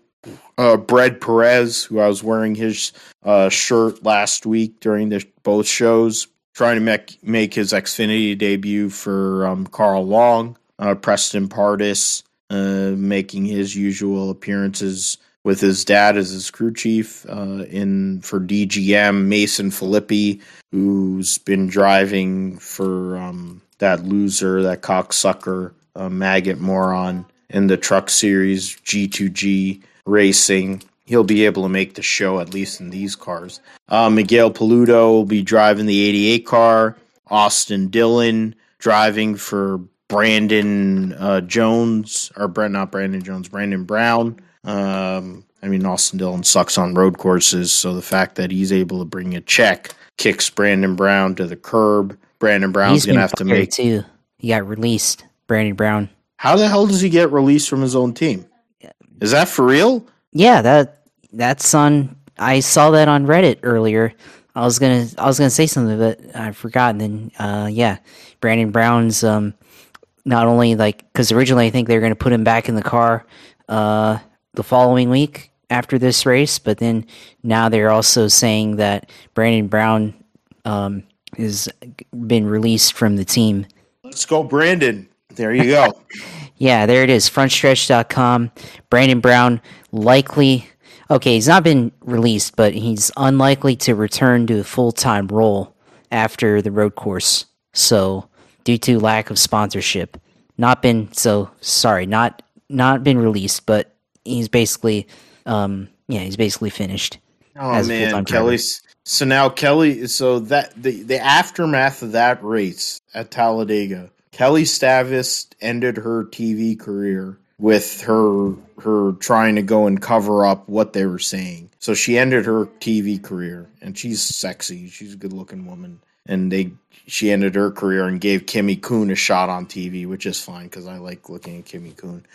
[SPEAKER 1] Uh, Brad Perez, who I was wearing his uh, shirt last week during the both shows, trying to make make his Xfinity debut for um, Carl Long. Uh, Preston Pardus uh, making his usual appearances with his dad as his crew chief uh, in for DGM. Mason Filippi, who's been driving for um, that loser, that cocksucker, uh, maggot moron in the Truck Series G2G racing. He'll be able to make the show at least in these cars. Uh, Miguel Paludo will be driving the 88 car. Austin Dillon driving for Brandon uh, Jones, or not Brandon Jones, Brandon Brown. Um, I mean, Austin Dillon sucks on road courses, so the fact that he's able to bring a check kicks Brandon Brown to the curb. Brandon Brown's
[SPEAKER 2] He's
[SPEAKER 1] to have to make.
[SPEAKER 2] too. He got released. Brandon Brown.
[SPEAKER 1] How the hell does he get released from his own team? Is that for real?
[SPEAKER 2] Yeah, that that's on. I saw that on Reddit earlier. I was gonna I was gonna say something, but I forgot. And then uh, yeah, Brandon Brown's um not only like because originally I think they were gonna put him back in the car uh the following week after this race, but then now they're also saying that Brandon Brown um has been released from the team.
[SPEAKER 1] Let's go, Brandon. There you go.
[SPEAKER 2] Yeah, there it is. Frontstretch.com. Brandon Brown likely. Okay, he's not been released, but he's unlikely to return to a full time role after the road course. So, due to lack of sponsorship, not been so sorry, not not been released, but he's basically, um, yeah, he's basically finished.
[SPEAKER 1] Oh man. Kelly's. So now Kelly. So that the the aftermath of that race at Talladega, Kelly Stavast ended her TV career with her her trying to go and cover up what they were saying. So she ended her TV career, and she's sexy. She's a good looking woman, and they she ended her career and gave Kimmy Coon a shot on TV, which is fine because I like looking at Kimmy Coon.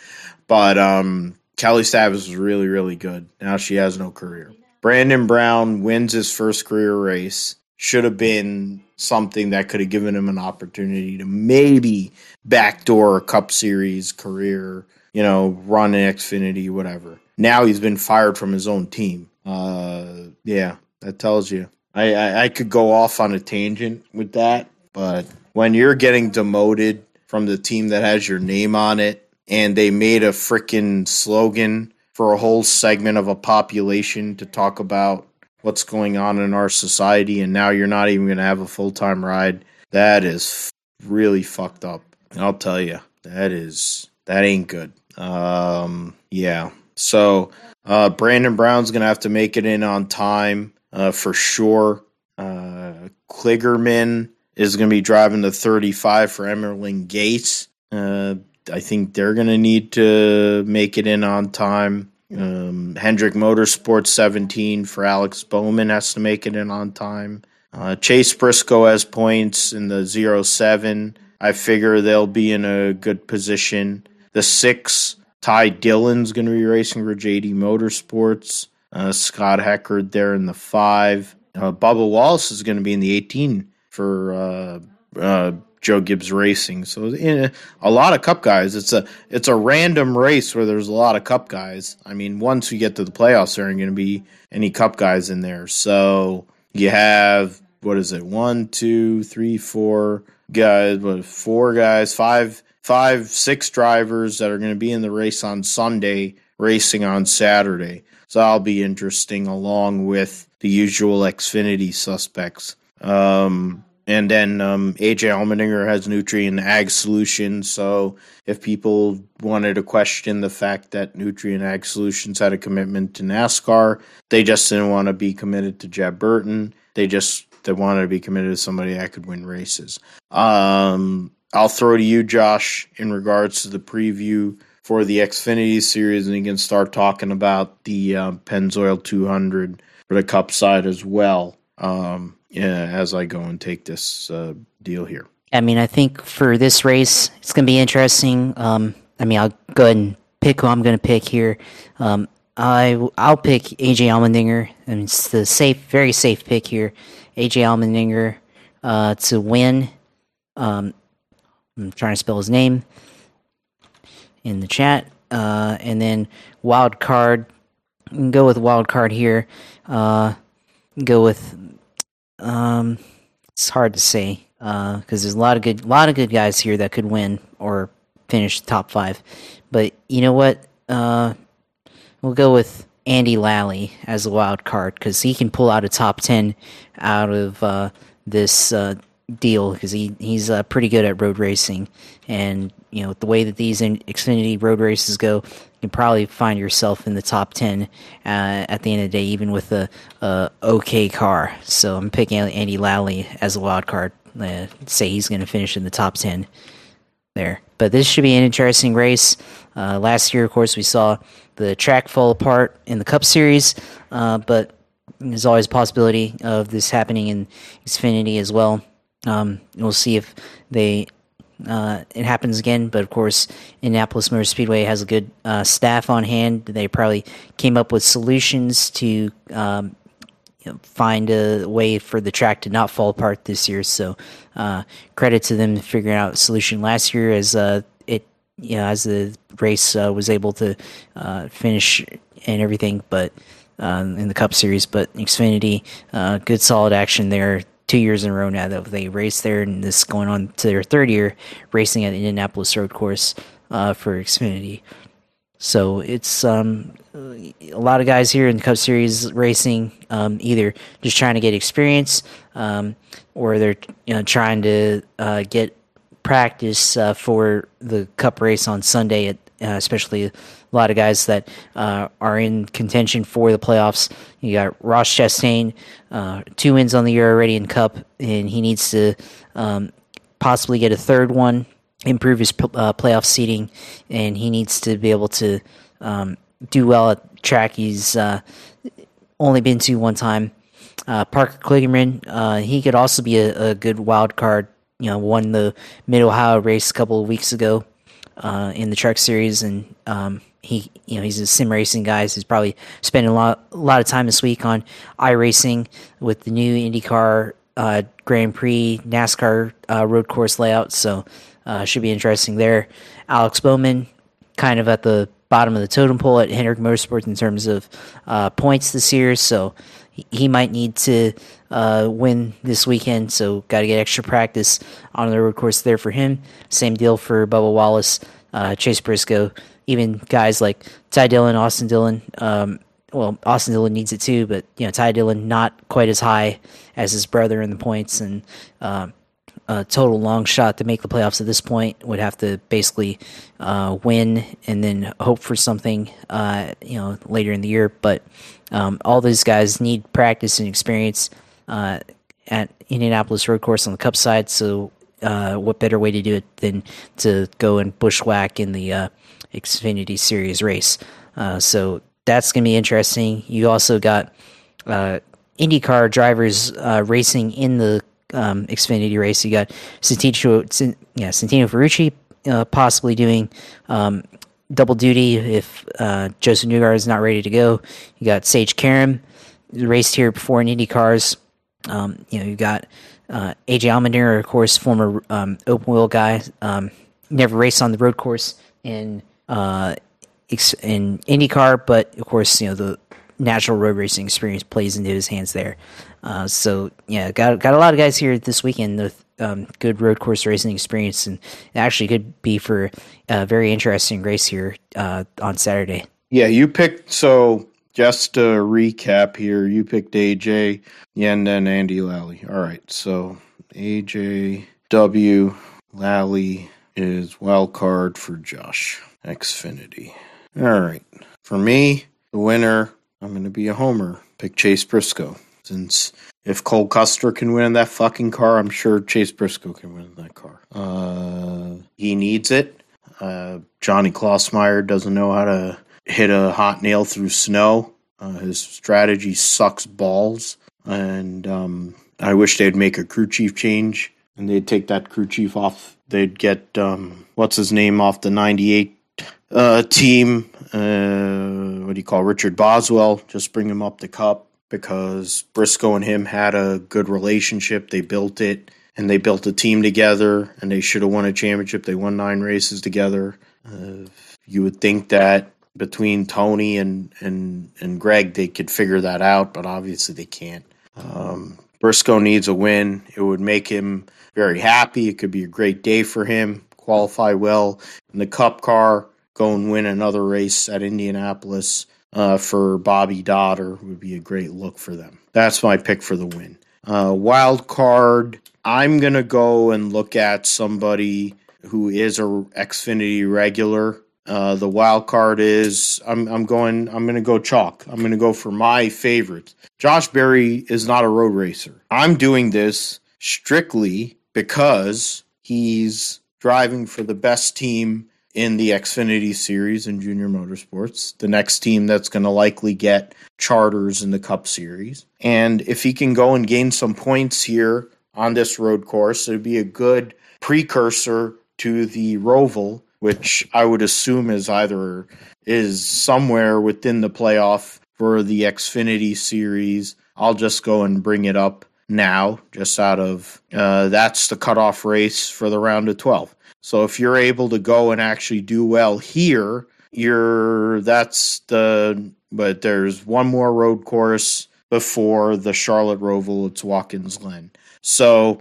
[SPEAKER 1] But um, Kelly Stavast was really, really good. Now she has no career. Brandon Brown wins his first career race. Should have been something that could have given him an opportunity to maybe backdoor a Cup Series career, you know, run an Xfinity, whatever. Now he's been fired from his own team. Uh, yeah, that tells you. I, I, I could go off on a tangent with that, but when you're getting demoted from the team that has your name on it, and they made a freaking slogan for a whole segment of a population to talk about what's going on in our society, and now you're not even going to have a full time ride. That is really fucked up. I'll tell you, that is that ain't good. Um, yeah. So uh, Brandon Brown's going to have to make it in on time uh, for sure. Uh, Kligerman is going to be driving the 35 for Emerling-Gase. Uh, I think they're going to need to make it in on time. Um, Hendrick Motorsports 17 for Alex Bowman has to make it in on time. Uh, Chase Briscoe has points in the 07. I figure they'll be in a good position. The six, Ty Dillon's going to be racing for JD Motorsports. Uh, Scott Heckert there in the five. Uh, Bubba Wallace is going to be in the 18 for uh, uh Joe Gibbs Racing. So a, a lot of Cup guys. It's a it's a random race where there's a lot of Cup guys. I mean, once we get to the playoffs, there aren't going to be any Cup guys in there. So you have what is it? One, two, three, four guys. What four guys? Five, five, six drivers that are going to be in the race on Sunday, racing on Saturday. So that'll be interesting, along with the usual Xfinity suspects. Um, and then um, AJ Allmendinger has Nutrien Ag Solutions. So if people wanted to question the fact that Nutrien Ag Solutions had a commitment to NASCAR, they just didn't want to be committed to Jeb Burton. They just they wanted to be committed to somebody that could win races. Um, I'll throw to you, Josh, in regards to the preview for the Xfinity series, and you can start talking about the uh, Pennzoil 200 for the Cup side as well. Um, as I go and take this uh, deal here.
[SPEAKER 2] I mean, I think for this race, it's going to be interesting. Um, I mean, I'll go ahead and pick who I'm going to pick here. Um, I I'll pick AJ Allmendinger, and it's the safe, very safe pick here. AJ Allmendinger uh, to win. Um, I'm trying to spell his name in the chat, uh, and then wild card. Go with wild card here. Uh, go with um, it's hard to say because uh, there's a lot of good, lot of good guys here that could win or finish top five. But you know what? Uh, we'll go with Andy Lally as a wild card because he can pull out a top ten out of uh, this uh, deal because he he's uh, pretty good at road racing, and you know the way that these Xfinity road races go, you probably find yourself in the top ten uh, at the end of the day, even with a, a okay car. So I'm picking Andy Lally as a wild card. Uh, say he's going to finish in the top ten there. But this should be an interesting race. Uh, last year, of course, we saw the track fall apart in the Cup Series, uh, but there's always a possibility of this happening in Xfinity as well. Um, we'll see if they uh, it happens again. But of course, Indianapolis Motor Speedway has a good uh, staff on hand. They probably came up with solutions to um, you know, find a way for the track to not fall apart this year. So uh, credit to them figuring out a solution last year as uh, it you know, as the race uh, was able to uh, finish and everything, but. in the Cup Series, but Xfinity, good solid action there two years in a row now that they race there, and this going on to their third year racing at Indianapolis Road Course uh, for Xfinity. So it's um, a lot of guys here in the Cup Series racing, um, either just trying to get experience, um, or they're you know trying to uh, get practice uh, for the Cup race on Sunday at uh, especially a lot of guys that uh, are in contention for the playoffs. You got Ross Chastain, uh, two wins on the year already in Cup, and he needs to um, possibly get a third one, improve his uh, playoff seating, and he needs to be able to um, do well at track he's uh, only been to one time. Uh, Parker Kligerman, he could also be a, a good wild card. You know, won the Mid Ohio race a couple of weeks ago uh, in the Truck Series, and um, he you know he's a sim racing guy. So he's probably spending a lot a lot of time this week on iRacing with the new IndyCar uh, Grand Prix NASCAR uh, road course layout. So uh, should be interesting there. Alex Bowman, kind of at the bottom of the totem pole at Hendrick Motorsports in terms of uh, points this year. So he, might need to uh, win this weekend. So got to get extra practice on the road course there for him. Same deal for Bubba Wallace, uh, Chase Briscoe, even guys like Ty Dillon, Austin Dillon. Um, well, Austin Dillon needs it too, but you know Ty Dillon not quite as high as his brother in the points, and um, a total long shot to make the playoffs at this point would have to basically uh, win and then hope for something, uh, you know, later in the year. But um, all these guys need practice and experience uh, at Indianapolis Road Course on the Cup side. So, uh, what better way to do it than to go and bushwhack in the uh, Xfinity Series race? Uh, so that's going to be interesting. You also got IndyCar drivers racing in the um, Xfinity race. You got Santino, yeah, Santino Ferrucci uh, possibly doing um, double duty if uh, Josef Newgarden is not ready to go. You got Sage Karam raced here before in Indy cars. Um, you know, you got uh, AJ Allmendinger, of course, former um, open wheel guy, um, never raced on the road course in uh, in IndyCar, but of course, you know the natural road racing experience plays into his hands there. Uh, so yeah, got got a lot of guys here this weekend um, good road course racing experience, and it actually could be for a very interesting race here uh, on Saturday.
[SPEAKER 1] Yeah, you picked so. Just to recap here, you picked AJ Yenda and Andy Lally. All right, so AJ W Lally is wild card for Josh Xfinity. All right, for me, the winner. I'm going to be a homer. Pick Chase Briscoe. Since if Cole Custer can win in that fucking car, I'm sure Chase Briscoe can win in that car. Uh, he needs it. Uh, Johnny Klausmeier doesn't know how to hit a hot nail through snow. Uh, his strategy sucks balls, and um, I wish they'd make a crew chief change and they'd take that crew chief off. They'd get um, what's his name off the '98 uh, team. Uh, what do you call Richard Boswell? Just bring him up the cup because Briscoe and him had a good relationship. They built it and they built a team together and they should have won a championship. They won nine races together. Uh, you would think that between Tony and, and, and Greg, they could figure that out, but obviously they can't. Um, Briscoe needs a win. It would make him very happy. It could be a great day for him. Qualify well in the cup car, go and win another race at Indianapolis uh, for Bobby Dotter would be a great look for them. That's my pick for the win. Uh, wild card, I'm going to go and look at somebody who is a Xfinity regular. Uh, the wild card is I'm I'm going I'm going to go chalk. I'm going to go for my favorite. Josh Berry is not a road racer. I'm doing this strictly because he's driving for the best team in the Xfinity Series in Junior Motorsports, the next team that's going to likely get charters in the Cup Series. And if he can go and gain some points here on this road course, it'd be a good precursor to the Roval, which I would assume is either is somewhere within the playoff for the Xfinity Series. I'll just go and bring it up now, just out of uh, that's the cutoff race for the round of 12. So if you're able to go and actually do well here, you're that's the but there's one more road course before the Charlotte Roval. It's Watkins Glen. So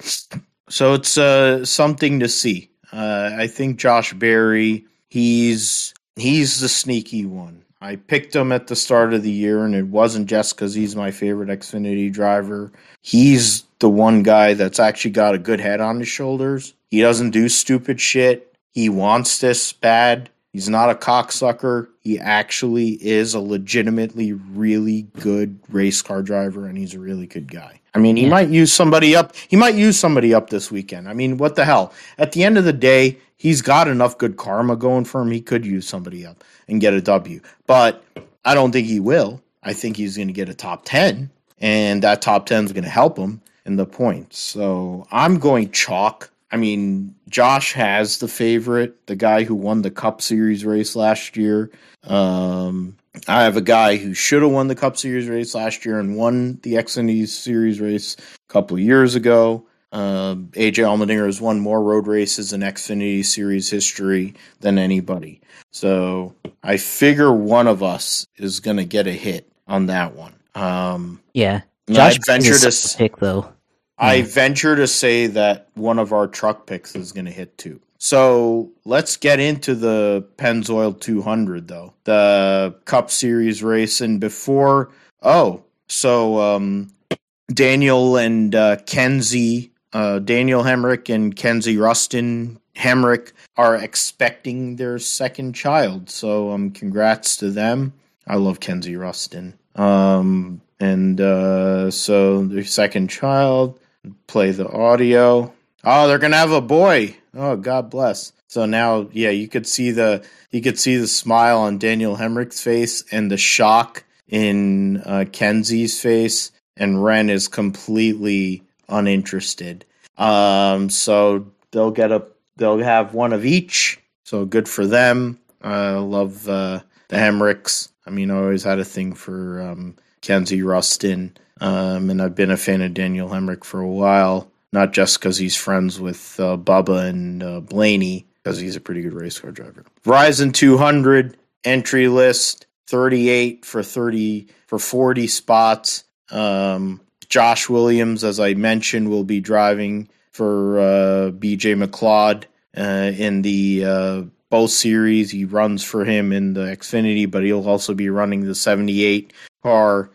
[SPEAKER 1] so it's uh, something to see. Uh, I think Josh Berry, he's he's the sneaky one. I picked him at the start of the year, and it wasn't just because he's my favorite Xfinity driver. He's the one guy that's actually got a good head on his shoulders. He doesn't do stupid shit. He wants this bad. He's not a cocksucker. He actually is a legitimately really good race car driver, and he's a really good guy. I mean, he yeah. might use somebody up. He might use somebody up this weekend. I mean, what the hell? At the end of the day, he's got enough good karma going for him. He could use somebody up and get a W. But I don't think he will. I think he's going to get a top 10, and that top 10 is going to help him in the points. So I'm going chalk I mean, Josh has the favorite, the guy who won the Cup Series race last year. Um, I have a guy who should have won the Cup Series race last year and won the Xfinity Series race a couple of years ago. Uh, AJ Allmendinger has won more road races in Xfinity Series history than anybody. So I figure one of us is going to get a hit on that one. Um,
[SPEAKER 2] Yeah. Josh
[SPEAKER 1] I venture to
[SPEAKER 2] pick though.
[SPEAKER 1] I
[SPEAKER 2] Yeah.
[SPEAKER 1] venture to say that one of our truck picks is going to hit too. So let's get into the Pennzoil 200 though, the Cup Series race. And before, oh, so um, Daniel and uh, Kenzie, uh, Daniel Hemric and Kenzie Ruston Hemrick are expecting their second child. So um, congrats to them. I love Kenzie Ruston. Um, and uh, so their second child, play the audio. Oh, they're gonna have a boy. Oh, God bless. So now, yeah, you could see the you could see the smile on Daniel Hemric's face and the shock in uh, Kenzie's face, and Ren is completely uninterested. Um, so they'll get a they'll have one of each. So good for them. I love uh, the Hemrics. I mean, I always had a thing for um, Kenzie Ruston, um, and I've been a fan of Daniel Hemric for a while. Not just because he's friends with uh, Bubba and uh, Blaney, because he's a pretty good race car driver. Verizon 200 entry list 38 for 30 for 40 spots. Um, Josh Williams, as I mentioned, will be driving for uh, BJ McLeod uh, in the uh, both series. He runs for him in the Xfinity, but he'll also be running the 78 car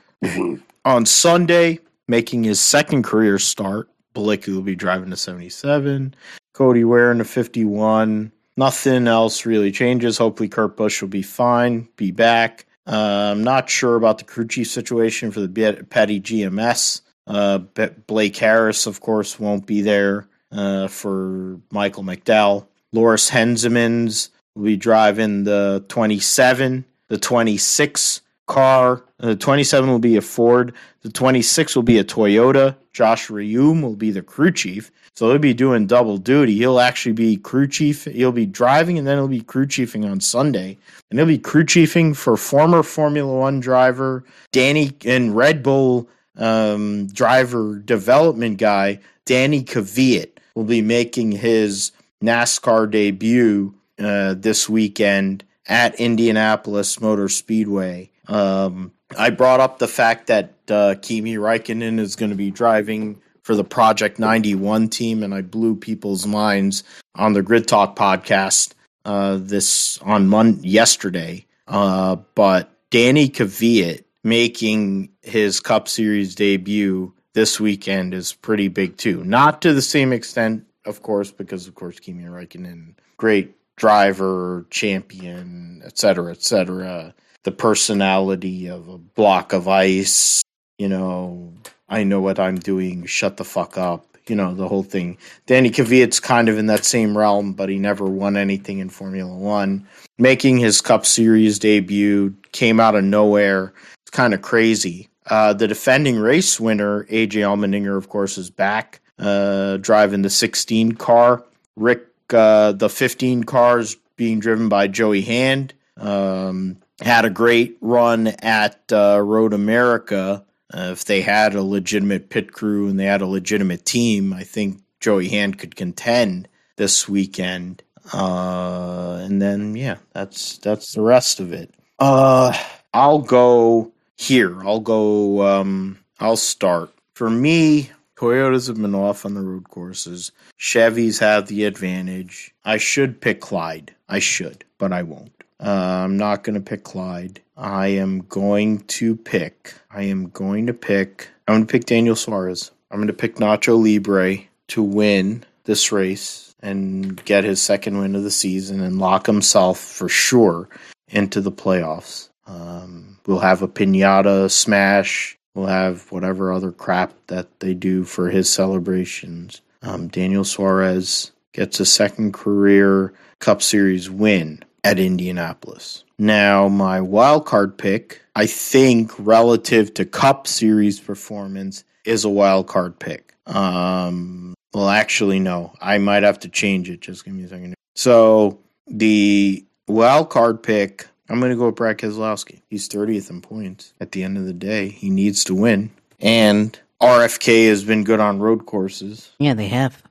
[SPEAKER 1] on Sunday, making his second career start. Bilicki will be driving the 77. Cody Ware in the 51. Nothing else really changes. Hopefully, Kurt Busch will be fine, be back. Uh, I'm not sure about the crew chief situation for the Petty GMS. Uh, Blake Harris, of course, won't be there uh, for Michael McDowell. Loris Hezemans will be driving the 27, the 26 car. Uh, The 27 will be a Ford. The 26 will be a Toyota. Josh Reaume will be the crew chief. So he'll be doing double duty. He'll actually be crew chief. He'll be driving and then he'll be crew chiefing on Sunday. And he'll be crew chiefing for former Formula One driver Danny and Red Bull um, driver development guy Danny Kvyat will be making his NASCAR debut uh, this weekend at Indianapolis Motor Speedway. Um, I brought up the fact that uh, Kimi Räikkönen is going to be driving for the Project 91 team, and I blew people's minds on the Grid Talk podcast uh, this on Monday yesterday. Uh, but Danny Kvyat making his Cup Series debut this weekend is pretty big too. Not to the same extent, of course, because of course Kimi Räikkönen, great driver, champion, etc., etc. The personality of a block of ice, you know, I know what I'm doing, shut the fuck up. You know, the whole thing. Danny Kvyat's kind of in that same realm, but he never won anything in Formula One. Making his Cup Series debut came out of nowhere. It's kind of crazy. Uh, the defending race winner, AJ Allmendinger, of course, is back uh, driving the 16 car. Rick, uh, the 15 cars being driven by Joey Hand, um, had a great run at uh, Road America. Uh, if they had a legitimate pit crew and they had a legitimate team, I think Joey Hand could contend this weekend. Uh, and then yeah, that's that's the rest of it. Uh, I'll go here. I'll go. Um, I'll start. For me, Toyotas have been off on the road courses. Chevys have the advantage. I should pick Clyde. I should, but I won't. Uh, I'm not going to pick Clyde. I am going to pick. I am going to pick. I'm going to pick Daniel Suarez. I'm going to pick Nacho Libre to win this race and get his second win of the season and lock himself for sure into the playoffs. Um, we'll have a pinata smash. We'll have whatever other crap that they do for his celebrations. Um, Daniel Suarez gets a second career Cup Series win at Indianapolis. Now, my wild card pick, I think, relative to Cup Series performance, is a wild card pick. Um, Well, actually, no. I might have to change it. Just give me a second. So the wild card pick, I'm going to go with Brad Keselowski. He's 30th in points. At the end of the day, he needs to win. And RFK has been good on road courses.
[SPEAKER 2] Yeah, they have.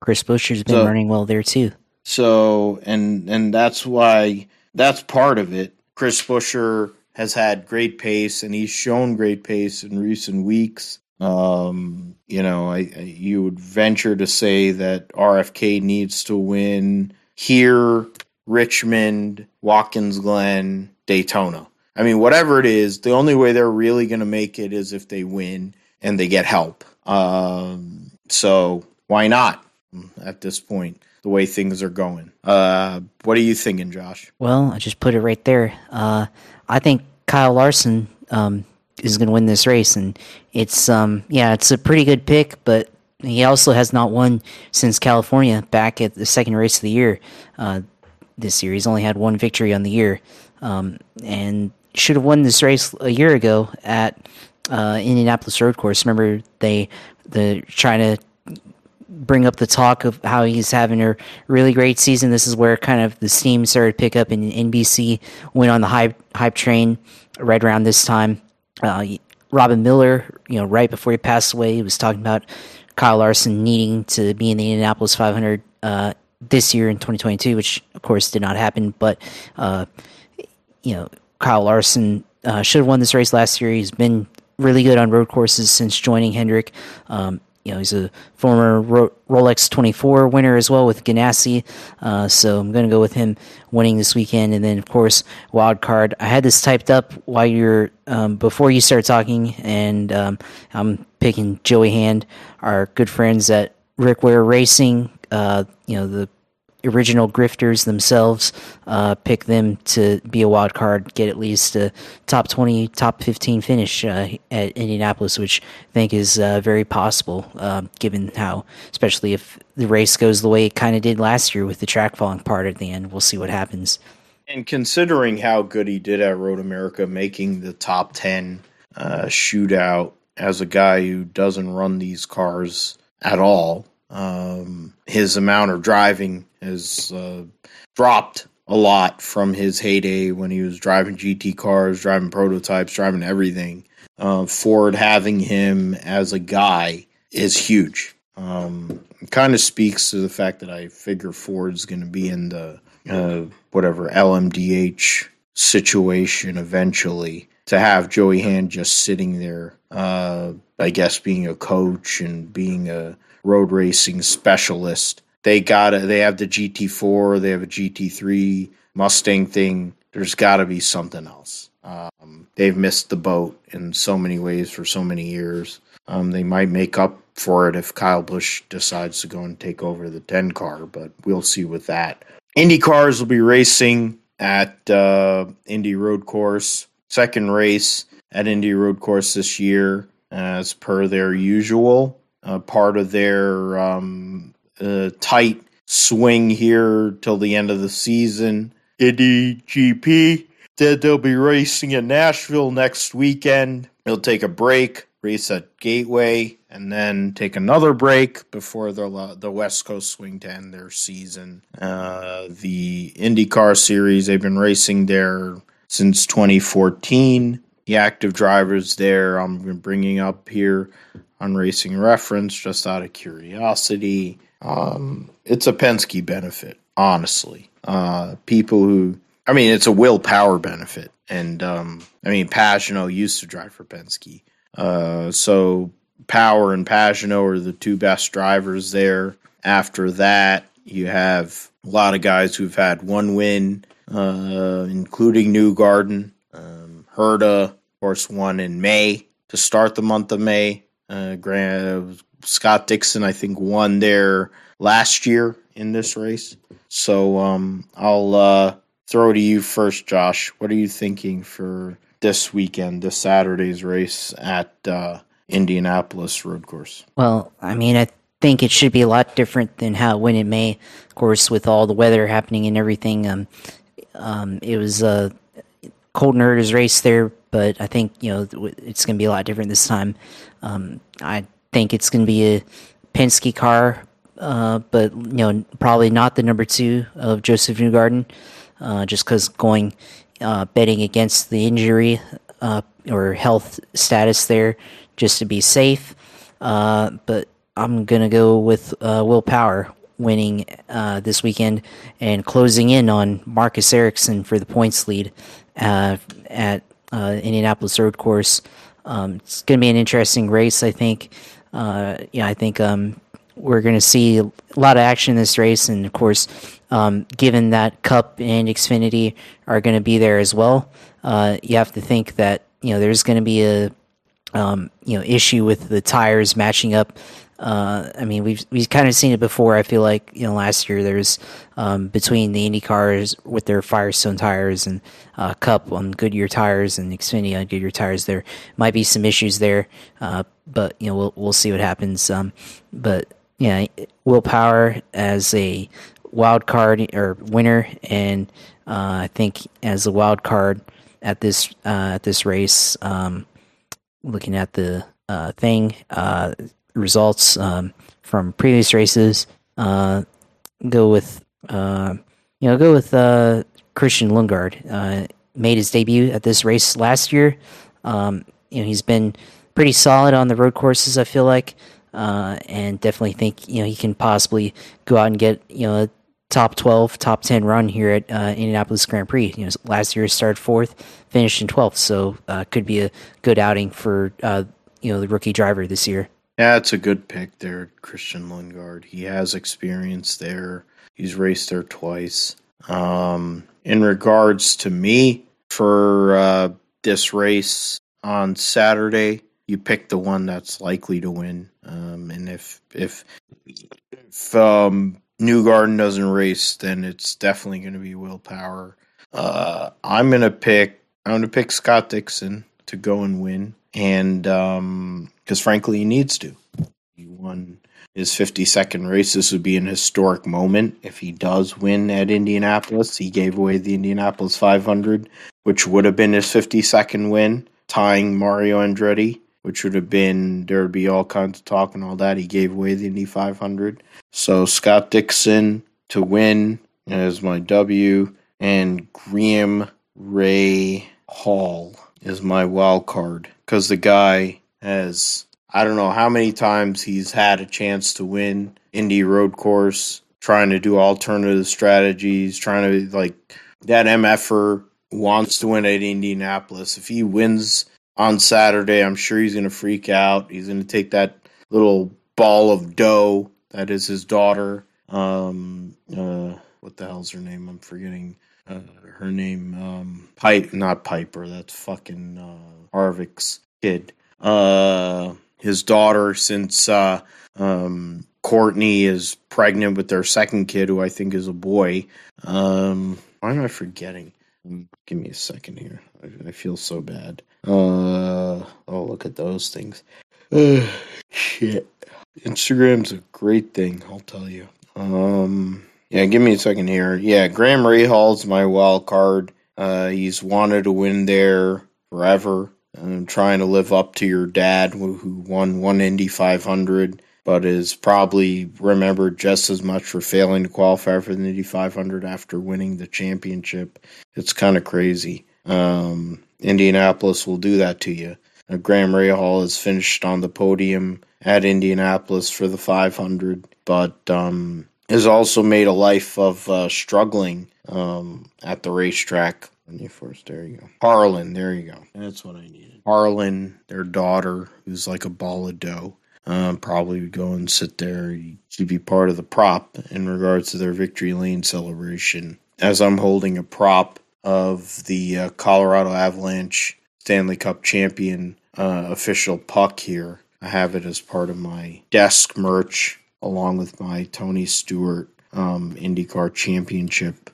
[SPEAKER 2] Chris Buescher's been
[SPEAKER 1] So-
[SPEAKER 2] running well there too.
[SPEAKER 1] So and and that's why that's part of it. Chris Buescher has had great pace and he's shown great pace in recent weeks. Um, you know, I, I you would venture to say that RFK needs to win here, Richmond, Watkins Glen, Daytona. I mean, whatever it is, the only way they're really going to make it is if they win and they get help. Um, so why not at this point? The way things are going. Uh, what are you thinking, Josh?
[SPEAKER 2] Well, I just put it right there. Uh, I think Kyle Larson um, is going to win this race, and it's um, yeah, it's a pretty good pick, but he also has not won since California back at the second race of the year. Uh, this year, he's only had one victory on the year, um, and should have won this race a year ago at uh, Indianapolis Road Course. Remember they the trying to bring up the talk of how he's having a really great season. This is where kind of the steam started to pick up, and NBC went on the hype hype train right around this time. Uh, Robin Miller, you know, right before he passed away, he was talking about Kyle Larson needing to be in the Indianapolis 500 uh, this year in 2022, which of course did not happen. But uh, you know, Kyle Larson uh, should have won this race last year. He's been really good on road courses since joining Hendrick. Um, you know, he's a former Ro- Rolex 24 winner as well with Ganassi. Uh, so I'm going to go with him winning this weekend. And then, of course, wild card. I had this typed up while you're um, before you start talking, and um, I'm picking Joey Hand, our good friends at Rick Ware Racing. Uh, you know, the original grifters themselves uh, pick them to be a wild card, get at least a top 20, top 15 finish uh, at Indianapolis, which I think is uh, very possible, uh, given how, especially if the race goes the way it kind of did last year with the track falling apart at the end. We'll see what happens.
[SPEAKER 1] And considering how good he did at Road America, making the top 10 uh, shootout as a guy who doesn't run these cars at all, um, his amount of driving has uh, dropped a lot from his heyday when he was driving GT cars, driving prototypes, driving everything. Uh, Ford having him as a guy is huge. Um, kind of speaks to the fact that I figure Ford's going to be in the uh, whatever LMDH situation eventually. To have Joey Hand just sitting there, uh, I guess being a coach and being a road racing specialist, they got They have the GT4, they have a GT3 Mustang thing. There's got to be something else. Um, they've missed the boat in so many ways for so many years. Um, they might make up for it if Kyle Busch decides to go and take over the 10 car, but we'll see with that. Indy cars will be racing at uh, Indy Road Course. Second race at Indy Road Course this year, as per their usual. Uh, part of their um, uh, tight swing here till the end of the season. Indy GP. Then they'll be racing in Nashville next weekend. They'll take a break, race at Gateway, and then take another break before the the West Coast swing to end their season. Uh, the IndyCar series they've been racing there since 2014. The active drivers there I'm bringing up here on Racing Reference just out of curiosity. Um, it's a Penske benefit, honestly. Uh, people who, I mean, it's a Will Power benefit. And, um, I mean, Pagenaud used to drive for Penske. Uh, so Power and Pagenaud are the two best drivers there. After that, you have a lot of guys who've had one win, uh, including Newgarden. Um, Herta, of course, won in May to start the month of May. Uh, Grant, Scott Dixon, I think, won there last year in this race. So um, I'll uh, throw to you first, Josh. What are you thinking for this weekend, this Saturday's race at uh, Indianapolis Road Course?
[SPEAKER 2] Well, I mean, I think it should be a lot different than how it went in May. Of course, with all the weather happening and everything, um, um, it was uh, Colton Herta's race there, but I think you know it's going to be a lot different this time. Um, I think it's going to be a Penske car, uh, but you know probably not the number two of Josef Newgarden, uh, just because going uh, betting against the injury uh, or health status there, just to be safe. Uh, but I'm gonna go with uh, Will Power winning this weekend and closing in on Marcus Ericsson for the points lead at Indianapolis Road Course. Um, it's going to be an interesting race, I think. yeah, I think um, we're going to see a lot of action in this race, and of course, um, given that Cup and Xfinity are going to be there as well, uh, you have to think that you know there's going to be a um, you know issue with the tires matching up. Uh, I mean, we've we've kind of seen it before. I feel like you know last year there's um, between the Indy cars with their Firestone tires and uh, Cup on Goodyear tires and Xfinity on Goodyear tires. There might be some issues there, uh, but you know we'll we'll see what happens. Um, but yeah, Will Power as a wild card or winner, and uh, I think as a wild card at this uh, at this race, um, looking at the uh, thing uh, results um, from previous races, uh, go with uh, you know go with Christian Lundgaard. made his debut at this race last year. Um, you know he's been pretty solid on the road courses. I feel like uh, and definitely think you know he can possibly go out and get you know a top twelve, top ten run here at uh, Indianapolis Grand Prix. You know, last year started fourth, finished in twelfth, so uh, could be a good outing for uh, you know the rookie driver this year.
[SPEAKER 1] Yeah, it's a good pick there, Christian Lundgaard. He has experience there. He's raced there twice. Um, in regards to me for uh, this race on Saturday, you pick the one that's likely to win. Um, and if if if um, Newgarden doesn't race, then it's definitely going to be Will Power. Uh, I'm going to pick. I'm going to pick Scott Dixon to go and win, and because frankly, he needs to. He won his 52nd race. This would be an historic moment if he does win at Indianapolis. He gave away the Indianapolis 500, which would have been his 52nd win, tying Mario Andretti which would have been there would be all kinds of talk and all that. He gave away the Indy 500. So Scott Dixon to win as my W, and Graham Ray Hall is my wild card because the guy has I don't know how many times he's had a chance to win Indy Road Course, trying to do alternative strategies, trying to like that MFer wants to win at Indianapolis. If he wins on Saturday. I'm sure he's going to freak out. He's going to take that little ball of dough that is his daughter. Um, uh, what the hell's her name? I'm forgetting uh, her name. Um, Pipe, not Piper. That's fucking uh, Harvick's kid. Uh, his daughter, since uh, um, Courtney is pregnant with their second kid, who I think is a boy. Um, why am I forgetting? Give me a second here. I, I feel so bad. Uh, oh, look at those things. Uh, shit. Instagram's a great thing, I'll tell you. Um, yeah, give me a second here. Yeah, Graham Rahal's my wild card. Uh, he's wanted to win there forever. I'm trying to live up to your dad, who, who won one Indy 500 but is probably remembered just as much for failing to qualify for the Indy 500 after winning the championship. It's kind of crazy. Um, Indianapolis will do that to you. Uh, Graham Rahal has finished on the podium at Indianapolis for the 500, but um, has also made a life of uh, struggling um, at the racetrack. First, there you go. Harlan, there you go. That's what I needed. Harlan, their daughter, who's like a ball of dough um, probably would go and sit there. to be part of the prop in regards to their victory lane celebration. As I'm holding a prop of the uh, Colorado Avalanche Stanley Cup champion uh, official puck here, I have it as part of my desk merch along with my Tony Stewart um, IndyCar Championship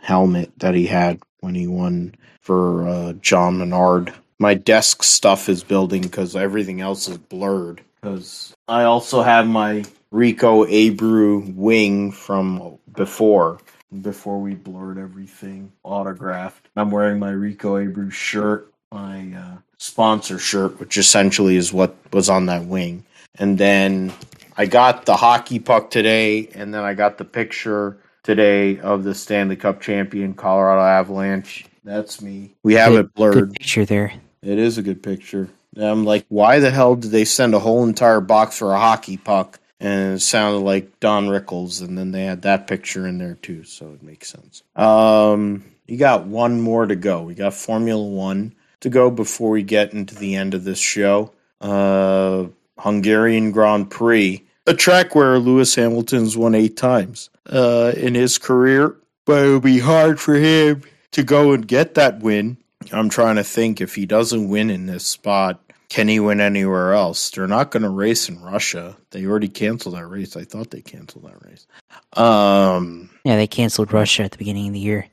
[SPEAKER 1] helmet that he had when he won for uh, John Menard my desk stuff is building because everything else is blurred. Because I also have my Rico Abreu wing from before, before we blurred everything autographed. I'm wearing my Rico Abreu shirt, my uh, sponsor shirt, which essentially is what was on that wing. And then I got the hockey puck today, and then I got the picture today of the Stanley Cup champion Colorado Avalanche. That's me. We have
[SPEAKER 2] Good-
[SPEAKER 1] it blurred.
[SPEAKER 2] Good picture there.
[SPEAKER 1] It is a good picture. I'm like, why the hell did they send a whole entire box for a hockey puck? And it sounded like Don Rickles, and then they had that picture in there too, so it makes sense. Um, you got one more to go. We got Formula One to go before we get into the end of this show. Uh, Hungarian Grand Prix, a track where Lewis Hamilton's won eight times uh, in his career, but it'll be hard for him to go and get that win. I'm trying to think if he doesn't win in this spot, can he win anywhere else? They're not going to race in Russia. They already canceled that race. I thought they canceled that race. Um,
[SPEAKER 2] Yeah, they canceled Russia at the beginning of the year.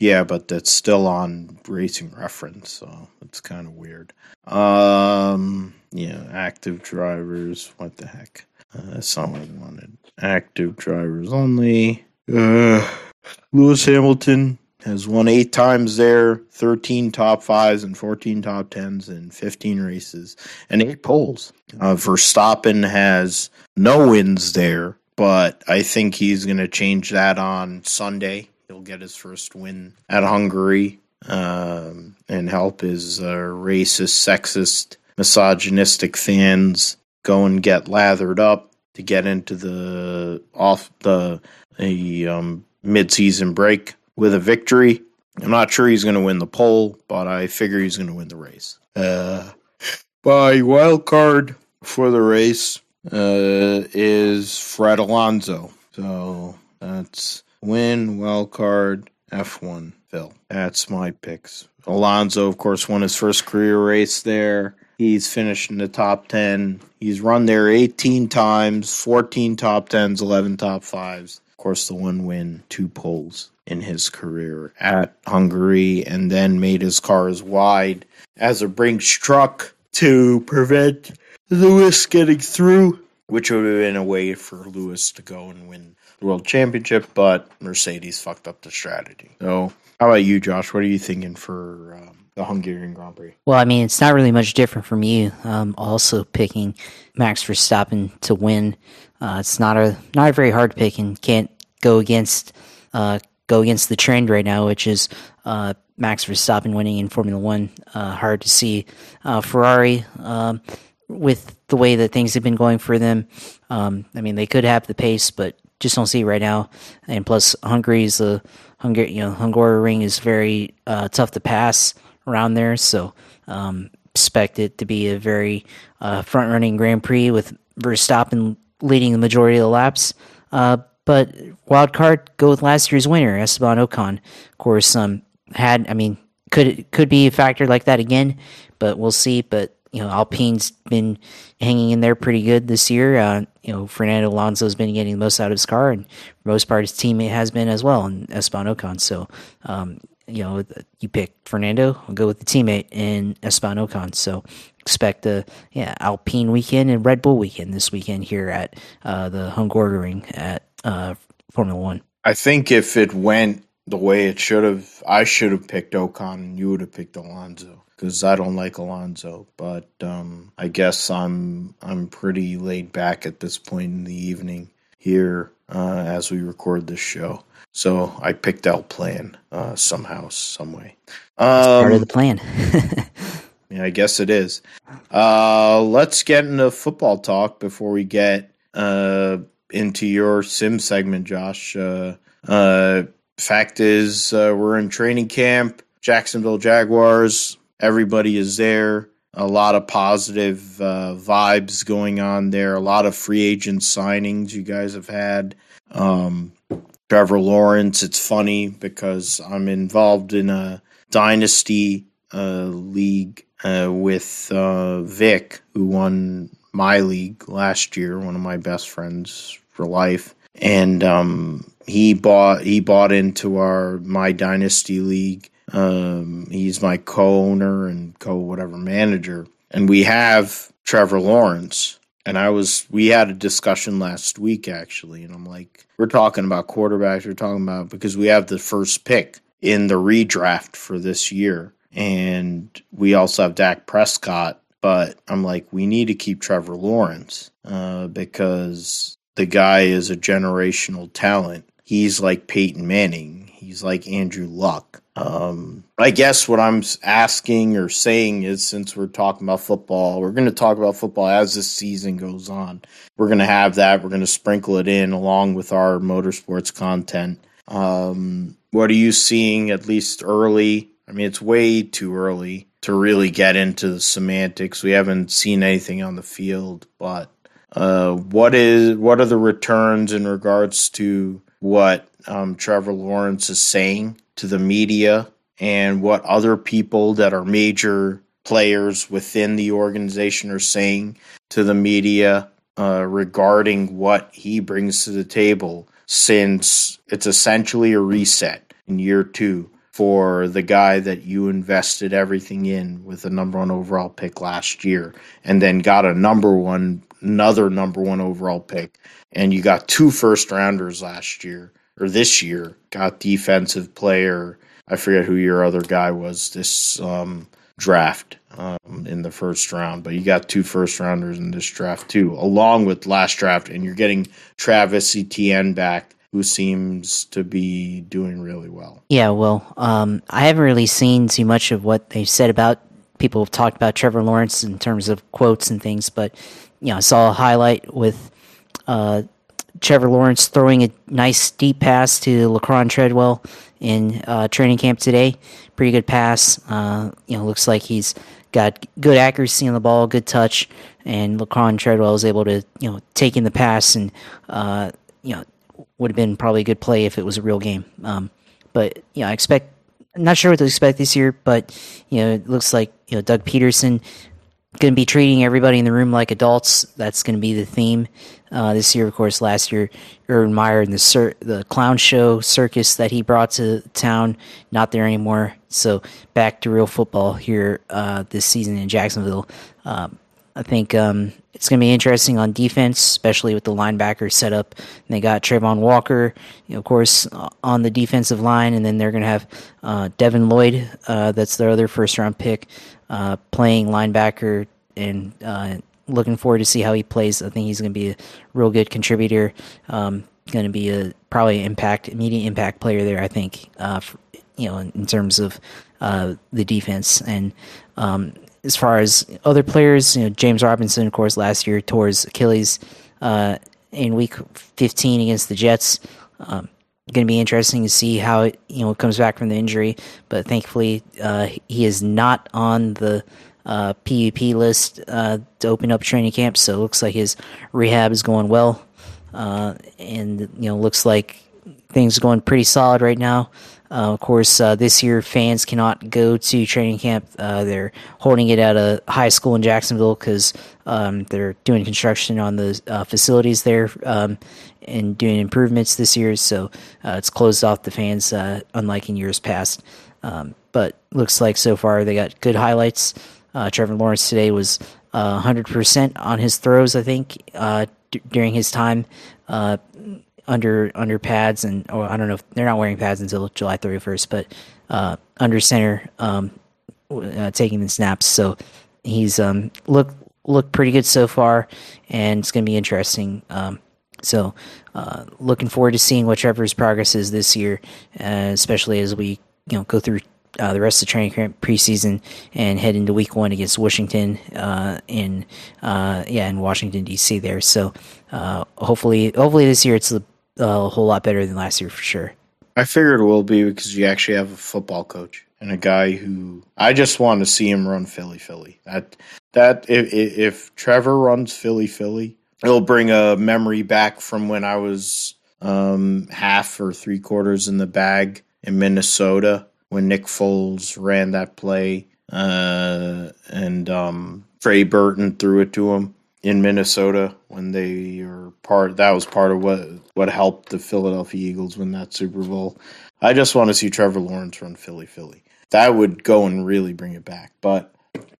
[SPEAKER 1] yeah, but that's still on Racing Reference, so it's kind of weird. Um, yeah, active drivers. What the heck? Uh, that's I wanted. Active drivers only. Uh, Lewis Hamilton has won eight times there, 13 top fives and 14 top tens in 15 races and eight poles. Uh, Verstappen has no wins there, but I think he's going to change that on Sunday. He'll get his first win at Hungary um, and help his uh, racist, sexist, misogynistic fans go and get lathered up to get into the off the a um, mid-season break with a victory. I'm not sure he's going to win the pole, but I figure he's going to win the race. Uh, by wild card for the race uh, is Fred Alonso. So that's win wild card F1. Phil, that's my picks. Alonso, of course, won his first career race there. He's finished in the top 10. He's run there 18 times, 14 top 10s, 11 top 5s. Of course, the one win, two poles in his career at Hungary, and then made his cars wide as a Brinks truck to prevent Lewis getting through, which would have been a way for Lewis to go and win the world championship, but Mercedes fucked up the strategy. So, how about you, Josh? What are you thinking for um, the Hungarian Grand Prix?
[SPEAKER 2] Well, I mean, it's not really much different from you. Um, also picking Max Verstappen to win. Uh, it's not a not a very hard pick, and can't go against uh, go against the trend right now, which is uh, Max Verstappen winning in Formula One. Uh, hard to see uh, Ferrari um, with the way that things have been going for them. Um, I mean, they could have the pace, but just don't see it right now. And plus, Hungary's a Hungary, you know, Hungaroring is very uh, tough to pass around there, so um, expect it to be a very uh, front running Grand Prix with Verstappen leading the majority of the laps. Uh, but wild card, go with last year's winner, Esteban Ocon. Of course, um, had I mean, could could be a factor like that again, but we'll see. But you know, Alpine's been hanging in there pretty good this year. Uh, you know, Fernando Alonso's been getting the most out of his car, and most part, his teammate has been as well, and Esteban Ocon. So, um, you know, you pick Fernando, I'll go with the teammate in Esteban Ocon. So, expect a yeah Alpine weekend and Red Bull weekend this weekend here at uh, the Hungaroring at uh, Formula One.
[SPEAKER 1] I think if it went the way it should have, I should have picked Ocon and you would have picked Alonso because I don't like Alonso. But um, I guess I'm I'm pretty laid back at this point in the evening here uh, as we record this show. So I picked out Plan uh, somehow, some way.
[SPEAKER 2] Part of
[SPEAKER 1] Um,
[SPEAKER 2] the plan.
[SPEAKER 1] yeah, I guess it is. Uh, let's get into football talk before we get uh, into your sim segment, Josh. Uh, uh, fact is, uh, we're in training camp, Jacksonville Jaguars. Everybody is there. A lot of positive uh, vibes going on there. A lot of free agent signings you guys have had. Um, Trevor Lawrence. It's funny because I'm involved in a dynasty uh, league uh, with uh, Vic, who won my league last year. One of my best friends for life, and um, he bought he bought into our my dynasty league. Um, he's my co-owner and co whatever manager, and we have Trevor Lawrence. And I was, we had a discussion last week actually, and I'm like, we're talking about quarterbacks. We're talking about because we have the first pick in the redraft for this year, and we also have Dak Prescott. but I'm like, we need to keep Trevor Lawrence uh, because the guy is a generational talent. He's like Peyton Manning. He's like Andrew Luck. Um, I guess what I'm asking or saying is since we're talking about football, we're going to talk about football as the season goes on. We're going to have that. We're going to sprinkle it in along with our motorsports content. Um, what are you seeing at least early? I mean, it's way too early to really get into the semantics. We haven't seen anything on the field, but uh, what is what are the returns in regards to what um, Trevor Lawrence is saying to the media and what other people that are major players within the organization are saying to the media uh, regarding what he brings to the table since it's essentially a reset in year two for the guy that you invested everything in with a number one overall pick last year and then got a number one another number one overall pick. And you got two first rounders last year or this year got defensive player i forget who your other guy was this um, draft um, in the first round but you got two first rounders in this draft too along with last draft and you're getting travis etienne back who seems to be doing really well.
[SPEAKER 2] Yeah, well, um, I haven't really seen too much of what they've said about people have talked about Trevor Lawrence in terms of quotes and things, but you know, I saw a highlight with uh, Trevor Lawrence throwing a nice deep pass to Laquan Treadwell in uh, training camp today. Pretty good pass. Uh, you know, looks like he's got good accuracy on the ball, good touch, and Laquan Treadwell was able to you know take in the pass and uh, you know would have been probably a good play if it was a real game. Um, but know, I expect. I'm not sure what to expect this year, but you know, it looks like you know Doug Pederson going to be treating everybody in the room like adults. That's going to be the theme uh, this year. Of course, last year Urban Meyer and the cir- the clown show circus that he brought to town not there anymore. So back to real football here uh, this season in Jacksonville. Um, I think um, it's going to be interesting on defense, especially with the linebacker setup. And they got Travon Walker, you know, of course, uh, on the defensive line, and then they're going to have uh, Devin Lloyd, uh, that's their other first round pick, uh, playing linebacker, and uh, looking forward to see how he plays. I think he's going to be a real good contributor. Um, going to be a probably impact, immediate impact player there. I think, uh, for, you know, in, in terms of the defense and. Um, as far as other players, you know, James Robinson, of course, last year tore his Achilles uh, in Week 15 against the Jets. Um, going to be interesting to see how it you know comes back from the injury, but thankfully uh, he is not on the uh, PUP list uh, to open up training camp. So it looks like his rehab is going well, uh, and you know looks like things are going pretty solid right now. Uh, of course, uh, this year fans cannot go to training camp. Uh, they're holding it at a high school in Jacksonville because um, they're doing construction on the facilities there um, and doing improvements this year. So it's closed off the fans, unlike in years past. Um, but looks like so far they got good highlights. Trevor Lawrence today was 100% on his throws, I think, d- during his time under under pads and or I don't know if they're not wearing pads until July 31st, but uh, under center um, uh, taking the snaps. So he's um, look looked pretty good so far, and it's going to be interesting. Um, so uh, looking forward to seeing what Trevor's progress is this year, uh, especially as we you know go through. Uh, the rest of the training camp preseason and head into week one against Washington uh, in yeah in Washington D.C. there. So hopefully hopefully this year it's the a whole lot better than last year for sure.
[SPEAKER 1] I figured it will be because you actually have a football coach and a guy who I just want to see him run Philly Philly. That that if, if Trevor runs Philly Philly, it'll bring a memory back from when I was um, half or three quarters in the bag in Minnesota when Nick Foles ran that play uh, and um, Trey Burton threw it to him in Minnesota when they were part. That was part of what what helped the Philadelphia Eagles win that Super Bowl. I just want to see Trevor Lawrence run Philly Philly. That would go and really bring it back. But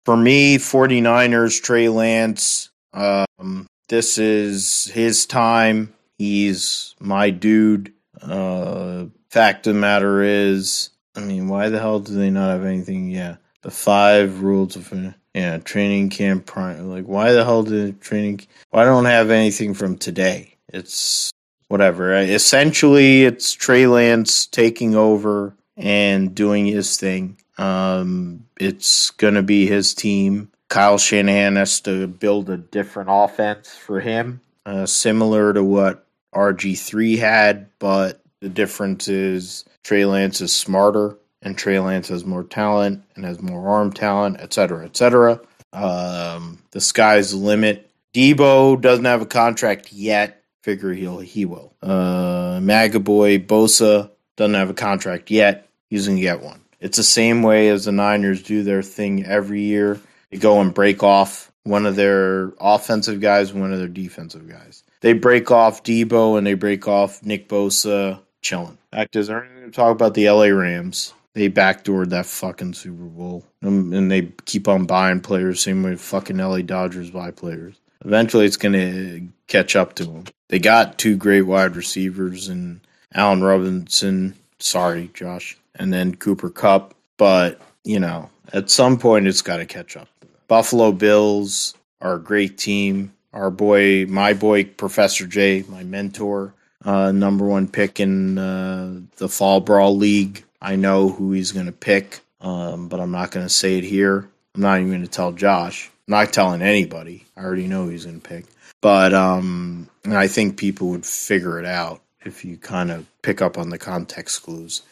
[SPEAKER 1] for me, 49ers, Trey Lance, um, this is his time. He's my dude. Uh, fact of the matter is, I mean, why the hell do they not have anything? Yeah, the five rules of Yeah, training camp prime. Like, why the hell did training? Why don't have anything from today? It's whatever. Essentially, it's Trey Lance taking over and doing his thing. Um, it's gonna be his team. Kyle Shanahan has to build a different offense for him, uh, similar to what RG3 had, but the difference is Trey Lance is smarter and Trey Lance has more talent and has more arm talent, et cetera, et cetera. Um, the sky's the limit. Deebo doesn't have a contract yet. Figure he'll he will. Uh, Maga boy Bosa doesn't have a contract yet. He's gonna get one. It's the same way as the Niners do their thing every year. They go and break off one of their offensive guys, one of their defensive guys. They break off Deebo and they break off Nick Bosa chilling. Fact is, there anything to talk about the LA Rams? They backdoored that fucking Super Bowl, um, and they keep on buying players, same way fucking LA Dodgers buy players. Eventually, it's gonna catch up to them. They got two great wide receivers and Allen Robinson. Sorry, Josh, and then Cooper Kupp, But you know, at some point, it's got to catch up. Buffalo Bills are a great team. Our boy, my boy, Professor J, my mentor, uh, number one pick in uh, the Fall Brawl League. I know who he's going to pick, um, but I'm not going to say it here. I'm not even going to tell Josh. I'm not telling anybody. I already know he's going to pick. But um, I think people would figure it out if you kind of pick up on the context clues.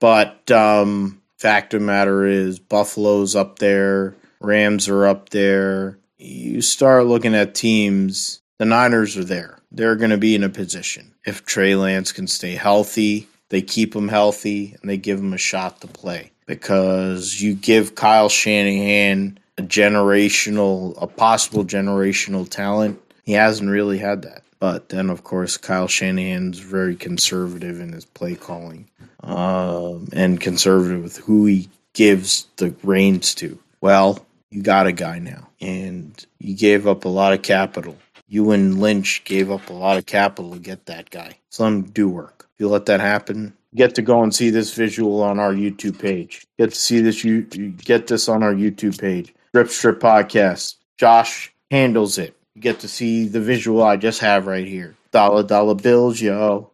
[SPEAKER 1] But um, fact of the matter is, Buffalo's up there, Rams are up there. You start looking at teams, the Niners are there. They're going to be in a position. If Trey Lance can stay healthy, they keep him healthy and they give him a shot to play. Because you give Kyle Shanahan a generational, a possible generational talent. He hasn't really had that. But then, of course, Kyle Shanahan's very conservative in his play calling um, and conservative with who he gives the reins to. Well, you got a guy now, and you gave up a lot of capital. You and Lynch gave up a lot of capital to get that guy. Some do work. If you let that happen, get to go and see this visual on our YouTube page. Get to see this. You, you get this on our YouTube page. Gripster Podcast. Josh handles it. You get to see the visual I just have right here. Dollar dollar bills, yo.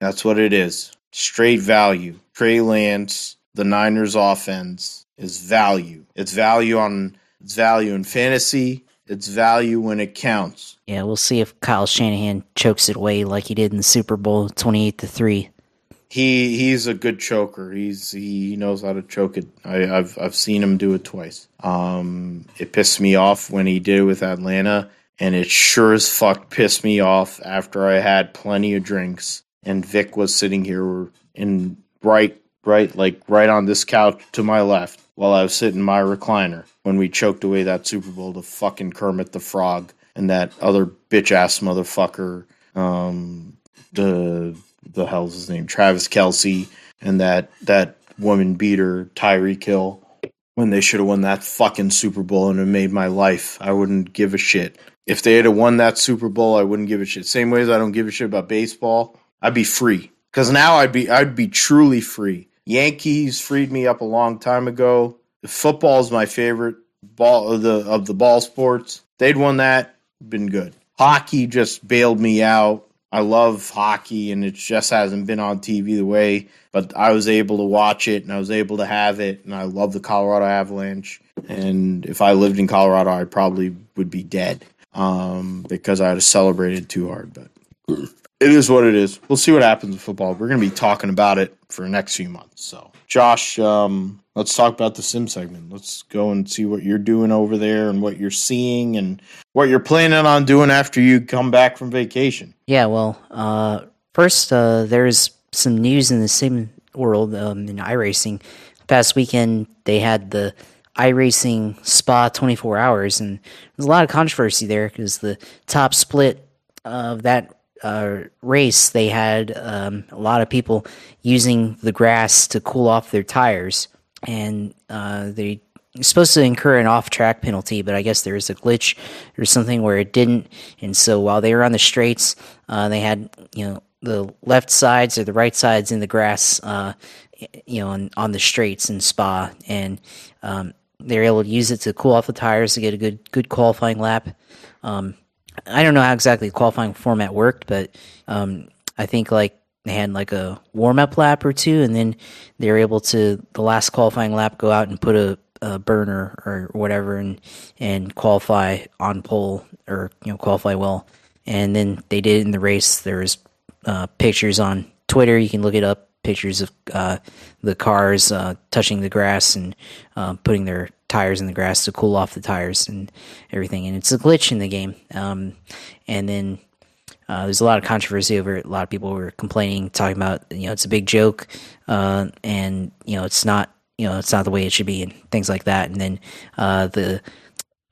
[SPEAKER 1] That's what it is. Straight value. Trey Lance, the Niners offense is value. It's value on it's value in fantasy. It's value when it counts.
[SPEAKER 2] Yeah, we'll see if Kyle Shanahan chokes it away like he did in the Super Bowl, twenty-eight to three.
[SPEAKER 1] He he's a good choker. He's he knows how to choke it. I, have I've seen him do it twice. Um, it pissed me off when he did it with Atlanta, and it sure as fuck pissed me off after I had plenty of drinks and Vic was sitting here in right right like right on this couch to my left while I was sitting in my recliner when we choked away that Super Bowl to fucking Kermit the Frog and that other bitch ass motherfucker, um, the the hell's his name, Travis Kelce, and that that woman beater Tyreek Hill. when they should have won that fucking Super Bowl and it made my life. I wouldn't give a shit. If they had won that Super Bowl, I wouldn't give a shit. Same way as I don't give a shit about baseball. I'd be free because now I'd be I'd be truly free. Yankees freed me up a long time ago. Football is my favorite ball of the of the ball sports. They'd won that, been good. Hockey just bailed me out. I love hockey and it just hasn't been on TV the way, but I was able to watch it and I was able to have it and I love the Colorado Avalanche. And if I lived in Colorado, I probably would be dead um, because I'd have celebrated too hard. But it is what it is. We'll see what happens with football. We're going to be talking about it for the next few months. So, Josh, um, let's talk about the sim segment. Let's go and see what you're doing over there and what you're seeing and what you're planning on doing after you come back from vacation.
[SPEAKER 2] Yeah, well, uh, first, uh, there's some news in the sim world um, in iRacing. Past weekend, they had the iRacing Spa 24 hours, and there's a lot of controversy there because the top split of that uh, race, they had um, a lot of people using the grass to cool off their tires, and uh, they supposed to incur an off-track penalty, but I guess there was a glitch or something where it didn't, and so while they were on the straights, uh, they had you know the left sides or the right sides in the grass, uh, you know, on, on the straights in Spa, and um, they were able to use it to cool off the tires to get a good good qualifying lap. Um, I don't know how exactly the qualifying format worked, but um, I think like they had like a warm up lap or two, and then they were able to the last qualifying lap go out and put a, a burner or whatever and and qualify on pole or you know qualify well. And then they did it in the race. There's uh, pictures on Twitter. You can look it up. Pictures of uh, the cars uh, touching the grass and uh, putting their tires in the grass to cool off the tires and everything. And it's a glitch in the game. Um, and then uh, there's a lot of controversy over it. A lot of people were complaining, talking about you know it's a big joke, uh, and you know it's not you know it's not the way it should be, and things like that. And then uh, the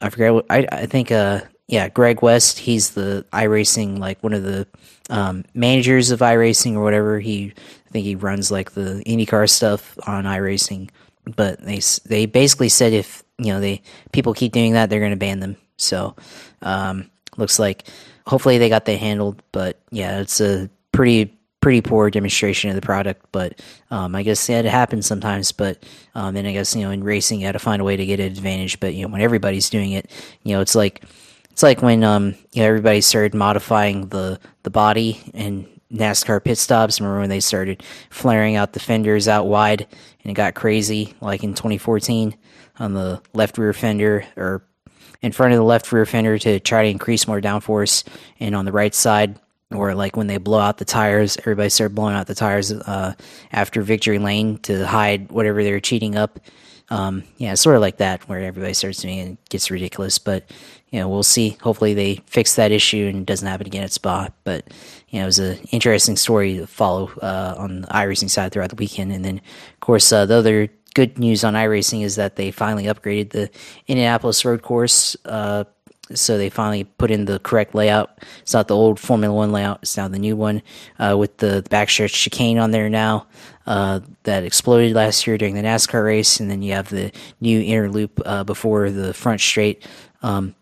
[SPEAKER 2] I forget what I I think uh yeah Greg West he's the iRacing like one of the um, managers of iRacing or whatever. He I think he runs like the IndyCar stuff on iRacing, but they they basically said if you know they people keep doing that they're going to ban them. So um, looks like hopefully they got that handled. But yeah, it's a pretty pretty poor demonstration of the product. But um, I guess yeah, it happens sometimes. But um, and I guess you know in racing you got to find a way to get an advantage. But you know when everybody's doing it, you know it's like it's like when um you know everybody started modifying the the body and NASCAR pit stops. Remember when they started flaring out the fenders out wide and it got crazy, like in 2014 on the left rear fender or in front of the left rear fender to try to increase more downforce, and on the right side, or like when they blow out the tires, everybody started blowing out the tires uh, after victory lane to hide whatever they were cheating up. Um, yeah, sort of like that, where everybody starts doing it, it gets ridiculous. But you know, we'll see. Hopefully, they fix that issue and it doesn't happen again at Spa. But you know, it was an interesting story to follow uh, on the iRacing side throughout the weekend. And then, of course, uh, the other good news on iRacing is that they finally upgraded the Indianapolis road course. Uh, so they finally put in the correct layout. It's not the old Formula One layout; it's now the new one uh, with the backstretch chicane on there now. Uh, that exploded last year during the NASCAR race, and then you have the new inner loop uh, before the front straight. Um,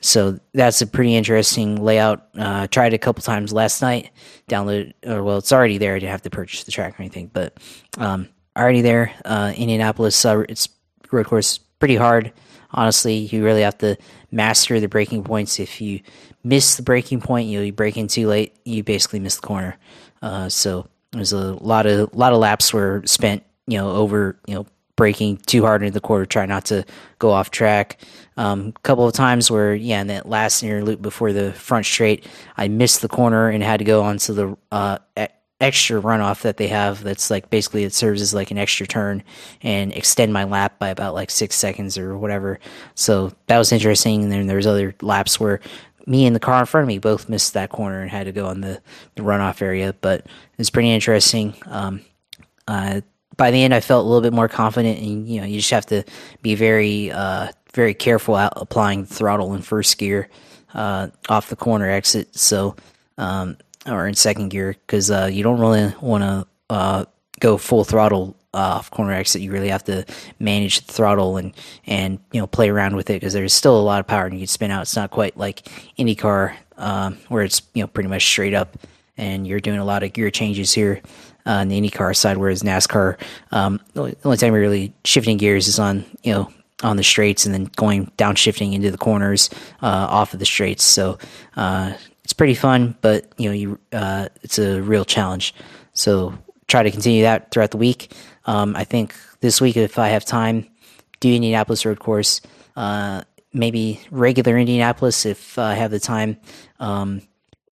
[SPEAKER 2] so that's a pretty interesting layout. Uh, tried it a couple times last night. Download, or well, it's already there. I didn't have to purchase the track or anything, but um, already there. Uh, Indianapolis, uh, it's road course pretty hard. Honestly, you really have to master the braking points. If you miss the braking point, you brake in too late, you basically miss the corner. Uh, so there's a lot of lot of laps were spent, you know, over you know braking too hard into the corner, try not to go off track. A um, couple of times where, yeah, in that last near loop before the front straight, I missed the corner and had to go onto the uh, extra runoff that they have that's like basically it serves as like an extra turn and extend my lap by about like six seconds or whatever. So that was interesting. And then there's other laps where me and the car in front of me both missed that corner and had to go on the, the runoff area. But it's pretty interesting. Um, uh, by the end, I felt a little bit more confident, and you know, you just have to be very, uh, very careful out applying throttle in first gear uh, off the corner exit. So um, or in second gear because uh, you don't really want to uh, go full throttle uh, off corner exit. You really have to manage the throttle and and you know play around with it because there's still a lot of power and you can spin out. It's not quite like IndyCar um, where it's you know pretty much straight up and you're doing a lot of gear changes here. Uh, on the IndyCar side, whereas NASCAR, um, the only time you're really shifting gears is on you know on the straights and then going downshifting into the corners uh, off of the straights. So uh, pretty fun, but you know, you uh, it's a real challenge. So try to continue that throughout the week. Um, I think this week, if I have time, do Indianapolis road course. Uh, maybe regular Indianapolis if I have the time. Um,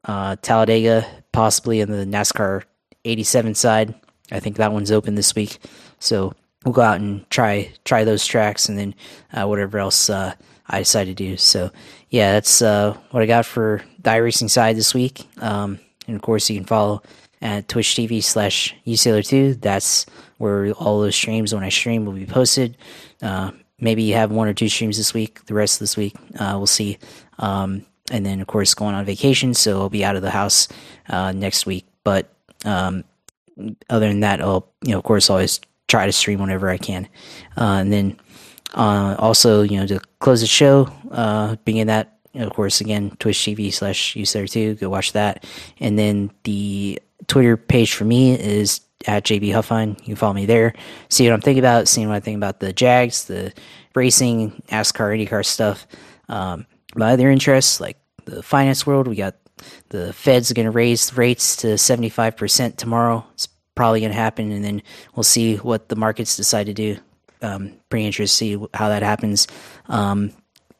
[SPEAKER 2] uh, Talladega, possibly in the NASCAR 87 side. I think that one's open this week. So we'll go out and try try those tracks, and then uh, whatever else uh, I decide to do. So yeah, that's uh, what I got for the iRacing side this week. Um, and of course, you can follow at Twitch TV slash usailor2. That's where all those streams when I stream will be posted. Uh, maybe you have one or two streams this week. The rest of this week, uh, we'll see. Um, and then, of course, going on vacation, so I'll be out of the house uh, next week. But um, other than that, I'll you know, of course, always try to stream whenever I can. Uh, and then uh, also, you know, to close the show, uh, being in that, of course, again, Twitch TV slash use there too. Go watch that. And then the Twitter page for me is at JB Huffine. You can follow me there. See what I'm thinking about, seeing what I think about the Jags, the racing, NASCAR, IndyCar stuff. Um, my other interests, like the finance world, we got the Fed's are going to raise rates to 75% tomorrow. It's probably going to happen, and then we'll see what the markets decide to do. Um, pretty interested to see how that happens. Um,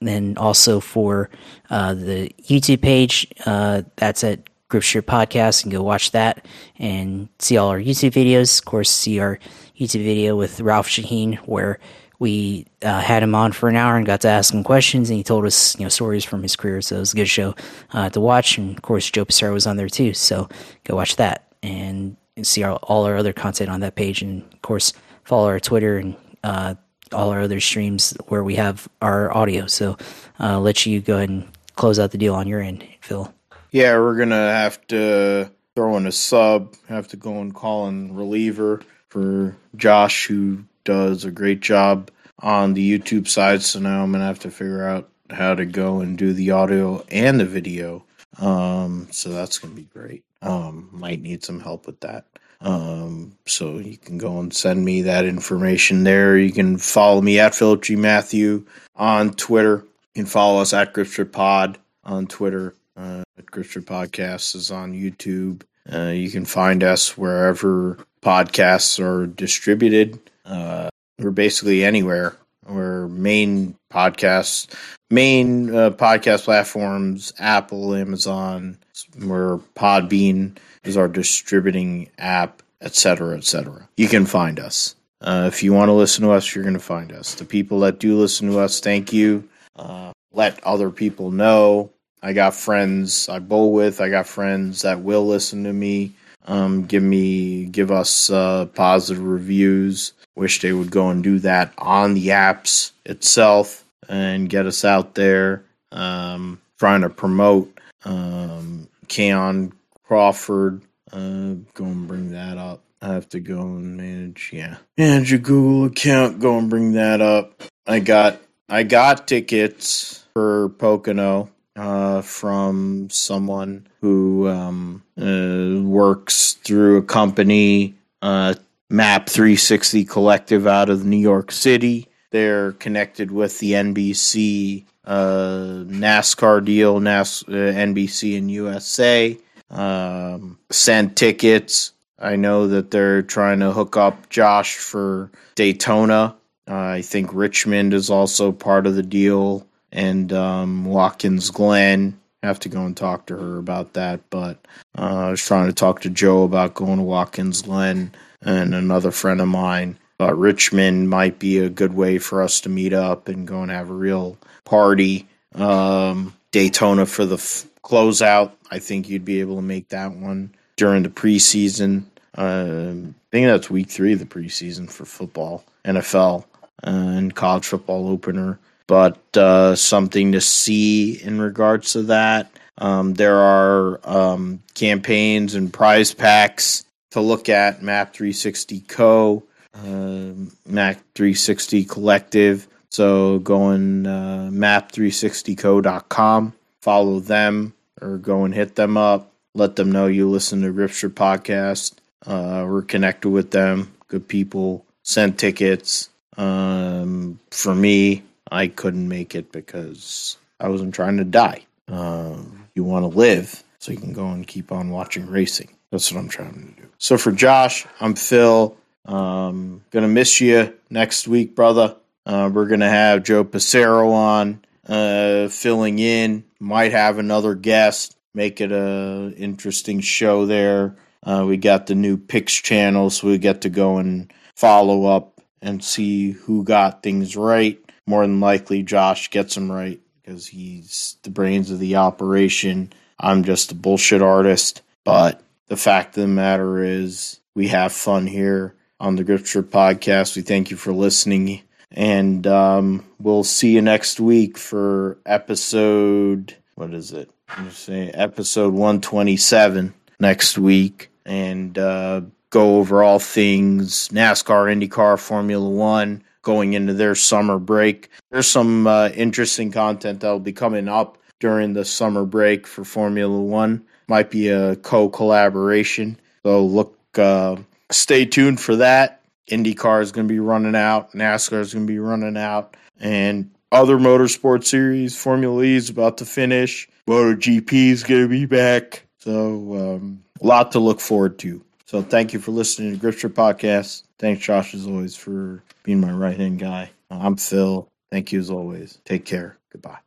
[SPEAKER 2] then also for uh, the YouTube page, uh, that's at Gripster Podcast, and go watch that and see all our YouTube videos. Of course, see our YouTube video with Ralph Sheheen, where we uh, had him on for an hour and got to ask him questions, and he told us you know stories from his career. So it was a good show uh, to watch. And of course, Joe Passero was on there too. So go watch that and, and see our, all our other content on that page. And of course, follow our Twitter and uh, all our other streams where we have our audio. So uh, let you go ahead and close out the deal on your end, Phil.
[SPEAKER 1] Yeah, we're gonna have to throw in a sub. Have to go and call in reliever for Josh, who does a great job on the YouTube side. So now I'm gonna have to figure out how to go and do the audio and the video. Um, so that's gonna be great. Um, might need some help with that. Um, so you can go and send me that information there. You can follow me at Philip G. Matthew on Twitter. You can follow us at Gripster Pod on Twitter. Uh, Gripster Podcasts is on YouTube. Uh, you can find us wherever podcasts are distributed. Uh, we're basically anywhere. We're main podcasts, main uh, podcast platforms, Apple, Amazon. We're Podbean is our distributing app, etc., etc. You can find us. Uh, if you want to listen to us, you're going to find us. The people that do listen to us, thank you. Uh, let other people know. I got friends I bowl with. I got friends that will listen to me. Um, give me, give us uh, positive reviews. Wish they would go and do that on the apps itself and get us out there. Um, trying to promote um, Keon Crawford. Uh, go and bring that up. I have to go and manage. Yeah, manage your Google account. Go and bring that up. I got I got tickets for Pocono uh, from someone who um, uh, works through a company, uh, Map 360 Collective out of New York City. They're connected with the NBC uh, NASCAR deal, NAS- uh, NBC and USA. Um, sent tickets. I know that they're trying to hook up Josh for Daytona. Uh, I think Richmond is also part of the deal, and um, Watkins Glen. Have to go and talk to her about that, but uh, I was trying to talk to Joe about going to Watkins Glen and another friend of mine. But Richmond might be a good way for us to meet up and go and have a real party. Um, Daytona for the closeout. I think you'd be able to make that one during the preseason. Uh, I think that's week three of the preseason for football, NFL, and college football opener. But uh, something to see in regards to that. Um, there are um, campaigns and prize packs to look at. Map 360 Co. Uh, Map 360 Collective. So go on uh, map360co.com, follow them, or go and hit them up. Let them know you listen to Gripster Podcast. Uh, we're connected with them. Good people. Send tickets. Um, for me, I couldn't make it because I wasn't trying to die. Um, you want to live so you can go and keep on watching racing. That's what I'm trying to do. So for Josh, I'm Phil. Um, gonna miss you next week, brother. Uh, we're gonna have Joe Passero on, uh, filling in. Might have another guest. Make it a interesting show there. Uh, we got the new picks channel, so we get to go and follow up and see who got things right. More than likely, Josh gets them right because he's the brains of the operation. I'm just a bullshit artist. But the fact of the matter is, we have fun here on the Gripster podcast. We thank you for listening. And um, we'll see you next week for episode, what is it? Just episode 127 next week. And uh, go over all things NASCAR, IndyCar, Formula One going into their summer break. There's some uh, interesting content that'll be coming up during the summer break for Formula One. Might be a co collaboration. So look. Uh, stay tuned for that. IndyCar is going to be running out, NASCAR is going to be running out, and other motorsport series. Formula E is about to finish. MotoGP is going to be back. So, um, a lot to look forward to. So, thank you for listening to Gripster Podcast. Thanks, Josh, as always, for being my right hand guy. I'm Phil. Thank you as always. Take care. Goodbye.